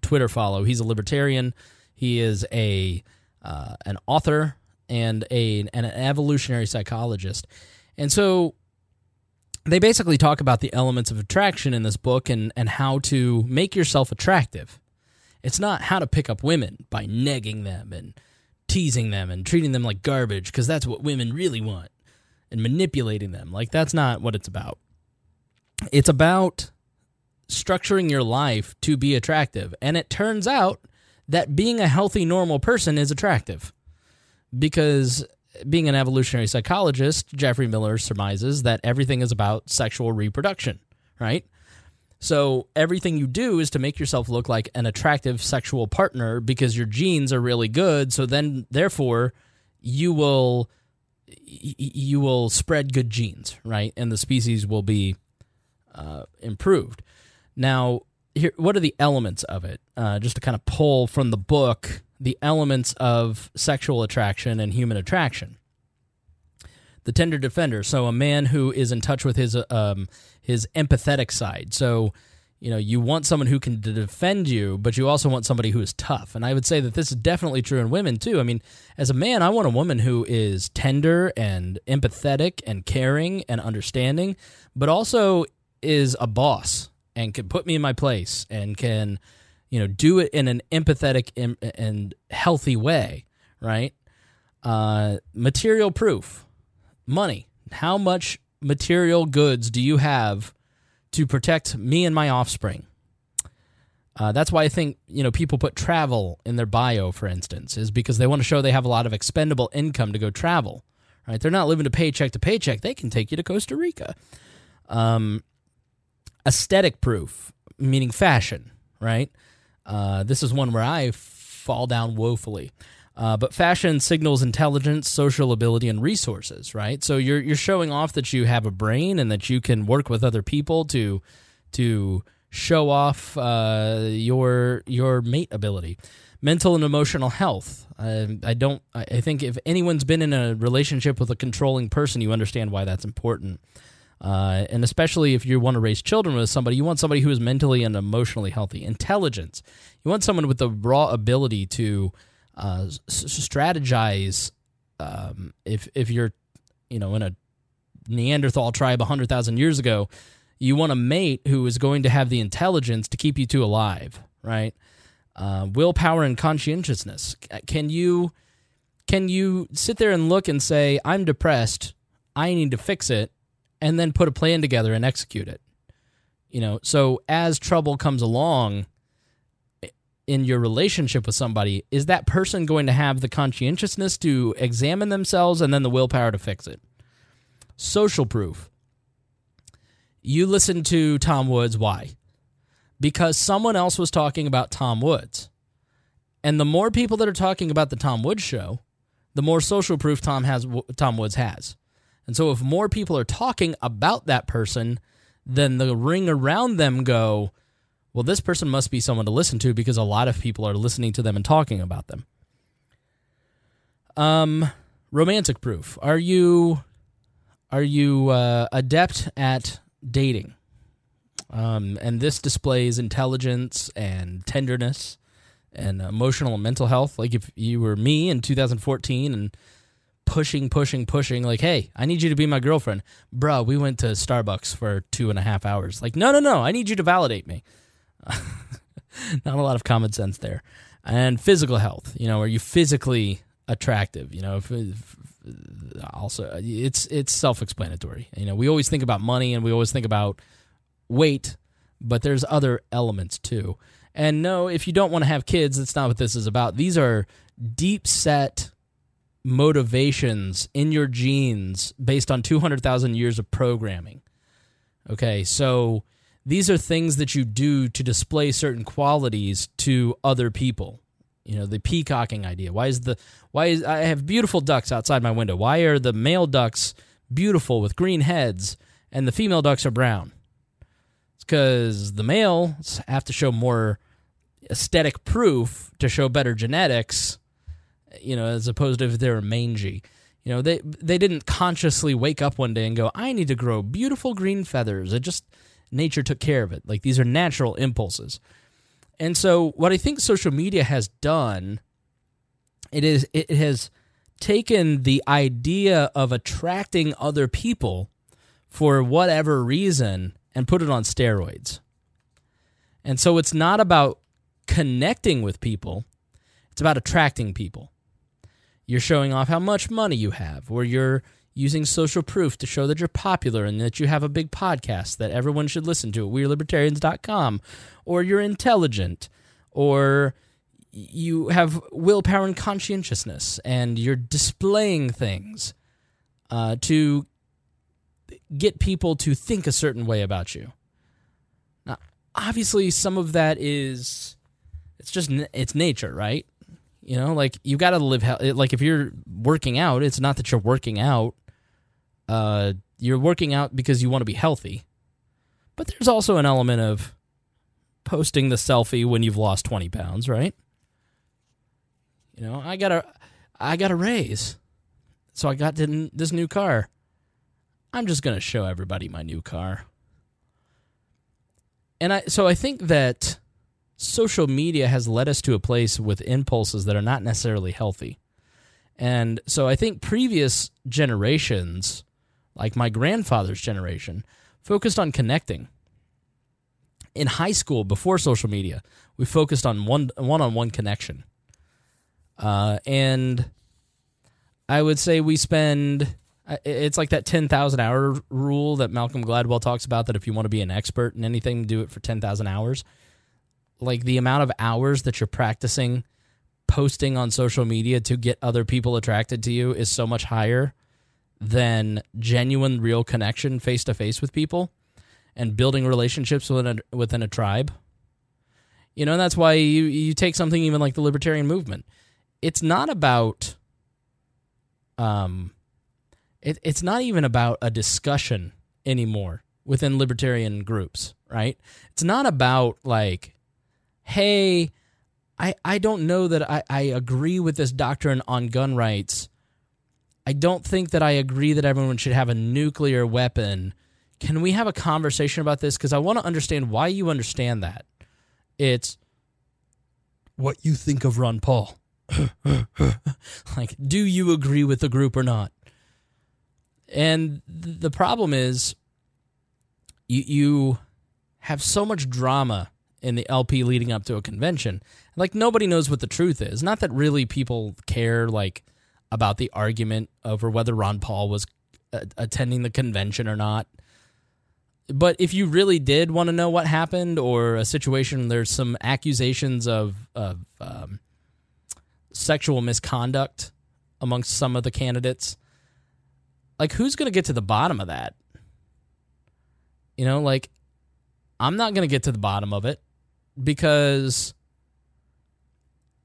Twitter follow. He's a libertarian. He is a uh, an author and a an evolutionary psychologist, and so they basically talk about the elements of attraction in this book and and how to make yourself attractive. It's not how to pick up women by negging them and teasing them and treating them like garbage because that's what women really want and manipulating them. Like that's not what it's about. It's about structuring your life to be attractive. And it turns out that being a healthy, normal person is attractive because being an evolutionary psychologist, Geoffrey Miller surmises that everything is about sexual reproduction, right? So everything you do is to make yourself look like an attractive sexual partner because your genes are really good. So then, therefore, you will you will spread good genes, right? And the species will be uh, improved. Now, here, what are the elements of it? Uh, just to kind of pull from the book the elements of sexual attraction and human attraction. The tender defender, so a man who is in touch with his um, his empathetic side. So, you know, you want someone who can defend you, but you also want somebody who is tough. And I would say that this is definitely true in women too. I mean, as a man, I want a woman who is tender and empathetic and caring and understanding, but also is a boss and can put me in my place and can you know do it in an empathetic and, healthy way right uh, material proof money how much material goods do you have to protect me and my offspring uh, that's why I think you know people put travel in their bio, for instance, is because they want to show they have a lot of expendable income to go travel. Right? They're not living to paycheck to paycheck. They can take you to Costa Rica. Um, aesthetic proof, meaning fashion. Right? Uh, this is one where I fall down woefully. Uh, but fashion signals intelligence, social ability, and resources, right? So you're you're showing off that you have a brain and that you can work with other people to to show off uh, your your mate ability. Mental and emotional health. I, I don't. I think if anyone's been in a relationship with a controlling person, you understand why that's important. Uh, and especially if you want to raise children with somebody, you want somebody who is mentally and emotionally healthy. Intelligence. You want someone with the raw ability to uh, s- strategize. Um, if if you're, you know, in a Neanderthal tribe hundred thousand years ago, you want a mate who is going to have the intelligence to keep you two alive, right? Uh, willpower and conscientiousness. Can you can you sit there and look and say, "I'm depressed. I need to fix it," and then put a plan together and execute it. You know, so as trouble comes along in your relationship with somebody, is that person going to have the conscientiousness to examine themselves and then the willpower to fix it? Social proof. You listen to Tom Woods. Why? Because someone else was talking about Tom Woods. And the more people that are talking about the Tom Woods show, the more social proof Tom has Tom Woods has. And so if more people are talking about that person, then the ring around them go, well, this person must be someone to listen to because a lot of people are listening to them and talking about them. Um, romantic proof. Are you are you uh, adept at dating? Um, and this displays intelligence and tenderness and emotional and mental health. Like if you were me in 2014 and pushing, pushing, pushing. Like, hey, I need you to be my girlfriend, bro. We went to Starbucks for two and a half hours. Like, no, no, no. I need you to validate me. Not a lot of common sense there. And physical health. You know, are you physically attractive? You know, if, if, also it's it's self-explanatory. You know, we always think about money and we always think about weight, but there's other elements too. And no, if you don't want to have kids, that's not what this is about. These are deep set motivations in your genes based on 200,000 years of programming. Okay, so these are things that you do to display certain qualities to other people. You know, the peacocking idea. Why is the why is I have beautiful ducks outside my window? Why are the male ducks beautiful with green heads and the female ducks are brown? It's cuz the males have to show more aesthetic proof to show better genetics you know, as opposed to if they were mangy. You know, they they didn't consciously wake up one day and go, "I need to grow beautiful green feathers." It just nature took care of it. Like these are natural impulses. And so what I think social media has done it is it has taken the idea of attracting other people for whatever reason and put it on steroids. And so it's not about connecting with people, it's about attracting people. You're showing off how much money you have, or you're using social proof to show that you're popular and that you have a big podcast that everyone should listen to at WeareLibertarians.com, or you're intelligent, or you have willpower and conscientiousness, and you're displaying things uh, to get people to think a certain way about you. Now, obviously, some of that is it's just it's nature, right? You know, like you got to live like if you're working out, it's not that you're working out. Uh, you're working out because you want to be healthy, but there's also an element of posting the selfie when you've lost 20 pounds, right? You know, I got a, I got a raise, so I got this new car. I'm just gonna show everybody my new car. And I, so I think that social media has led us to a place with impulses that are not necessarily healthy. And so I think previous generations, like my grandfather's generation, focused on connecting. In high school, before social media, we focused on one one on one connection. Uh, and I would say we spend it's like that 10,000 hour rule that Malcolm Gladwell talks about that if you want to be an expert in anything, do it for 10,000 hours. Like the amount of hours that you're practicing posting on social media to get other people attracted to you is so much higher than genuine, real connection face to face with people and building relationships within a, within a tribe. You know, that's why you, you take something even like the libertarian movement it's not about um it, it's not even about a discussion anymore within libertarian groups, right? It's not about like, hey, I, I don't know that I, I agree with this doctrine on gun rights. I don't think that I agree that everyone should have a nuclear weapon. Can we have a conversation about this? Because I want to understand why you understand that. It's what you think of Ron Paul. like, do you agree with the group or not? And the problem is, you you have so much drama in the LP leading up to a convention. Like nobody knows what the truth is. Not that really people care like about the argument over whether Ron Paul was uh, attending the convention or not. But if you really did want to know what happened or a situation, there's some accusations of of um, sexual misconduct amongst some of the candidates. Like, who's going to get to the bottom of that? You know, like, I'm not going to get to the bottom of it because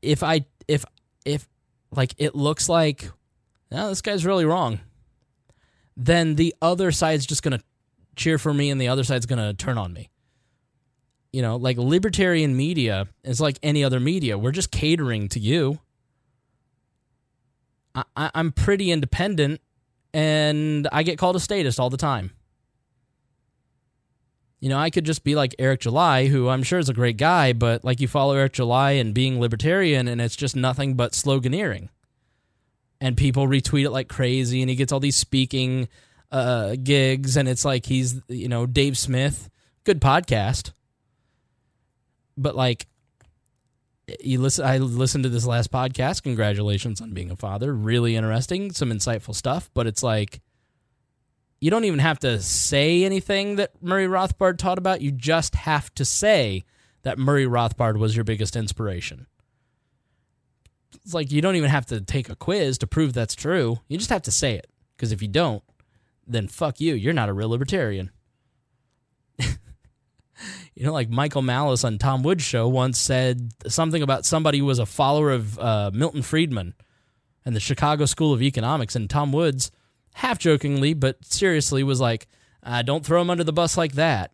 if I, if, if, like, it looks like, oh, this guy's really wrong, then the other side's just to cheer for me and the other side's to turn on me. You know, like libertarian media is like any other media. We're just catering to you. I, I'm pretty independent and I get called a statist all the time. You know, I could just be like Eric July, who I'm sure is a great guy, but like you follow Eric July and being libertarian, and it's just nothing but sloganeering. And people retweet it like crazy, and he gets all these speaking uh, gigs, and it's like he's, you know, Dave Smith, good podcast. But like, you listen I listened to this last podcast. Congratulations on being a father. Really interesting, some insightful stuff, but it's like you don't even have to say anything that Murray Rothbard taught about. You just have to say that Murray Rothbard was your biggest inspiration. It's like you don't even have to take a quiz to prove that's true. You just have to say it. Because if you don't, then fuck you. You're not a real libertarian. you know, like Michael Malice on Tom Woods' show once said something about somebody who was a follower of uh, Milton Friedman and the Chicago School of Economics, and Tom Woods, half jokingly but seriously, was like, uh, "Don't throw him under the bus like that,"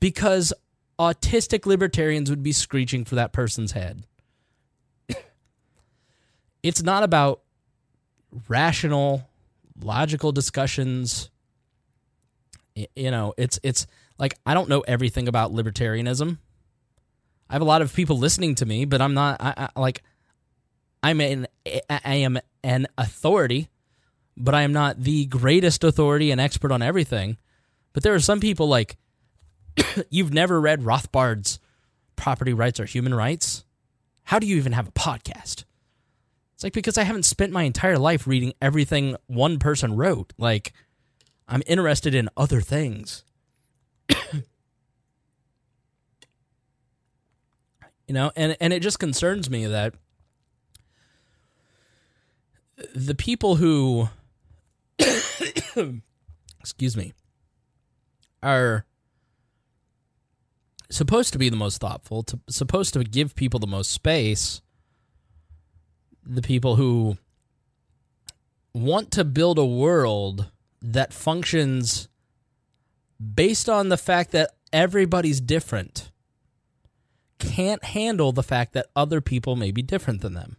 because autistic libertarians would be screeching for that person's head. it's not about rational, logical discussions. You know, it's it's like I don't know everything about libertarianism. I have a lot of people listening to me, but I'm not I, I, like I'm an I am an authority, but I am not the greatest authority and expert on everything. But there are some people like you've never read Rothbard's Property Rights or Human Rights. How do you even have a podcast? It's like because I haven't spent my entire life reading everything one person wrote. Like I'm interested in other things. you know, and and it just concerns me that the people who excuse me are supposed to be the most thoughtful, to, supposed to give people the most space, the people who want to build a world that functions based on the fact that everybody's different can't handle the fact that other people may be different than them.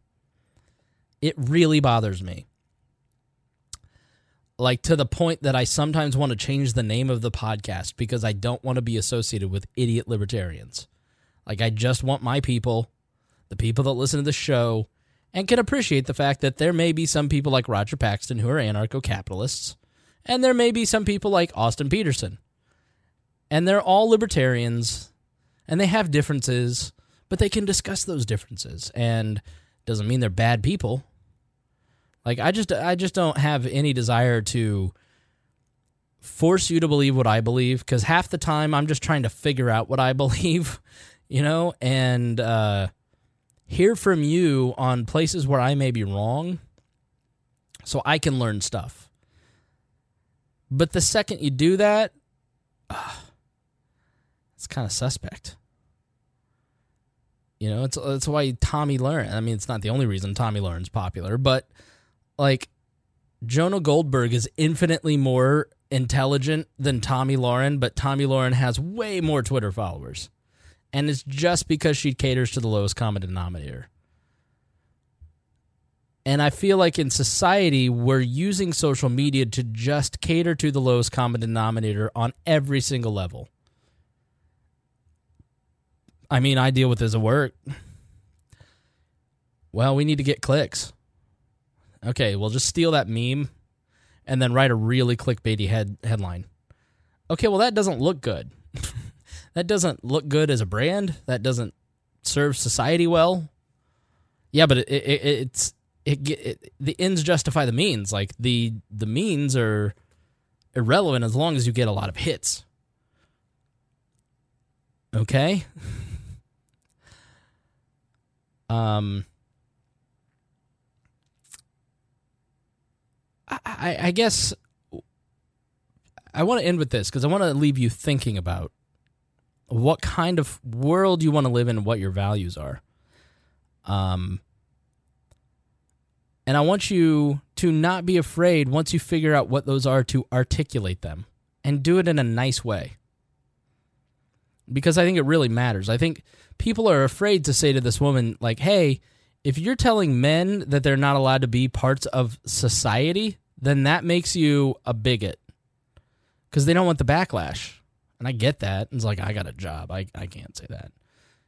It really bothers me. Like to the point that I sometimes want to change the name of the podcast because I don't want to be associated with idiot libertarians. Like I just want my people, the people that listen to the show, and can appreciate the fact that there may be some people like Roger Paxton who are anarcho capitalists, and there may be some people like Austin Petersen. And they're all libertarians, and they have differences, but they can discuss those differences. And doesn't mean they're bad people. Like I just I just don't have any desire to force you to believe what I believe because half the time I'm just trying to figure out what I believe, you know, and uh, hear from you on places where I may be wrong, so I can learn stuff. But the second you do that, uh, it's kind of suspect. You know, it's it's why Tomi Lahren. I mean, it's not the only reason Tomi Lahren's popular, but like Jonah Goldberg is infinitely more intelligent than Tomi Lahren, but Tomi Lahren has way more Twitter followers. And it's just because she caters to the lowest common denominator. And I feel like in society, we're using social media to just cater to the lowest common denominator on every single level. I mean, I deal with this at work. Well, we need to get clicks. Okay, well, just steal that meme and then write a really clickbaity head headline. Okay, well, that doesn't look good. that doesn't look good as a brand. That doesn't serve society well. Yeah, but it, it, it's it, it the ends justify the means. Like the the means are irrelevant as long as you get a lot of hits. Okay. um. I, I guess I want to end with this because I want to leave you thinking about what kind of world you want to live in and what your values are. Um, and I want you to not be afraid once you figure out what those are to articulate them and do it in a nice way. Because I think it really matters. I think people are afraid to say to this woman, like, hey, if you're telling men that they're not allowed to be parts of society, then that makes you a bigot because they don't want the backlash. And I get that. It's like, I got a job. I, I can't say that.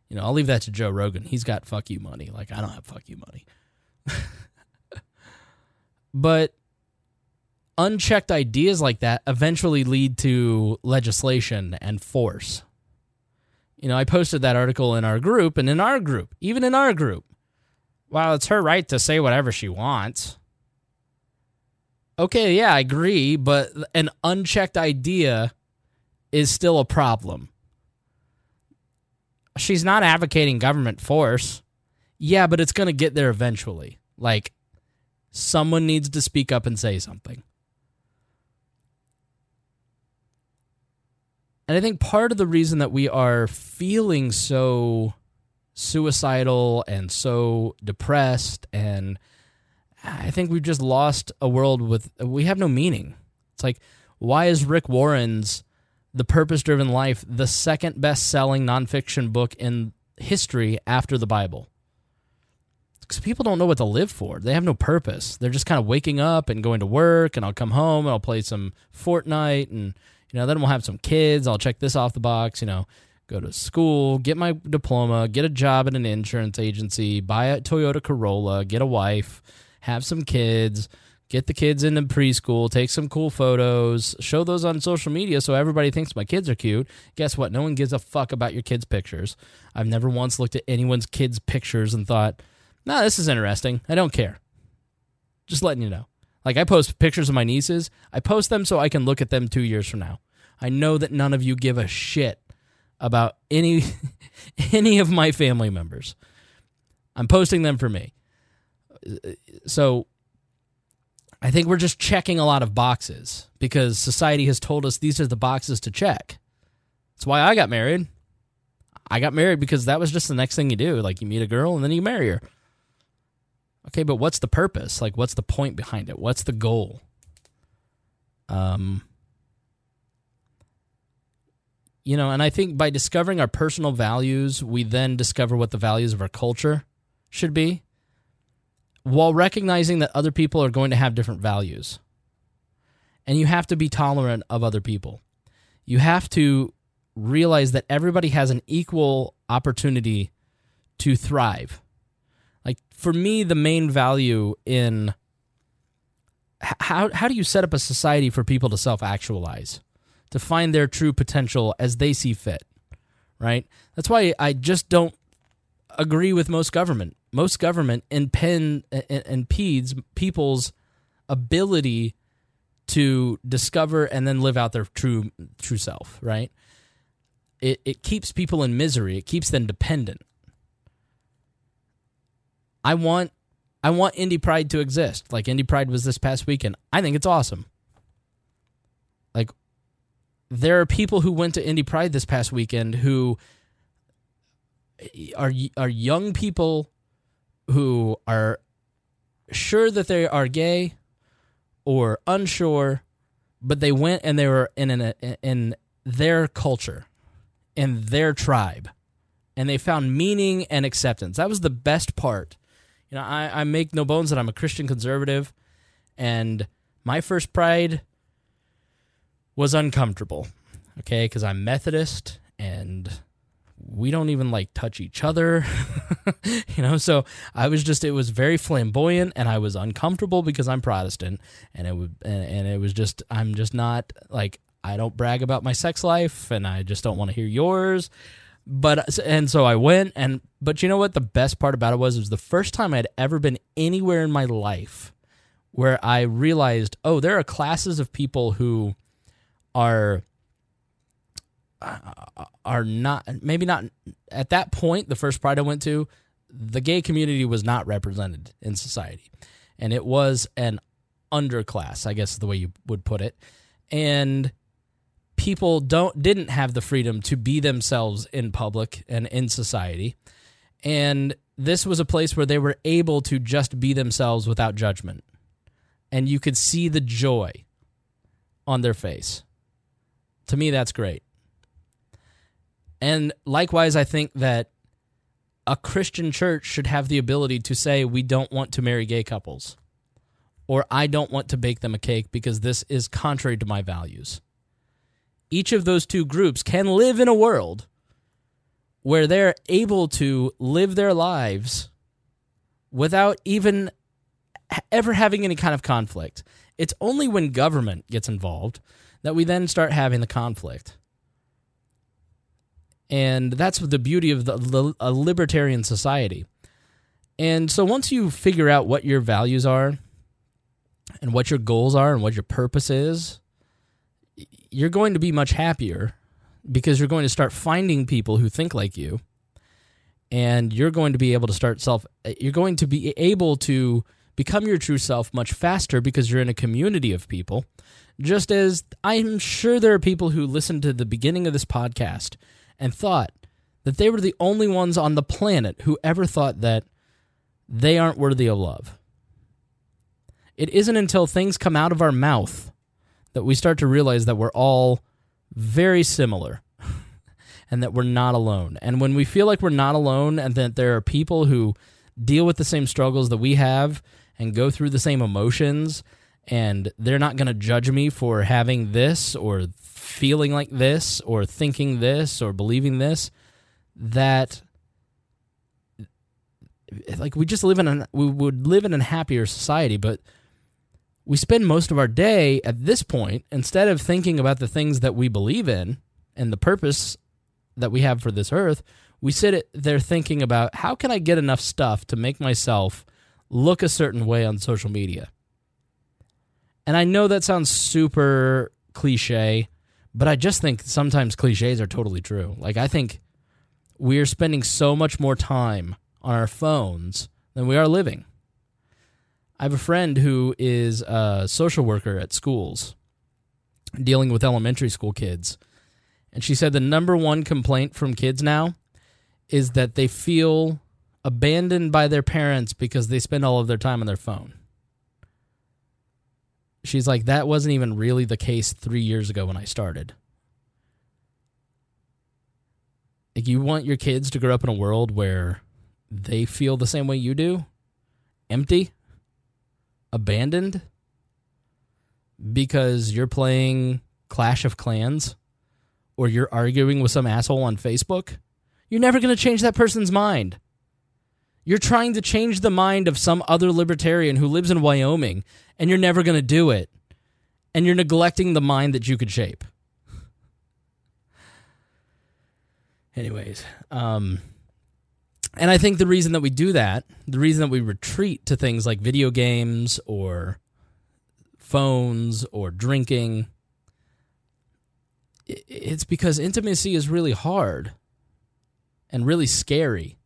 You know, I'll leave that to Joe Rogan. He's got fuck you money. Like, I don't have fuck you money. but unchecked ideas like that eventually lead to legislation and force. You know, I posted that article in our group, and in our group, even in our group, while it's her right to say whatever she wants. Okay, yeah, I agree, but an unchecked idea is still a problem. She's not advocating government force. Yeah, but it's going to get there eventually. Like, someone needs to speak up and say something. And I think part of the reason that we are feeling so suicidal and so depressed and I think we've just lost a world with we have no meaning. It's like why is Rick Warren's The Purpose Driven Life the second best selling nonfiction book in history after the Bible? Because people don't know what to live for. They have no purpose. They're just kind of waking up and going to work, and I'll come home and I'll play some Fortnite, and you know then we'll have some kids. I'll check this off the box. You know, go to school, get my diploma, get a job at an insurance agency, buy a Toyota Corolla, get a wife, have some kids, get the kids into preschool, take some cool photos, show those on social media so everybody thinks my kids are cute. Guess what? No one gives a fuck about your kids' pictures. I've never once looked at anyone's kids' pictures and thought, nah, this is interesting. I don't care. Just letting you know. Like I post pictures of my nieces, I post them so I can look at them two years from now. I know that none of you give a shit about any any of my family members. I'm posting them for me. So I think we're just checking a lot of boxes because society has told us these are the boxes to check. That's why I got married. I got married because that was just the next thing you do. Like you meet a girl and then you marry her. Okay, but what's the purpose? Like what's the point behind it? What's the goal? Um you know, and I think by discovering our personal values, we then discover what the values of our culture should be while recognizing that other people are going to have different values. And you have to be tolerant of other people. You have to realize that everybody has an equal opportunity to thrive. Like for me, the main value in how how do you set up a society for people to self actualize? to find their true potential as they see fit, right? That's why I just don't agree with most government. Most government impen, impedes people's ability to discover and then live out their true true self, right? It it keeps people in misery. It keeps them dependent. I want I want Indy Pride to exist. Like Indy Pride was this past weekend. I think it's awesome. Like there are people who went to Indy Pride this past weekend who are are young people who are sure that they are gay or unsure, but they went and they were in an, in their culture, in their tribe, and they found meaning and acceptance. That was the best part. You know, I, I make no bones that I'm a Christian conservative, and my first pride was uncomfortable, okay, because I'm Methodist and we don't even like touch each other, you know. So I was just, it was very flamboyant, and I was uncomfortable because I'm Protestant, and it would, and, and it was just, I'm just not like I don't brag about my sex life, and I just don't want to hear yours. But and so I went, and but you know what? The best part about it was it was the first time I'd ever been anywhere in my life where I realized, oh, there are classes of people who are are not maybe not at that point the first pride I went to the gay community was not represented in society. And it was an underclass I guess is the way you would put it. And people don't didn't have the freedom to be themselves in public and in society. And this was a place where they were able to just be themselves without judgment. And you could see the joy on their face. To me, that's great. And likewise, I think that a Christian church should have the ability to say, we don't want to marry gay couples, or I don't want to bake them a cake because this is contrary to my values. Each of those two groups can live in a world where they're able to live their lives without even ever having any kind of conflict. It's only when government gets involved that we then start having the conflict. And that's the beauty of the, a libertarian society. And so once you figure out what your values are and what your goals are and what your purpose is, you're going to be much happier because you're going to start finding people who think like you and you're going to be able to start self you're going to be able to become your true self much faster because you're in a community of people just as I'm sure there are people who listened to the beginning of this podcast and thought that they were the only ones on the planet who ever thought that they aren't worthy of love. It isn't until things come out of our mouth that we start to realize that we're all very similar and that we're not alone. And when we feel like we're not alone and that there are people who deal with the same struggles that we have and go through the same emotions and they're not going to judge me for having this or feeling like this or thinking this or believing this that like we just live in a we would live in a happier society but we spend most of our day at this point instead of thinking about the things that we believe in and the purpose that we have for this earth we sit there thinking about how can i get enough stuff to make myself look a certain way on social media? And i know that sounds super cliche but i just think sometimes cliches are totally true like i think we're spending so much more time on our phones than we are living I have a friend who is a social worker at schools dealing with elementary school kids. And she said the number one complaint from kids now is that they feel abandoned by their parents because they spend all of their time on their phone. She's like, that wasn't even really the case three years ago when I started. Like, you want your kids to grow up in a world where they feel the same way you do? Empty? abandoned because you're playing Clash of Clans or you're arguing with some asshole on Facebook, you're never going to change that person's mind. You're trying to change the mind of some other libertarian who lives in Wyoming, and you're never going to do it. And you're neglecting the mind that you could shape. Anyways, um, and I think the reason that we do that, the reason that we retreat to things like video games or phones or drinking, it's because intimacy is really hard and really scary.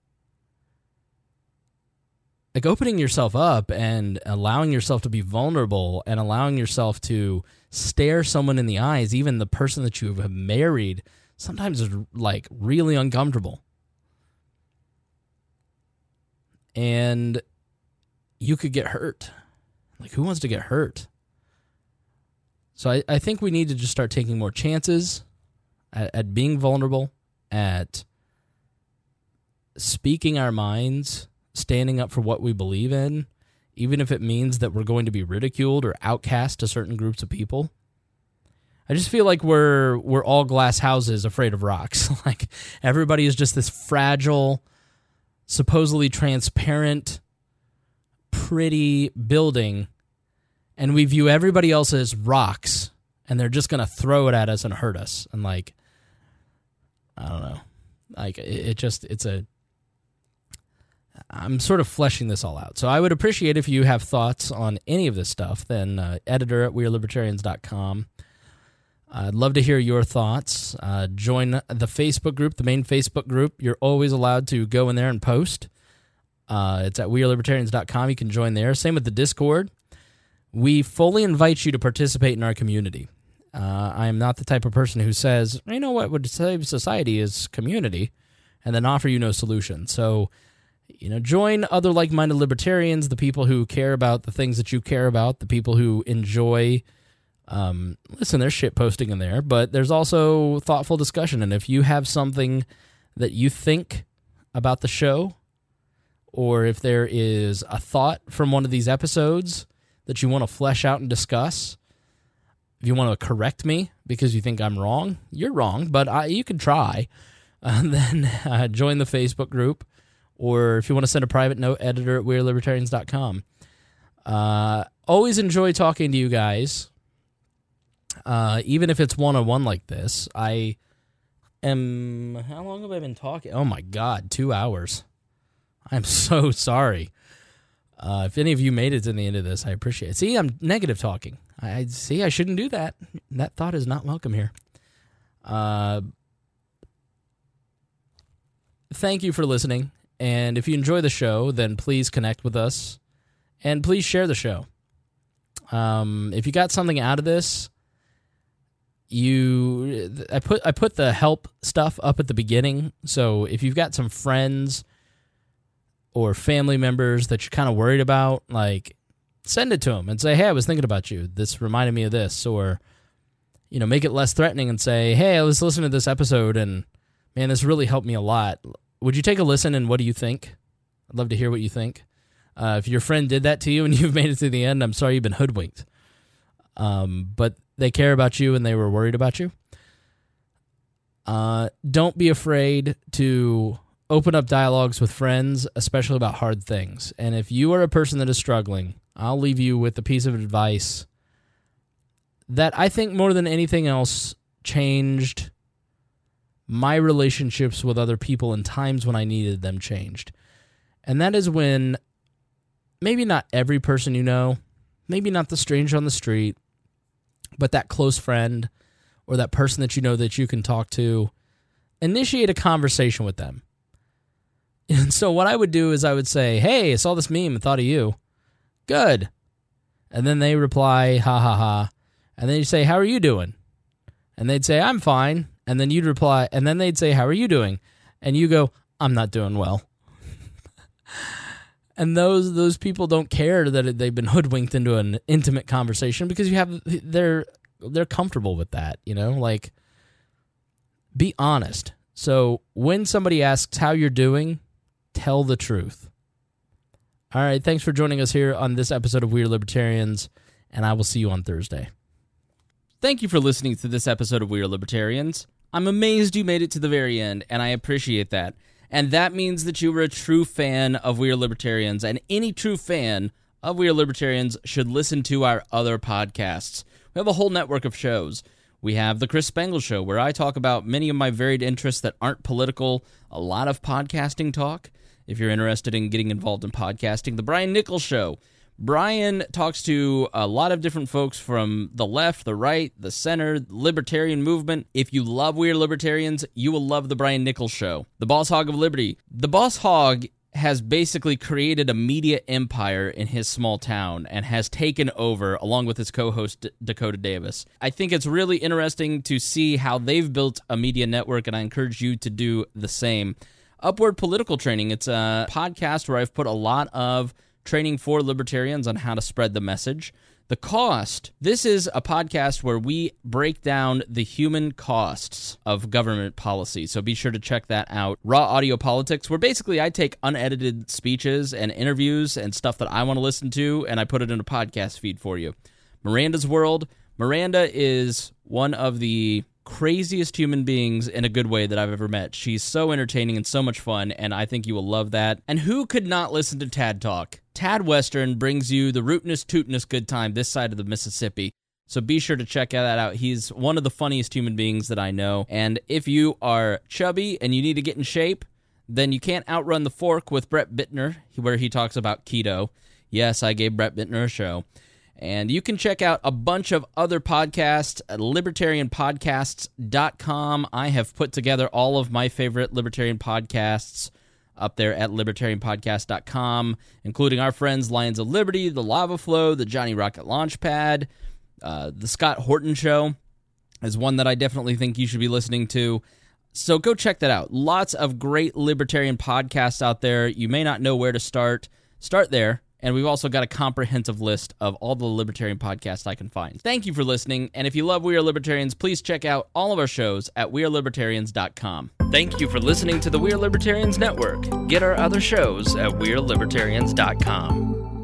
Like opening yourself up and allowing yourself to be vulnerable and allowing yourself to stare someone in the eyes, even the person that you have married, sometimes is like really uncomfortable and you could get hurt. Like, who wants to get hurt? So I, I think we need to just start taking more chances at, at being vulnerable, at speaking our minds, standing up for what we believe in, even if it means that we're going to be ridiculed or outcast to certain groups of people. I just feel like we're we're all glass houses afraid of rocks. like everybody is just this fragile supposedly transparent, pretty building, and we view everybody else as rocks, and they're just gonna throw it at us and hurt us. And like, I don't know, like it, it just it's a. I'm sort of fleshing this all out. So I would appreciate if you have thoughts on any of this stuff, then uh, editor at wearelibertarians.com. I'd love to hear your thoughts. Uh, join the Facebook group, the main Facebook group. You're always allowed to go in there and post. Uh, it's at wearelibertarians.com. You can join there. Same with the Discord. We fully invite you to participate in our community. Uh, I am not the type of person who says, you know what would save society is community, and then offer you no solution. So, you know, join other like minded libertarians, the people who care about the things that you care about, the people who enjoy um, listen, there's shit posting in there, but there's also thoughtful discussion. And if you have something that you think about the show, or if there is a thought from one of these episodes that you want to flesh out and discuss, if you want to correct me because you think I'm wrong, you're wrong, but I, you can try. Uh, then uh, join the Facebook group, or if you want to send a private note, editor at wearelibertarians.com. Uh, always enjoy talking to you guys uh, even if it's one on one like this, I am. How long have I been talking? Oh my god, two hours. I'm so sorry. Uh, if any of you made it to the end of this, I appreciate it. See, I'm negative talking. I see. I shouldn't do that. That thought is not welcome here. Uh, thank you for listening. And if you enjoy the show, then please connect with us and please share the show. Um, if you got something out of this, you I put I put the help stuff up at the beginning. So if you've got some friends or family members that you're kind of worried about, like send it to them and say, "Hey, I was thinking about you. This reminded me of this." Or you know, make it less threatening and say, "Hey, I was listening to this episode and man, this really helped me a lot. Would you take a listen and what do you think?" I'd love to hear what you think. Uh, if your friend did that to you and you've made it to the end, I'm sorry you've been hoodwinked. Um, but they care about you and they were worried about you. Uh, don't be afraid to open up dialogues with friends, especially about hard things. And if you are a person that is struggling, I'll leave you with a piece of advice that I think more than anything else changed my relationships with other people in times when I needed them changed. And that is when maybe not every person you know, maybe not the stranger on the street, but that close friend or that person that you know that you can talk to, initiate a conversation with them. And so what I would do is I would say, "Hey, I saw this meme and thought of you." Good. And then they reply, "Ha ha ha." And then you say, "How are you doing?" And they'd say, "I'm fine." And then you'd reply, and then they'd say, "How are you doing?" And you go, "I'm not doing well." and those those people don't care that they've been hoodwinked into an intimate conversation because you have they're they're comfortable with that, you know? Like be honest. So when somebody asks how you're doing, tell the truth. All right, thanks for joining us here on this episode of We Are Libertarians, and I will see you on Thursday. Thank you for listening to this episode of We Are Libertarians. I'm amazed you made it to the very end, and I appreciate that. And that means that you were a true fan of We Are Libertarians, and any true fan of We Are Libertarians should listen to our other podcasts. We have a whole network of shows. We have the Chris Spangle Show, where I talk about many of my varied interests that aren't political, a lot of podcasting talk. If you're interested in getting involved in podcasting, the Brian Nichols Show. Brian talks to a lot of different folks from the left, the right, the center, libertarian movement. If you love We Are Libertarians, you will love the Brian Nichols Show. The Boss Hog of Liberty. The Boss Hog has basically created a media empire in his small town and has taken over along with his co-host D- Dakota Davis. I think it's really interesting to see how they've built a media network and I encourage you to do the same. Upward Political Training, it's a podcast where I've put a lot of training for libertarians on how to spread the message. The cost. This is a podcast where we break down the human costs of government policy. So be sure to check that out. Raw Audio Politics, where basically I take unedited speeches and interviews and stuff that I want to listen to and I put it in a podcast feed for you. Miranda's World. Miranda is one of the craziest human beings in a good way that I've ever met. She's so entertaining and so much fun, and I think you will love that. And who could not listen to Tad talk? Tad Western brings you the rootinest, tootinest good time this side of the Mississippi. So be sure to check that out. He's one of the funniest human beings that I know. And if you are chubby and you need to get in shape, then you can't outrun the fork with Brett Bittner, where he talks about keto. Yes, I gave Brett Bittner a show. And you can check out a bunch of other podcasts at libertarianpodcasts.com. I have put together all of my favorite libertarian podcasts up there at libertarianpodcast.com, including our friends Lions of Liberty, The Lava Flow, The Johnny Rocket Launchpad, uh, The Scott Horton Show is one that I definitely think you should be listening to. So go check that out. Lots of great libertarian podcasts out there. You may not know where to start. Start there and we've also got a comprehensive list of all the libertarian podcasts I can find. Thank you for listening. And if you love We Are Libertarians, please check out all of our shows at WeareLibertarians.com. Thank you for listening to the We Are Libertarians Network. Get our other shows at WeareLibertarians.com.